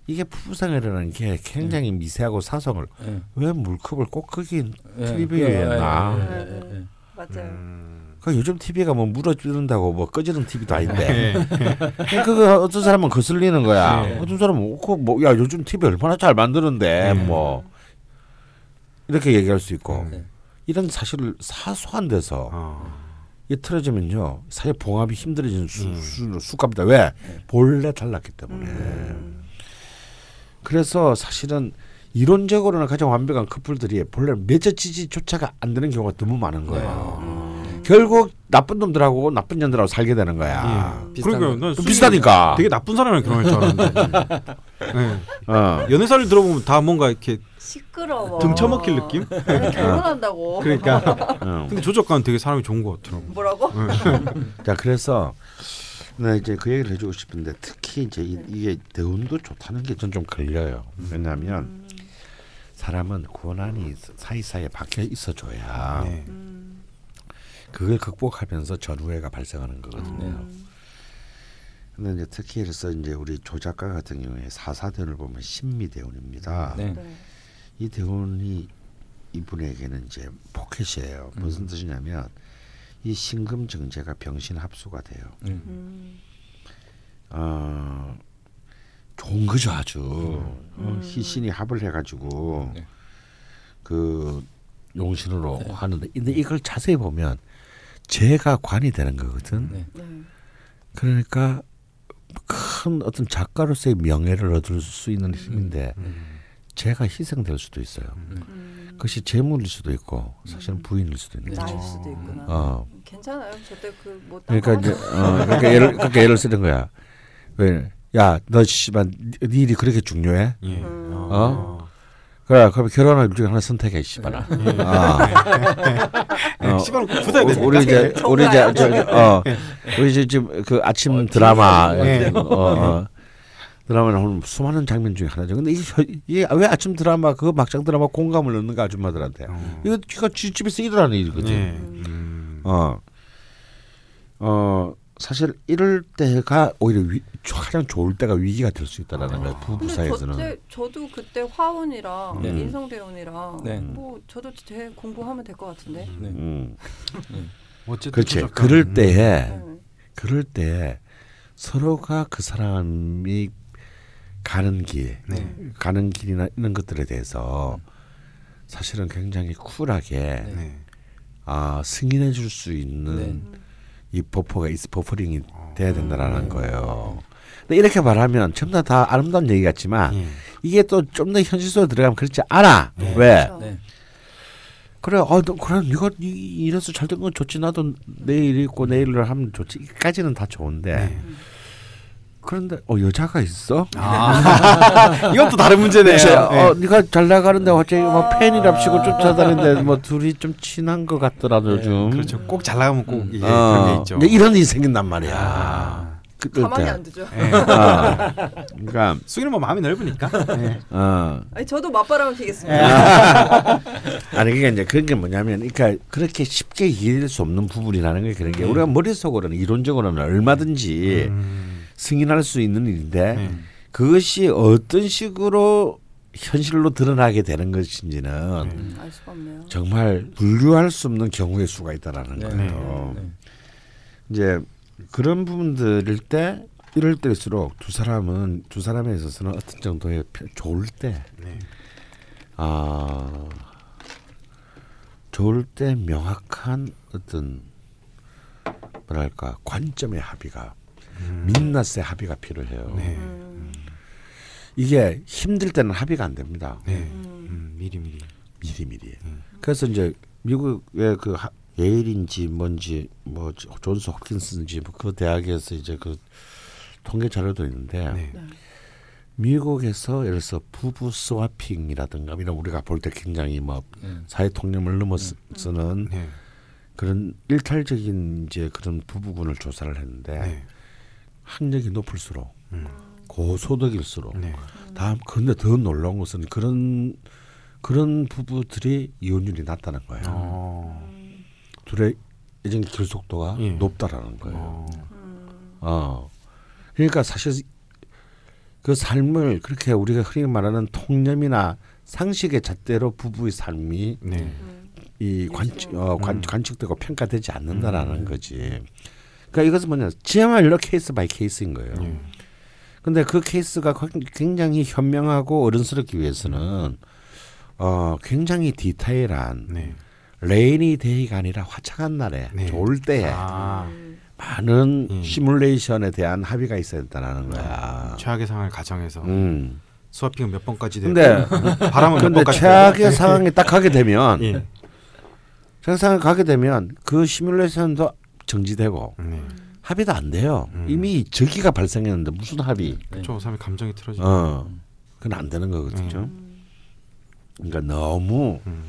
이게 부부생활이라는 게 굉장히 미세하고 사성을 네. 왜 물컵을 꼭 거기 네. TV에 나 네, 네, 네, 네. 맞아요. 음. 그 요즘 TV가 뭐 물어뜯는다고 뭐 꺼지는 TV도 아닌데 그거 어떤 사람은 거슬리는 거야 네. 어떤 사람은 그뭐야 요즘 TV 얼마나 잘 만드는데 네. 뭐 이렇게 얘기할 수 있고 네. 이런 사실을 사소한 데서 어. 이 틀어지면요 사실 봉합이 힘들어지는 수, 음. 수, 수값이다 왜 본래 달랐기 때문에 음, 그래서 사실은 이론적으로는 가장 완벽한 커플들이 본래 맺어지지조차가 안 되는 경우가 너무 많은 거예요. 음. 결국 나쁜 놈들하고 나쁜 년들하고 살게 되는 거야. 예. 그러니까 거. 난 비슷하니까. 되게 나쁜 사람이랑 결혼할 줄 알았는데. 네. 어. 연애사를 들어보면 다 뭔가 이렇게 시끄러워. 등 처먹힐 느낌? 네, 결혼한다고. 그러니까. 어. 근데 조작가는 되게 사람이 좋은 것 같더라고. 뭐라고? 자 그래서 나 이제 그 얘기를 해주고 싶은데 특히 이제 이, 이게 대운도 좋다는 게 전 좀 걸려요. 왜냐하면 음, 사람은 고난이 사이사이에 박혀 있어줘야 네. 음, 그걸 극복하면서 전후회가 발생하는 거거든요. 음, 근데 이제 특히 그래서 이제 우리 조 작가 같은 경우에 사사대운을 보면 신미대운입니다. 네. 네. 이 대운이 이분에게는 이제 포켓이에요. 무슨 뜻이냐면 이 신금 정제가 병신 합수가 돼요. 음. 음, 어, 좋은 거죠 아주. 어, 음. 희신이 합을 해가지고 네. 그 용신으로 하는데 근데 이걸 자세히 보면 제가 관이 되는 거거든. 네. 네. 그러니까 큰 어떤 작가로서의 명예를 얻을 수 있는 힘인데 제가 희생될 수도 있어요. 음, 그것이 재물일 수도 있고 사실은 부인일 수도 있는 거죠. 나일 수도 있구나. 어. 괜찮아요. 저때 그뭐 그러니까 이제 어, 그러니까 예를 그러니까 예를 쓰는 거야. 왜? 야, 너 씨발 네 일이 그렇게 중요해? 예. 음. 어? 그래 그럼 결혼할 중에 하나 선택해 씨발아. 어. 어. 시발 부숴야 돼. 우리 이제 우리 이제 저, 저, 어 우리 이제 지금 그 아침 드라마 네. 어, 어. 드라마 나오는 수많은 장면 중에 하나죠. 근데 이게, 왜 아침 드라마 그 막장 드라마 공감을 넣는가 아줌마들한테 어. 이거 집에서 일어나는 일이거든. 네. 음. 어. 어 사실 이럴 때가 오히려 위, 가장 좋을 때가 위기가 될 수 있다라는 거예요. 부부 근데 사이에서는. 저때 저도 그때 화운이랑 네. 인성대원이랑 네. 뭐 저도 제 공부하면 될 것 같은데. 네. 음. 어쨌든 그렇지. 그럴 음. 때에 네. 그럴 때 서로가 그 사람이 가는 길, 네. 가는 길이나 이런 것들에 대해서 사실은 굉장히 쿨하게 네. 아, 승인해 줄 수 있는 음. 이 버퍼가 이 버퍼링이 어. 돼야 된다라는 거예요. 근데 이렇게 말하면 전부 다, 다 아름다운 얘기 같지만 예. 이게 또 좀 더 현실 속으로 들어가면 그렇지 않아. 네. 왜? 그렇죠. 네. 그래, 어, 너, 그래, 네가 이- 이래서 잘 된 건 좋지. 나도 내일 있고 내일을 하면 좋지. 이까지는 다 좋은데. 네. 그런데 어 여자가 있어? 아. 이건 또 다른 문제네요. 네. 어, 네가 잘 나가는데 갑자기 뭐 팬이랍시고 쫓아다니는데 뭐 둘이 좀 친한 것 같더라도 네, 좀. 그렇죠. 꼭 잘 나가면 꼭 음. 이게 그런 게 어, 있죠. 이런 일이 생긴단 말이야. 아. 그럴 가만히 때. 안 두죠. 예. 어. 그러니까 수기는 뭐 마음이 넓으니까. 예. 어. 아니 저도 맞바람을 피겠습니다. 아니 그게 이제 그런 게 뭐냐면 그러니까 그렇게 쉽게 이해될 수 없는 부분이라는 게 그런 게 음. 우리가 머릿속으로는 이론적으로는 얼마든지 음. 승인할 수 있는 일인데 네. 그것이 어떤 식으로 현실로 드러나게 되는 것인지는 네. 없네요. 정말 분류할 수 없는 경우의 수가 있다라는 네. 거예요. 네. 이제 그런 부분들일 때 이럴 때일수록 두 사람은 두 사람에 있어서는 어떤 정도의 편- 좋을 때 네. 아, 좋을 때 명확한 어떤 뭐랄까 관점의 합의가 음. 민낯의 합의가 필요해요. 네. 음. 이게 힘들 때는 합의가 안 됩니다. 네. 음. 음, 미리 미리. 미리 미리. 음. 그래서 이제 미국의 그 하- 예일인지 뭔지 뭐 존스 홉킨스인지 뭐 그 대학에서 이제 그 통계 자료도 있는데 네. 네. 미국에서 예를 들어서 부부 스와핑이라든가 이런 우리가 볼 때 굉장히 뭐 네. 사회 통념을 넘어서는 네. 그런 일탈적인 이제 그런 부부군을 조사를 했는데 네. 학력이 높을수록 음. 고소득일수록 네. 다음 근데 더 놀라운 것은 그런 그런 부부들이 이혼율이 낮다는 거예요. 어. 둘의 애정 결속도가 예. 높다라는 거예요. 어. 음. 어. 그러니까 사실 그 삶을 그렇게 우리가 흔히 말하는 통념이나 상식의 잣대로 부부의 삶이 네. 음. 이 관, 어, 관, 음. 관측되고 평가되지 않는다라는 음. 거지. 그러니까 이것은 뭐냐, 지야말로 case by case인 거예요. 네. 근데 그 케이스가 굉장히 현명하고 어른스럽기 위해서는 어 굉장히 디테일한 네. rainy day가 아니라 화창한 날에 네. 좋을 때에 아. 음. 많은 음. 시뮬레이션에 대한 합의가 있어야 된다는 거야. 최악의 상황을 가정해서 음. swapping은 몇 번까지 되고 근데 바람은 몇 근데 번까지 최악의 상황에 딱 가게 되면. 예. 최악의 상황에 가게 되면 그 시뮬레이션도 정지되고 네. 합의도 안 돼요. 음. 이미 저기가 발생했는데 무슨 합의? 그렇죠. 사람의 감정이 틀어지고. 어, 그건 안 되는 거거든요. 음. 그러니까 너무 음.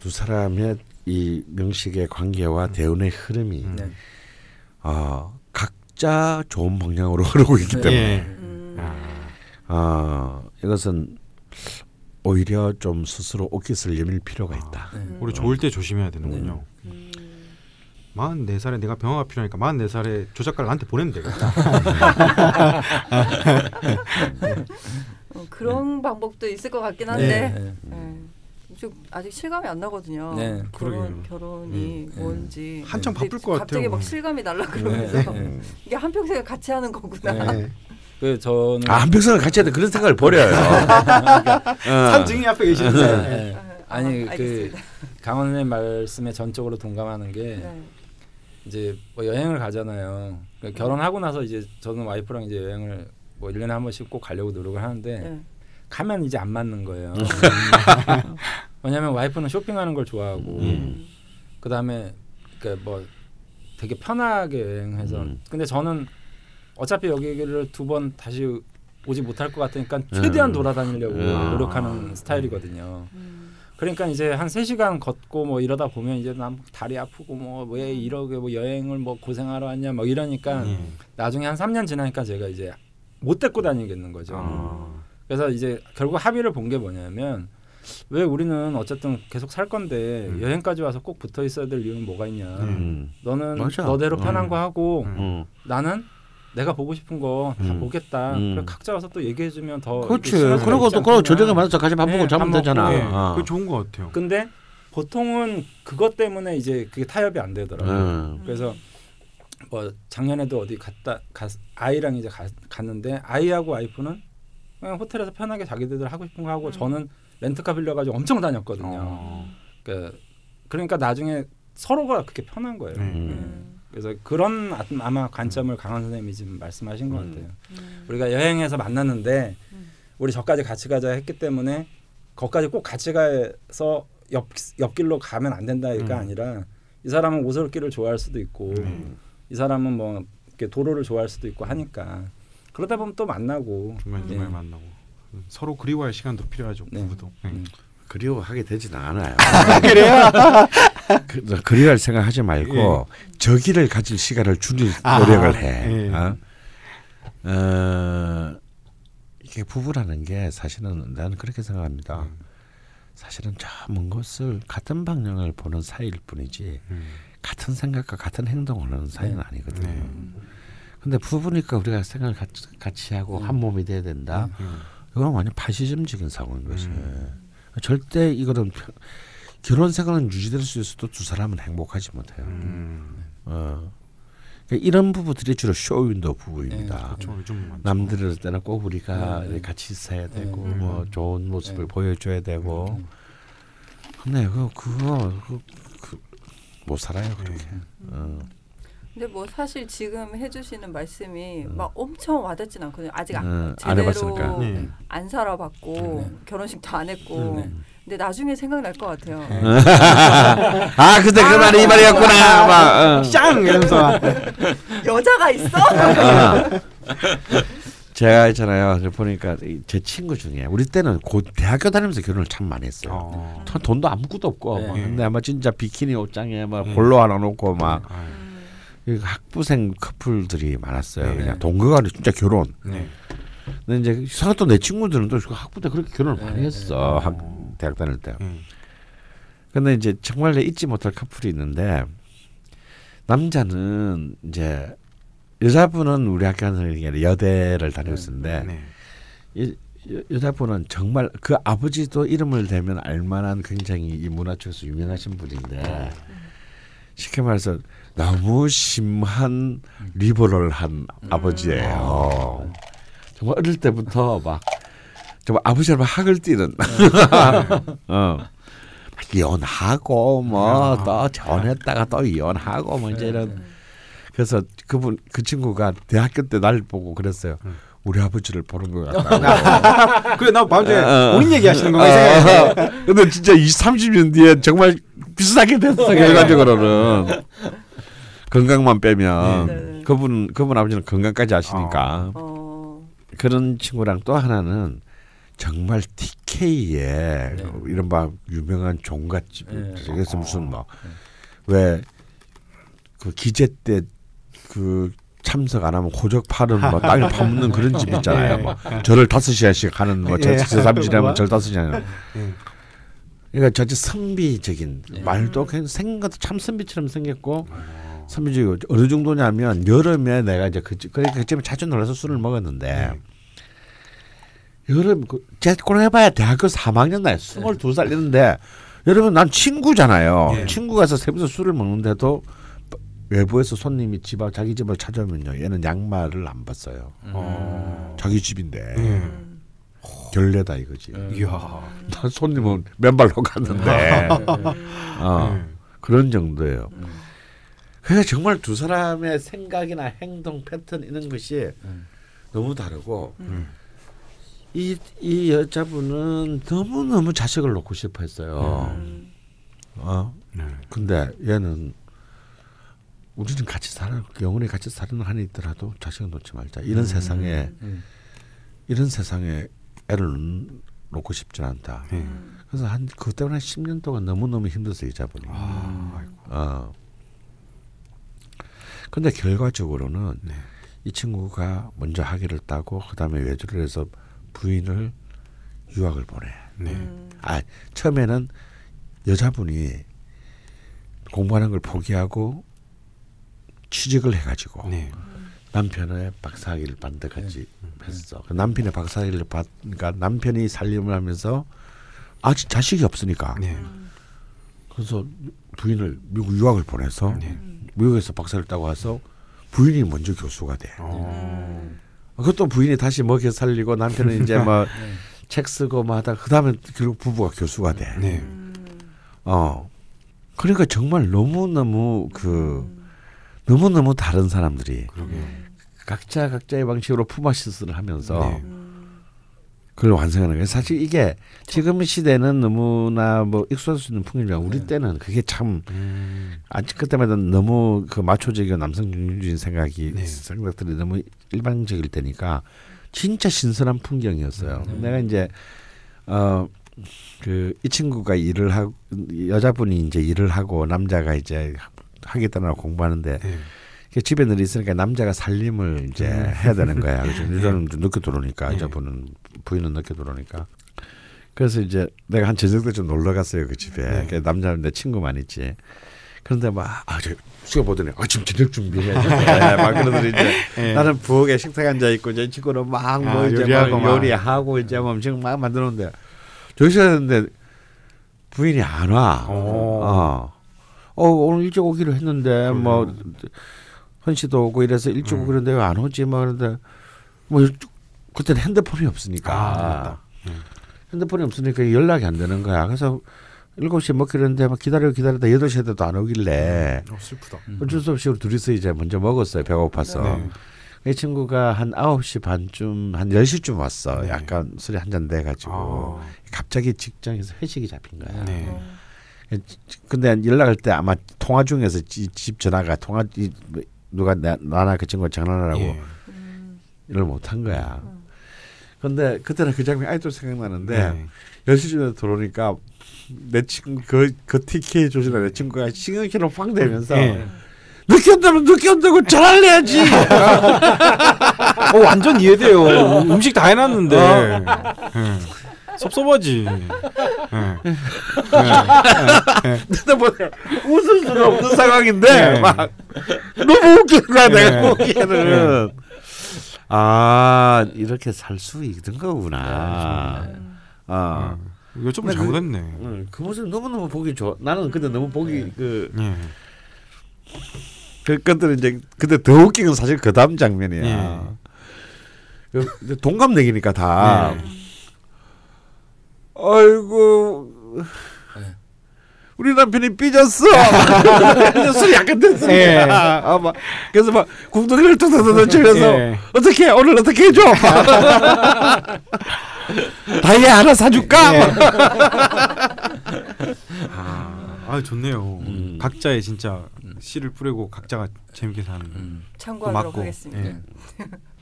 두 사람의 이 명식의 관계와 대운의 흐름이 음. 네. 어, 각자 좋은 방향으로 흐르고 있기 때문에 예. 음. 아. 어, 이것은 오히려 좀 스스로 옷깃을 여밀 필요가 있다. 네. 우리 좋을 때 조심해야 되는군요. 음. 44살에 내가 병화가 필요하니까 44살에 조작가를 나한테 보내면 되겠다. 어, 그런 방법도 있을 것 같긴 한데 네. 네. 좀 아직 실감이 안 나거든요. 네, 결혼 그러게요. 결혼이 네. 뭔지 한참 바쁠 것 갑자기 같아요. 막 실감이 날라 네. 그러면서 네. 이게 한 평생을 같이 하는 거구나. 네. 그 저는 아, 한 평생을 같이 해야 돼. 그런 생각을 버려요. 어. 산증이 앞에 계시는데. 네. 아, 아니 그. 강원 선생님 말씀에 전적으로 동감하는 게 네. 이제 뭐 여행을 가잖아요. 그러니까 결혼하고 나서 이제 저는 와이프랑 이제 여행을 뭐 1년에 한 번씩 꼭 가려고 노력을 하는데 네. 가면 이제 안 맞는 거예요. 왜냐하면 와이프는 쇼핑하는 걸 좋아하고 음. 그 다음에 그뭐 되게 편하게 여행해서 음. 근데 저는 어차피 여기를 두 번 다시 오지 못할 것 같으니까 최대한 음. 돌아다니려고 음. 노력하는 스타일이거든요. 음. 그러니까 이제 한 3시간 걷고 뭐 이러다 보면 이제 난 다리 아프고 뭐왜 음. 이러게 뭐 여행을 뭐 고생하러 왔냐 뭐 이러니까 예. 나중에 한 3년 지나니까 제가 이제 못 데리고 다니겠는 거죠. 아. 그래서 이제 결국 합의를 본 게 뭐냐면 왜 우리는 어쨌든 계속 살 건데 음. 여행까지 와서 꼭 붙어 있어야 될 이유는 뭐가 있냐. 음. 너는 맞아. 너대로 편한 음. 거 하고 음. 음. 나는 내가 보고 싶은 거다 음. 보겠다. 음. 그래 각자 와서 또 얘기해 주면 더 그렇지. 그리고 또 그거. 저녁에 만나서 같이 밥 먹고 네, 자면 밥 되잖아. 먹고, 예. 어. 그게 좋은 것 같아요. 근데 보통은 그것 때문에 이제 그게 타협이 안 되더라고요. 음. 그래서 뭐 작년에도 어디 갔다 가, 아이랑 이제 가, 갔는데 아이하고 와이프는 그냥 호텔에서 편하게 자기들 하고 싶은 거 하고 음. 저는 렌트카 빌려가지고 엄청 다녔거든요. 어. 그 그러니까 나중에 서로가 그렇게 편한 거예요. 네. 음. 음. 그래서 그런 아- 아마 관점을 강한 선생님이 지금 말씀하신 것 음. 같아요. 음. 우리가 여행해서 만났는데 음. 우리 저까지 같이 가자 했기 때문에 거기까지 꼭 같이 가서 옆 옆길로 가면 안 된다가 음. 아니라 이 사람은 오솔길을 좋아할 수도 있고 음. 이 사람은 뭐 이렇게 도로를 좋아할 수도 있고 하니까 그러다 보면 또 만나고 중간 중간에 예. 만나고 서로 그리워할 시간도 필요하죠. 네. 부부도. 네. 음. 그리워하게 되지는 않아요. 그래요? 그, 그리워할 생각하지 말고 저기를 가질 시간을 줄일 아, 노력을 해. 예. 어? 어, 이게 부부라는 게 사실은 나는 그렇게 생각합니다. 음. 사실은 저 먼 곳을 같은 방향을 보는 사이일 뿐이지 음. 같은 생각과 같은 행동을 하는 사이는 네. 아니거든요. 네. 근데 부부니까 우리가 생각을 같이, 같이 하고 음. 한 몸이 돼야 된다. 음. 이건 완전 파시즘적인 사고인 것이. 음. 절대 이거는 펴- 결혼 생활은 유지될 수 있어도 두 사람은 행복하지 못해요. 음. 어. 그러니까 이런 부부들이 주로 쇼윈도 부부입니다. 네, 그렇죠. 남들을 때는 꼭 우리가 네, 네. 같이 있어야 되고 네. 뭐 좋은 모습을 네. 보여줘야 되고. 음. 근데 그 그거 그, 그, 못 살아요 그렇게. 네. 어. 근데 뭐 사실 지금 해주시는 말씀이 음. 막 엄청 와닿진 않거든요. 아직 안, 음, 안 제대로 해봤으니까. 네. 안 살아봤고 네. 결혼식도 안 했고. 네. 근데 나중에 생각날 것 같아요. 네. 아 근데 그 말이 이 말이었구나. 막, 어. 짱 이러면서 여자가 있어? 어. 제가 있잖아요. 그 보니까 이- 제 친구 중에 우리 때는 고 대학교 다니면서 결혼을 참 많이 했어요. 어. 돈- 돈도 아무것도 없고 네. 막 근데 아마 진짜 비키니 옷장에 막 음. 볼로 하나 놓고 막 아, 음. 이 학부생 커플들이 많았어요. 네. 그냥 동거가 진짜 결혼. 네. 근데 이제 이상하게 또내 친구들은 또 학부 때 그렇게 결혼을 많이 네. 했어. 학, 어. 대학 다닐 때. 네. 근데 이제 정말 내 잊지 못할 커플이 있는데 남자는 이제 여자분은 우리 학교 다니는 여대를 다니고 있었는데 네. 이, 여, 여자분은 정말 그 아버지도 이름을 대면 알만한 굉장히 이 문화 쪽에서 유명하신 분인데 쉽게 말해서 너무 심한 리버럴한 아버지예요. 정말 어릴 때부터 막 정말 아버지랑 학을 뛰는 어. 막 이혼하고 뭐또 결혼했다가 또 이혼하고 뭐 이제 이런 그래서 그분 그 친구가 대학교 때 날 보고 그랬어요. 음. 우리 아버지를 보는 것 같다. 그래 나 방금 전에 어, 어. 본인 얘기하시는 건가 생각했는데 어, 근데 진짜 20, 30년 뒤에 정말 비슷하게 됐어. 결과적으로는 건강만 빼면 네. 그분 그분 아버지는 건강까지 아시니까 어. 그런 친구랑 또 하나는 정말 TK의 네. 이른바 유명한 종갓집 네. 그래서 무슨 뭐 왜 그 기재 때그 참석 안 하면 호적 팔은 뭐 땅을 파묻는 그런 집 있잖아요. 뭐 절을 다섯 시간씩 하는 뭐 예. 제3지라면 절 다섯 시간. 예. 그러니까 저지 선비적인 네. 말도 그냥 생각도 참 선비처럼 생겼고 선비적이고 어느 정도냐면 여름에 내가 이제 그 집- 그러니까 그 집에 자주 놀아서 술을 먹었는데 네. 여름 그 제가 해봐야 대학교 3학년 나이 22살 이는데 여러분 난 친구잖아요. 네. 친구 가서 세부서 술을 먹는데도 외부에서 손님이 집 앞 자기 집을 찾아오면요 얘는 양말을 안 벗어요. 어. 자기 집인데 예. 음. 결례다 이거지. 음. 이야. 난 손님은 맨발로 갔는데 어, 네. 그런 정도예요. 음. 그러니까 정말 두 사람의 생각이나 행동 패턴 이런 것이 음. 너무 다르고 음. 이, 이 여자분은 너무 너무 자식을 놓고 싶어 했어요. 음. 어, 네. 근데 얘는 우리는 같이 살아 영원히 같이 사는 한이 있더라도 자식을 놓지 말자 이런 세상에 음. 이런 세상에 애를 놓고 싶지 않다. 네. 음. 그래서 한 그것 때문에 10년 동안 너무 너무 힘들었어요 이 자분이. 아, 아이고. 어. 근데 결과적으로는 네. 이 친구가 먼저 학위를 따고 그다음에 외주를 해서 부인을 유학을 보내. 네. 음. 아 처음에는 여자분이 공부하는 걸 포기하고 취직을 해가지고 네. 남편의 박사학위를 받는 데까지 네. 했어. 그 남편의 박사학위를 받으니까 남편이 살림을 하면서 아직 자식이 없으니까 네. 음. 그래서 부인을 미국 유학을 보내서 네. 미국에서 박사를 따고 와서 부인이 먼저 교수가 돼. 어. 그것도 부인이 다시 먹여 살리고 남편은 이제 뭐 네. 책 쓰고 뭐 하다 그다음에 결국 부부가 교수가 돼. 네. 음. 어. 그러니까 정말 너무 너무 그 음. 너무 너무 다른 사람들이 그러게. 각자 각자의 방식으로 품앗이스를 하면서 네. 음. 그걸 완성하는 거예요. 사실 이게 지금 시대는 너무나 뭐 익숙할 수 있는 풍경이지만 우리 네. 때는 그게 참 음. 아직 그때마다 너무 그 마초적이고 남성 중심주의 생각이 네. 생각들이 너무 일반적일 때니까 진짜 신선한 풍경이었어요. 네. 내가 이제 어 그 이 친구가 일을 하고 여자분이 이제 일을 하고 남자가 이제 하겠다고 공부하는데 네. 이게 집에 늘 있으니까 남자가 살림을 이제 해야 되는 거야. 그래서 여자는 좀 늦게 들어오니까 네. 여자분은 부인은 늦게 들어오니까. 그래서 이제 내가 한 저녁 때좀 놀러 갔어요 그 집에. 네. 그 남자 내 친구만 있지. 그런데 막아저 수가 보더니 아 지금 저녁 준비해야 돼. 막 그러더니 이제 네. 나는 부엌에 식탁에 앉아 있고 이제 친구는 막뭐 아, 이제 요리하고 막 막. 요리하고 이제 뭐 음식 막 만드는데 저기서 했는데 부인이 안 와. 오. 어. 어 오늘 일찍 오기로 했는데 뭐 헌씨도 오고 이래서 일찍 음. 오기로 했는데 왜 안 오지 뭐 그런데 뭐 일찍- 그때는 핸드폰이 없으니까 아, 맞다. 음. 핸드폰이 없으니까 연락이 안 되는 거야. 그래서 일곱 시에 먹기로 했는데 막 기다려 기다리다 여덟 시에 돼도 안 오길래 어, 슬프다. 음. 어쩔 수 없이 우리 둘이서 이제 먼저 먹었어요. 배고파서. 네. 이 친구가 한 아홉 시 반쯤 한 열 시쯤 왔어. 네. 약간 술이 한 잔 돼 가지고 아. 갑자기 직장에서 회식이 잡힌 거야. 네. 어. 근데 연락할 때 아마 통화 중에서 지- 집 전화가 통화 이- 누가 나, 나나 그 친구 장난하라고 예. 음. 일을 못한 거야. 음. 근데 그때는 그 장면이 아직도 생각나는데 네. 열 시쯤에 들어오니까 내 친구 그, 그 TK 조진아 내 친구가 신경질을 확 내면서 예. 늦게 온다면 늦게 온다고 전화를 해야지. 어, 완전 이해돼요. 음식 다 해놨는데. 예. 섭섭하지. 예. 근데 뭐 웃을 수가 없는 상황인데 네. 막 너무 웃긴 거야 내가 네. 보기에는 아 이렇게 살 수 있는 거구나. 음. 아. 이거 좀 근데 그- 잘못했네. 응, 그 모습 너무 너무 보기 좋아. 나는 근데 너무 보기 그 예. 그 것들은 이제 근데 더 웃긴 건 사실 그 다음 장면이야. 예. 그 동갑내기니까 다. 예. 아이고. 네. 우리 남편이 삐졌어. 술이 약간 됐으니까. 예. 아, 막 그래서 막 궁둥이를 툭툭툭 치면서 예. 어떻게 오늘 어떻게 해줘? 다이아 하나 사줄까? 예. 아, 아 좋네요. 음. 각자의 진짜 씨를 뿌리고 각자가 재밌게 사는. 음. 참고하도록 맞고. 하겠습니다.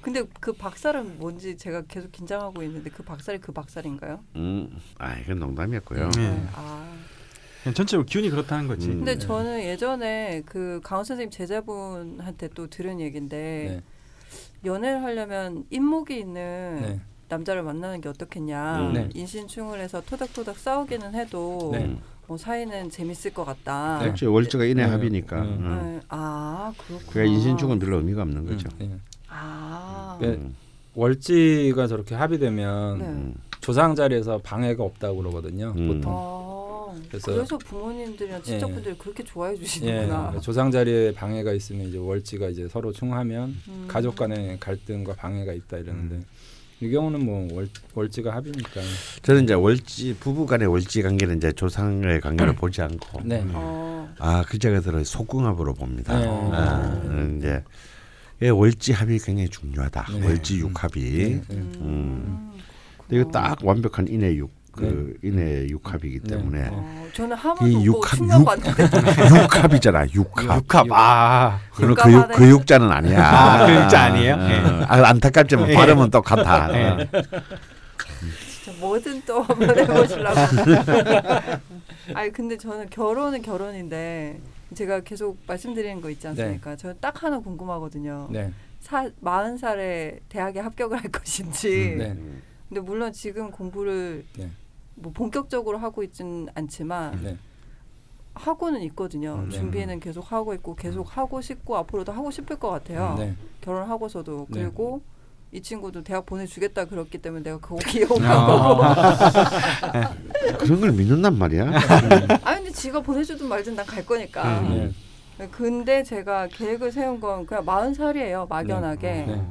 예. 근데 그 박살은 뭔지 제가 계속 긴장하고 있는데 그 박살이 그 박살인가요? 음, 아 이건 농담이었고요. 예. 네. 아. 그냥 전체적으로 기운이 그렇다는 거지. 음. 근데 네. 저는 예전에 그 강원 선생님 제자분한테 또 들은 얘긴데 네. 연애를 하려면 인목이 있는 네. 남자를 만나는 게 어떻겠냐. 음. 네. 인신충을 해서 토닥토닥 싸우기는 해도 네. 뭐 사이는 재밌을 것 같다. 네. 그렇죠. 월주가 인의 네. 합이니까. 음. 음. 네. 아 그렇구나. 그러니까 인신충은 별로 의미가 없는 거죠. 음, 예. 아. 네. 음. 월지가 저렇게 합의되면 네. 음. 조상 자리에서 방해가 없다고 그러거든요. 음. 보통. 아, 그래서- 그래서, 부모님들이랑 친척분들이 그렇게 좋아해 주시는구나. 예, 조상 자리에 방해가 있으면 이제 월지가 이제 서로 충하면 음. 가족 간의 갈등과 방해가 있다 이러는데 이 경우는 뭐 월, 월지가 합의니까. 저는 이제 월지 부부 간의 월지 관계는 이제 조상의 관계를 보지 않고 네. 어. 아 그자가들은 속궁합으로 봅니다. 네. 아, 이제 예, 월지 합이 굉장히 중요하다. 네. 월지 육합이. 네. 네. 음. 음. 근데 이거 딱 완벽한 인의 육그 인해 육합이기 네. 때문에 어, 저는 이뭐 육합, 충격 육- 받는데 육합이잖아 육합. 육합 아 육합 그, 하네. 그 육자는 아니야. 아, 그 육자 아니에요? 어, 네. 아, 안타깝지만 네. 발음은 똑같아. 네. 어. 진짜 뭐든 또 한번 해보시려고. 아니 근데 저는 결혼은 결혼인데 제가 계속 말씀드리는 거 있지 않습니까? 저는 딱 하나 궁금하거든요. 네. 사, 40살에 대학에 합격을 할 것인지. 네. 근데 물론 지금 공부를 네. 뭐 본격적으로 하고 있지는 않지만 네. 하고는 있거든요. 음, 네. 준비는 계속 하고 있고 계속 하고 싶고 앞으로도 하고 싶을 것 같아요. 네. 결혼하고서도 네. 그리고 이 친구도 대학 보내주겠다 그랬기 때문에 내가 거기에 온 아. 거고. 그런 걸 믿는단 말이야. 아 지가 보내주든 말든 난 갈 거니까. 음. 네. 근데 제가 계획을 세운 건 그냥 마흔 살이에요. 막연하게 네.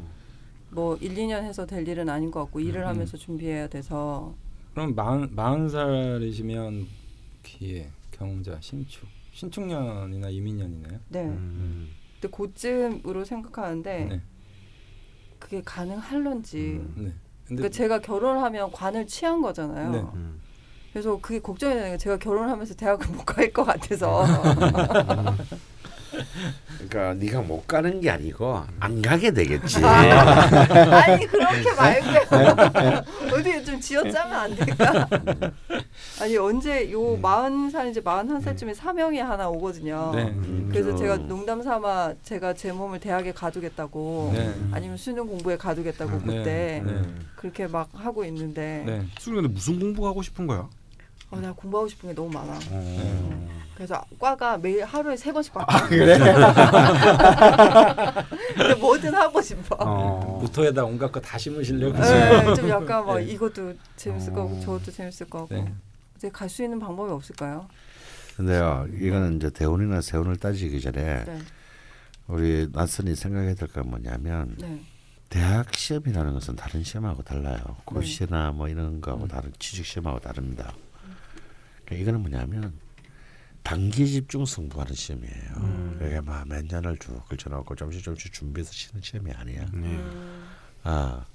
뭐 1, 2년 해서 될 일은 아닌 것 같고 일을 음. 하면서 준비해야 돼서 그럼 마흔 마흔 살이시면 기회, 경자, 신축, 신축년이나 이민년이네요. 네. 음. 근데 그쯤으로 생각하는데 네. 그게 가능할런지. 음. 네. 근데 그러니까 제가 결혼하면 관을 취한 거잖아요. 네. 음. 그래서 그게 걱정이 되는 게 제가 결혼하면서 대학을 못 갈 것 같아서. 그러니까 네가 못 가는 게 아니고 안 가게 되겠지. 아니 그렇게 말고요. 어디 좀 지어짜면 안 될까? 아니 언제 요 마흔 살인지 마흔 한 살쯤에 사명이 하나 오거든요. 네. 음, 그래서 저- 제가 농담 삼아 제가 제 몸을 대학에 가두겠다고 네. 아니면 수능 공부에 가두겠다고 음. 그때 네. 그렇게 막 하고 있는데 네. 수능 근데 무슨 공부 하고 싶은 거야? 어, 나 공부하고 싶은 게 너무 많아. 어. 그래서 과가 매일 하루에 세 번씩 바꿔. 아, 그래? 근데 뭐든 하고 싶어. 어. 모토에다 온갖 거 다 심으시려고. 네, 좀 약간 막 네. 이것도 재밌을 것 같고 어. 저것도 재밌을 것 같고 네. 이제 갈 수 있는 방법이 없을까요? 근데요, 이거는 이제 대운이나 세운을 따지기 전에 네, 우리 낯선이 생각해야 될 건 뭐냐면 네, 대학 시험이라는 것은 다른 시험하고 달라요. 네. 고시나 뭐 이런 거하고 음. 다른 취직 시험하고 다릅니다. 이거는 뭐냐면 단기 집중 승부하는 시험이에요. 음. 그게 막몇 년을 쭉 걸쳐놓고 조금씩 조금씩 준비해서 치는 시험이 아니야. 네. 음, 아,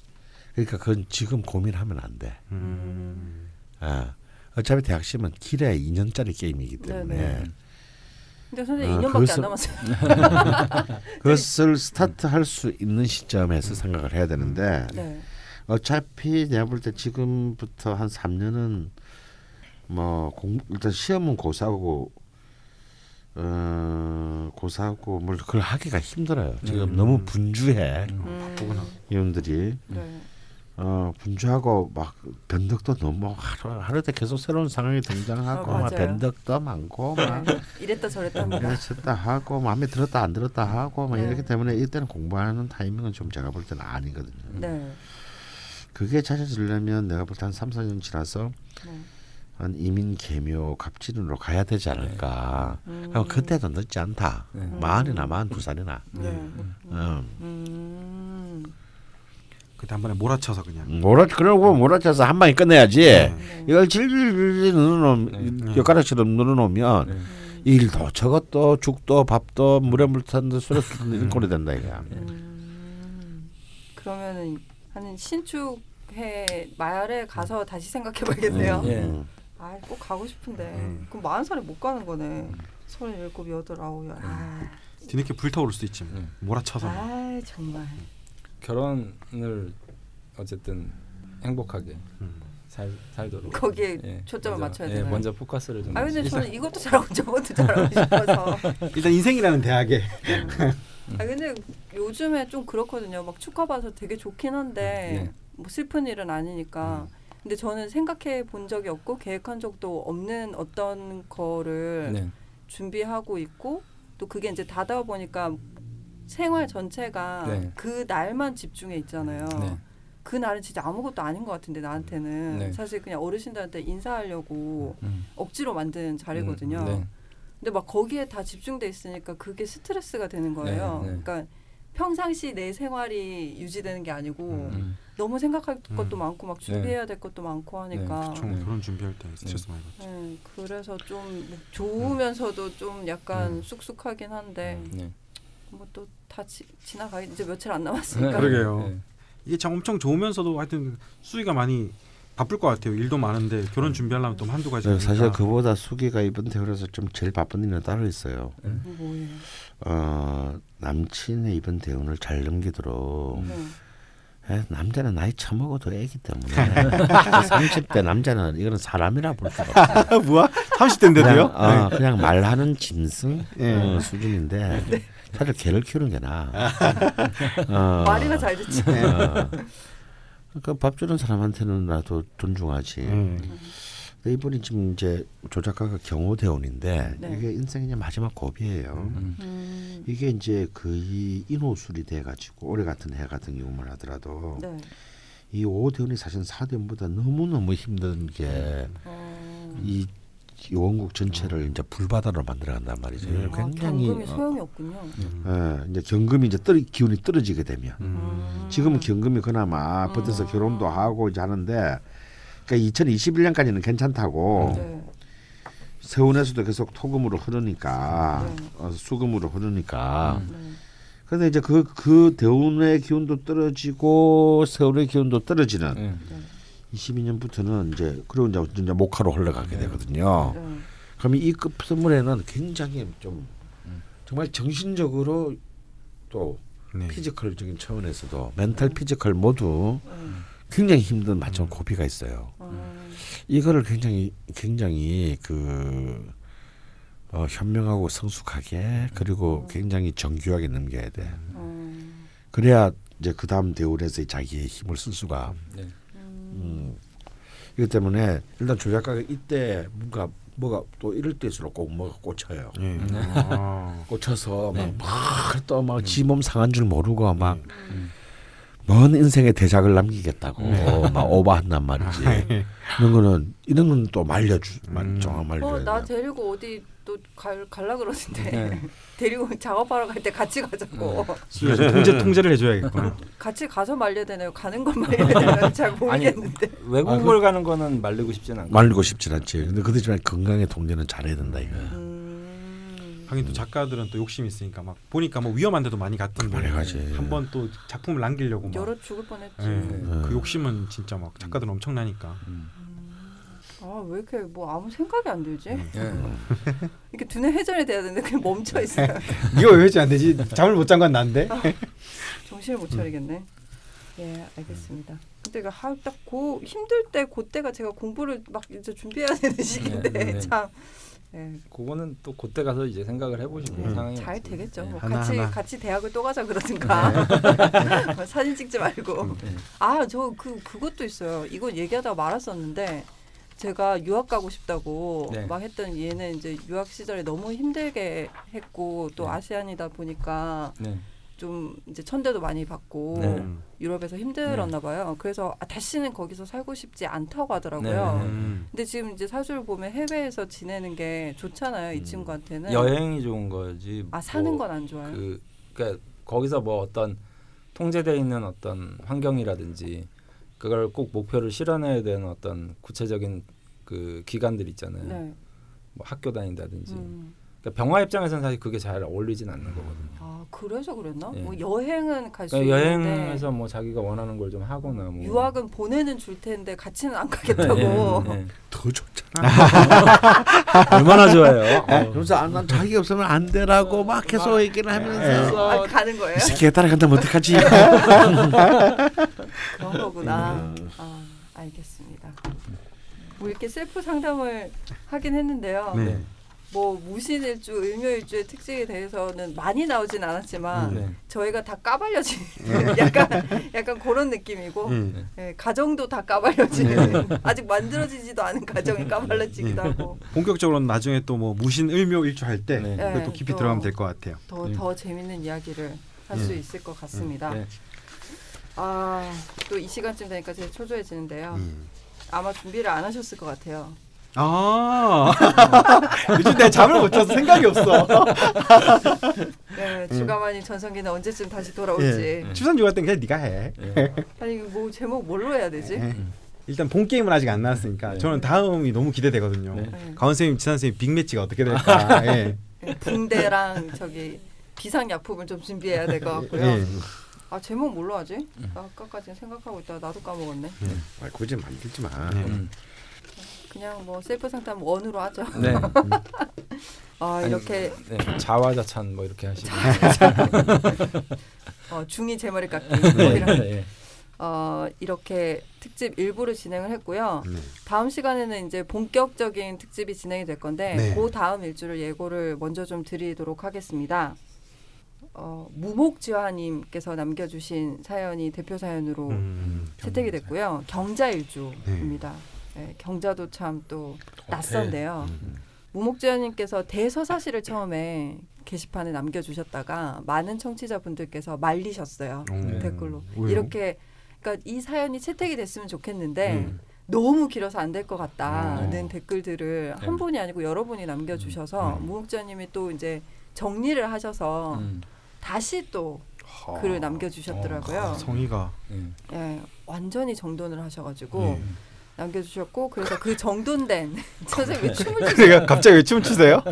그러니까 그건 지금 고민하면 안 돼. 음. 아, 어차피 대학 시험은 길어야 2년짜리 게임이기 때문에 네네. 근데 선생님 어, 2년밖에 그것은- 안 남았어요. 그것을 스타트할 수 있는 시점에서 생각을 해야 되는데 네, 어차피 내가 볼 때 지금부터 한 3년은 뭐 공, 일단 시험은 고사하고 어, 고사하고 뭘 그걸 하기가 힘들어요. 지금 음. 너무 분주해 음, 바쁘구나. 이원들이 네. 어, 분주하고 막 변덕도 너무 하루 하루에 계속 새로운 상황이 등장하고 어, 막. 변덕도 많고 막 네. 이랬다 저랬다 합니다. 이랬다 하고 마음에 들었다 안 들었다 하고 막 네. 이렇기 때문에 이때는 공부하는 타이밍은 좀 제가 볼 때는 아니거든요. 네, 그게 찾아지려면 내가 볼 때한 3, 4년 지나서 네. 한 이민 개묘 갑진으로 가야 되지 않을까. 음, 그럼 그때도 늦지 않다. 네. 마흔이나 마흔 두 살이나. 네. 음. 음, 그때 한 번에 몰아쳐서 그냥. 몰아 그러고 몰아쳐서 한 방에 끝내야지. 네. 이걸 질질 눌러놓 네. 젓가락처럼 눌러놓으면 네. 일도 저것도 죽도 밥도 물에 물 탔는데 술에 술 이런 꼴이 된다 이거야. 음, 그러면은 한 신축해 말에 가서 다시 생각해봐야겠네요. 예. 음. 아, 꼭 가고 싶은데 음. 그럼 마흔 살에 못 가는 거네. 서른일곱, 여덟, 아홉, 열. 아, 뒤늦게 불타오를 수도 있지. 뭐. 네. 몰아쳐서. 아 정말. 결혼을 어쨌든 행복하게 음. 살 살도록 거기에 예, 초점을 먼저, 맞춰야 예, 되나요? 먼저 포커스를 좀. 아 근데 일단- 저는 이것도 잘하고 저것도 잘하고 싶어서. 일단 인생이라는 대학에. 아 근데 요즘에 좀 그렇거든요. 막 축하 받아서 되게 좋긴 한데 네. 뭐 슬픈 일은 아니니까. 근데 저는 생각해 본 적이 없고 계획한 적도 없는 어떤 거를 네. 준비하고 있고 또 그게 이제 다다 보니까 생활 전체가 네. 그 날만 집중해 있잖아요. 네. 그 날은 진짜 아무것도 아닌 것 같은데 나한테는 네. 사실 그냥 어르신들한테 인사하려고 음. 억지로 만든 자리거든요. 음, 네. 근데 막 거기에 다 집중돼 있으니까 그게 스트레스가 되는 거예요. 네, 네. 그러니까 평상시 내 생활이 유지되는 게 아니고 음. 너무 생각할 음. 것도 많고 막 준비해야 될 것도 많고 하니까. 총 네. 결혼 준비할 때 스트레스 많이 받죠. 네, 그래서 좀뭐 좋으면서도 좀 약간 음. 쑥쑥하긴 한데 네. 뭐또 다 지나가기 이제 며칠 안 남았으니까. 그러게요. 네. 이게 참 엄청 좋으면서도 하여튼 수위가 많이 바쁠 것 같아요. 일도 많은데 결혼 준비하려면 또 한두 가지. 네, 사실 그보다 수기가 이번 대회에서 좀 제일 바쁜 일은 따로 있어요. 뭐예요? 어, 남친의 이번 대운을 잘 넘기도록 네. 에, 남자는 나이 처먹어도 애기 때문에 30대 남자는 이거는 사람이라 볼 수가 없어요. 뭐야? 30대인데도요? 그냥, 어, 그냥 말하는 짐승 예. 어, 수준인데 사실 개를 키우는 게 나아. 어, 말이나 잘 듣지. 어, 그러니까 밥 주는 사람한테는라도 존중하지. 음. 이분이 지금 이제 조작가가 경호대원인데 네. 이게 인생의 마지막 고비예요. 음, 이게 이제 거의 인호술이 돼가지고 올해 같은 해 같은 경우만 하더라도 네. 이 오대원이 사실 사대원보다 너무 너무 힘든 게 어, 이 원국 전체를 이제 불바다로 만들어간단 말이죠. 음. 아, 굉장히 경금이 어, 소용이 없군요. 예, 이제 경금이 이제 떨 기운이 떨어지게 되면 음. 지금은 경금이 그나마 버텨서 음. 결혼도 하고 이제 하는데 그러니까 2021년까지는 괜찮다고 네. 세운에서도 계속 토금으로 흐르니까 네. 어, 수금으로 흐르니까 네. 근데 이제 그 그 대운의 기운도 떨어지고 세운의 기운도 떨어지는 네. 22년부터는 이제 그리고 이제, 이제 목화로 흘러가게 되거든요. 네. 그러면 이 급 선물에는 굉장히 좀 정말 정신적으로 또 네. physical적인 차원에서도 mental physical 모두 굉장히 힘든 맞춤 고비가 있어요. 어, 이거를 굉장히 굉장히 그 어, 현명하고 성숙하게 그리고 굉장히 정교하게 넘겨야 돼. 어, 그래야 이제 그 다음 대운에서 자기의 힘을 쓸 수가. 네. 음. 이것 때문에 일단 조작가가 이때 뭔가 뭐가 또 이럴 때일수록 꼭 뭐가 꽂혀요. 예. 아. 꽂혀서 네. 막또막 지몸 상한 줄 모르고 막 먼 인생의 대작을 남기겠다고 막 오버한단 말이지. 이런 거는 이런 건 또 말려주, 말, 음. 정확 말려야 어, 나 돼. 데리고 어디 또 갈, 갈라 그러는데 네. 데리고 작업하러 갈 때 같이 가자고 좀 통제 통제를 해줘야겠구나. 같이 가서 말려야 되나요? 가는 건 말려야 되나요? 잘 모르겠는데 외국을 가는 거는 말리고 싶진 않고. 말리고 싶진 않지. 근데 그렇지만 건강의 통제는 잘해야 된다 이거. 음, 하긴 또 작가들은 또 욕심이 있으니까 막 보니까 뭐 위험한 데도 많이 갔던데. 한번 또 작품을 남기려고 막 열어 죽을 뻔했지 예, 음. 그 욕심은 진짜 막 작가들은 엄청나니까 음. 아왜 이렇게 뭐 아무 생각이 안 들지? 예. 이렇게 두뇌 회전이 돼야 되는데 그냥 멈춰 있어요 이거 왜 회지 안 되지? 잠을 못 잔 건 난데. 정신을 못 차리겠네 예 알겠습니다 근데 이거 딱고 힘들 때 그때가 제가 공부를 막 이제 준비해야 되는 시기인데 네, 네. 참 예, 그거는 또 그때 가서 이제 생각을 해보시고 네, 상황이 잘 되겠죠. 네. 뭐 하나, 같이 하나. 같이 대학을 또 가자 그러든가 사진 찍지 말고. 네. 아저 그 그것도 있어요. 이거 얘기하다가 말았었는데 제가 유학 가고 싶다고 네. 막 했던 얘는 이제 유학 시절에 너무 힘들게 했고 또 네. 아시안이다 보니까 네. 좀 이제 천대도 많이 받고 네. 음. 유럽에서 힘들었나 봐요. 그래서 아, 다시는 거기서 살고 싶지 않다고 하더라고요. 네. 음. 근데 지금 이제 사주를 보면 해외에서 지내는 게 좋잖아요. 이 음. 친구한테는. 여행이 좋은 거지. 아 사는 뭐건안 좋아요. 그 그러니까 거기서 뭐 어떤 통제돼 있는 어떤 환경이라든지 그걸 꼭 목표를 실현해야 되는 어떤 구체적인 그 기관들 있잖아요. 네. 뭐 학교 다닌다든지. 음. 그러니까 병화 입장에서는 사실 그게 잘 어울리진 않는 거거든요. 아 그래서 그랬나? 예. 뭐 여행은 갈수 그러니까 있는데 여행에서 뭐 자기가 원하는 걸 좀 하거나 뭐 유학은 보내는 줄 텐데 같이는 안 가겠다고. 예, 예. 더 좋잖아. 얼마나 좋아요. 어. 그래서 아, 난 자기 없으면 안 되라고 막 계속 얘기를 하면서 아 가는 거예요? 이 새끼가 따라간다면 어떡하지? 그런 거구나. 아 알겠습니다. 뭐 이렇게 셀프 상담을 하긴 했는데요. 네. 뭐 무신일주, 을묘일주의 특징에 대해서는 많이 나오진 않았지만 네. 저희가 다 까발려진 약간 약간 그런 느낌이고 음. 예, 가정도 다 까발려진 아직 만들어지지도 않은 가정이 까발려지기도 하고 본격적으로는 나중에 또 뭐 무신 을묘 일주 할때 네. 네, 그것도 깊이 또 들어가면 될 것 같아요. 더더 재밌는 이야기를 할 수 있을 것 같습니다. 네. 아또 이 시간쯤 되니까 제가 초조해지는데요. 음. 아마 준비를 안 하셨을 것 같아요. 아 요즘 내가 잠을 못 자서 생각이 없어. 네, 주가만이 전성기는 언제쯤 다시 돌아올지. 예. 추산 주갈 땐 그냥 네가 해. 예. 아니 뭐 제목 뭘로 해야 되지? 예. 일단 본 게임은 아직 안 나왔으니까 네. 저는 다음이 너무 기대되거든요. 네. 네. 가원 선생님, 지산 선생님 빅매치가 어떻게 될까? 예. 네, 붕대랑 저기 비상약품을 좀 준비해야 될 것 같고요. 예. 아 제목 뭘로 하지? 음. 나 아까까지 생각하고 있다가 나도 까먹었네. 아, 굳이 만들지 마. 네. 음. 그냥 뭐 셀프 상담 원으로 하죠. 네. 아 아니, 이렇게 네. 자화자찬 뭐 이렇게 하시고. 어, 중이 제 머리 깎기 뭐 네. 이런 네. 어, 이렇게 특집 일부를 진행을 했고요. 네. 다음 시간에는 이제 본격적인 특집이 진행이 될 건데 네. 그 다음 일주를 예고를 먼저 좀 드리도록 하겠습니다. 어, 무목지화님께서 남겨주신 사연이 대표 사연으로 음. 채택이 됐고요. 경자일주입니다. 네, 경자도 참 또 낯선데요. 음. 무목지화님께서 대서사시를 처음에 게시판에 남겨주셨다가 많은 청취자분들께서 말리셨어요. 음. 댓글로 왜요? 이렇게 그러니까 이 사연이 채택이 됐으면 좋겠는데 음. 너무 길어서 안 될 것 같다는 음. 댓글들을 한 네. 분이 아니고 여러 분이 남겨주셔서 음. 무목자님이 또 이제 정리를 하셔서 음. 다시 또 아. 글을 남겨주셨더라고요. 성의가 네. 예, 완전히 정돈을 하셔가지고 네. 남겨주셨고 그래서 그 정돈된 선생님 왜 춤을 추세요? 그러니까 갑자기 왜 춤을 추세요?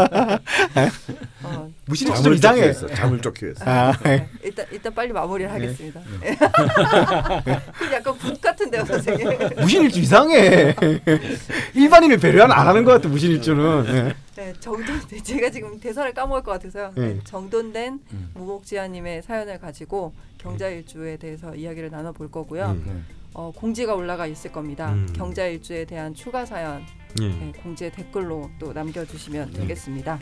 어, 무신일주 좀 이상해. 위해서, 잠을 쫓기 위해서. 아, 네, 일단 일단 빨리 마무리를 하겠습니다. 네. 그 약간 굿 같은데요, 선생님. 무신일주 이상해. 일반인을 배려 안 하는 것 같아 무신일주는. 예. 네, 정돈 제가 지금 대사를 까먹을 것 같아서요. 네, 네. 정돈된 음. 무목지아님의 사연을 가지고 경자일주에 대해서 이야기를 나눠볼 거고요. 음. 네. 어, 공지가 올라가 있을 겁니다. 음. 경자일주에 대한 추가 사연 예. 네, 공지에 댓글로 또 남겨주시면 네. 되겠습니다.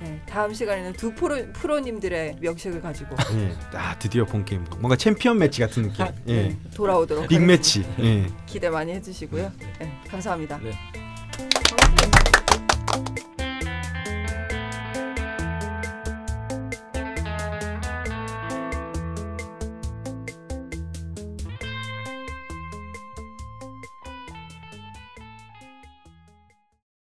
네, 다음 시간에는 두 프로, 프로님들의 명식을 가지고 예. 아 드디어 본 게임. 뭔가 챔피언 매치 같은 느낌. 예. 네, 돌아오도록 빅. 매치. 예. 기대 많이 해주시고요. 네, 감사합니다. 네. 고맙습니다.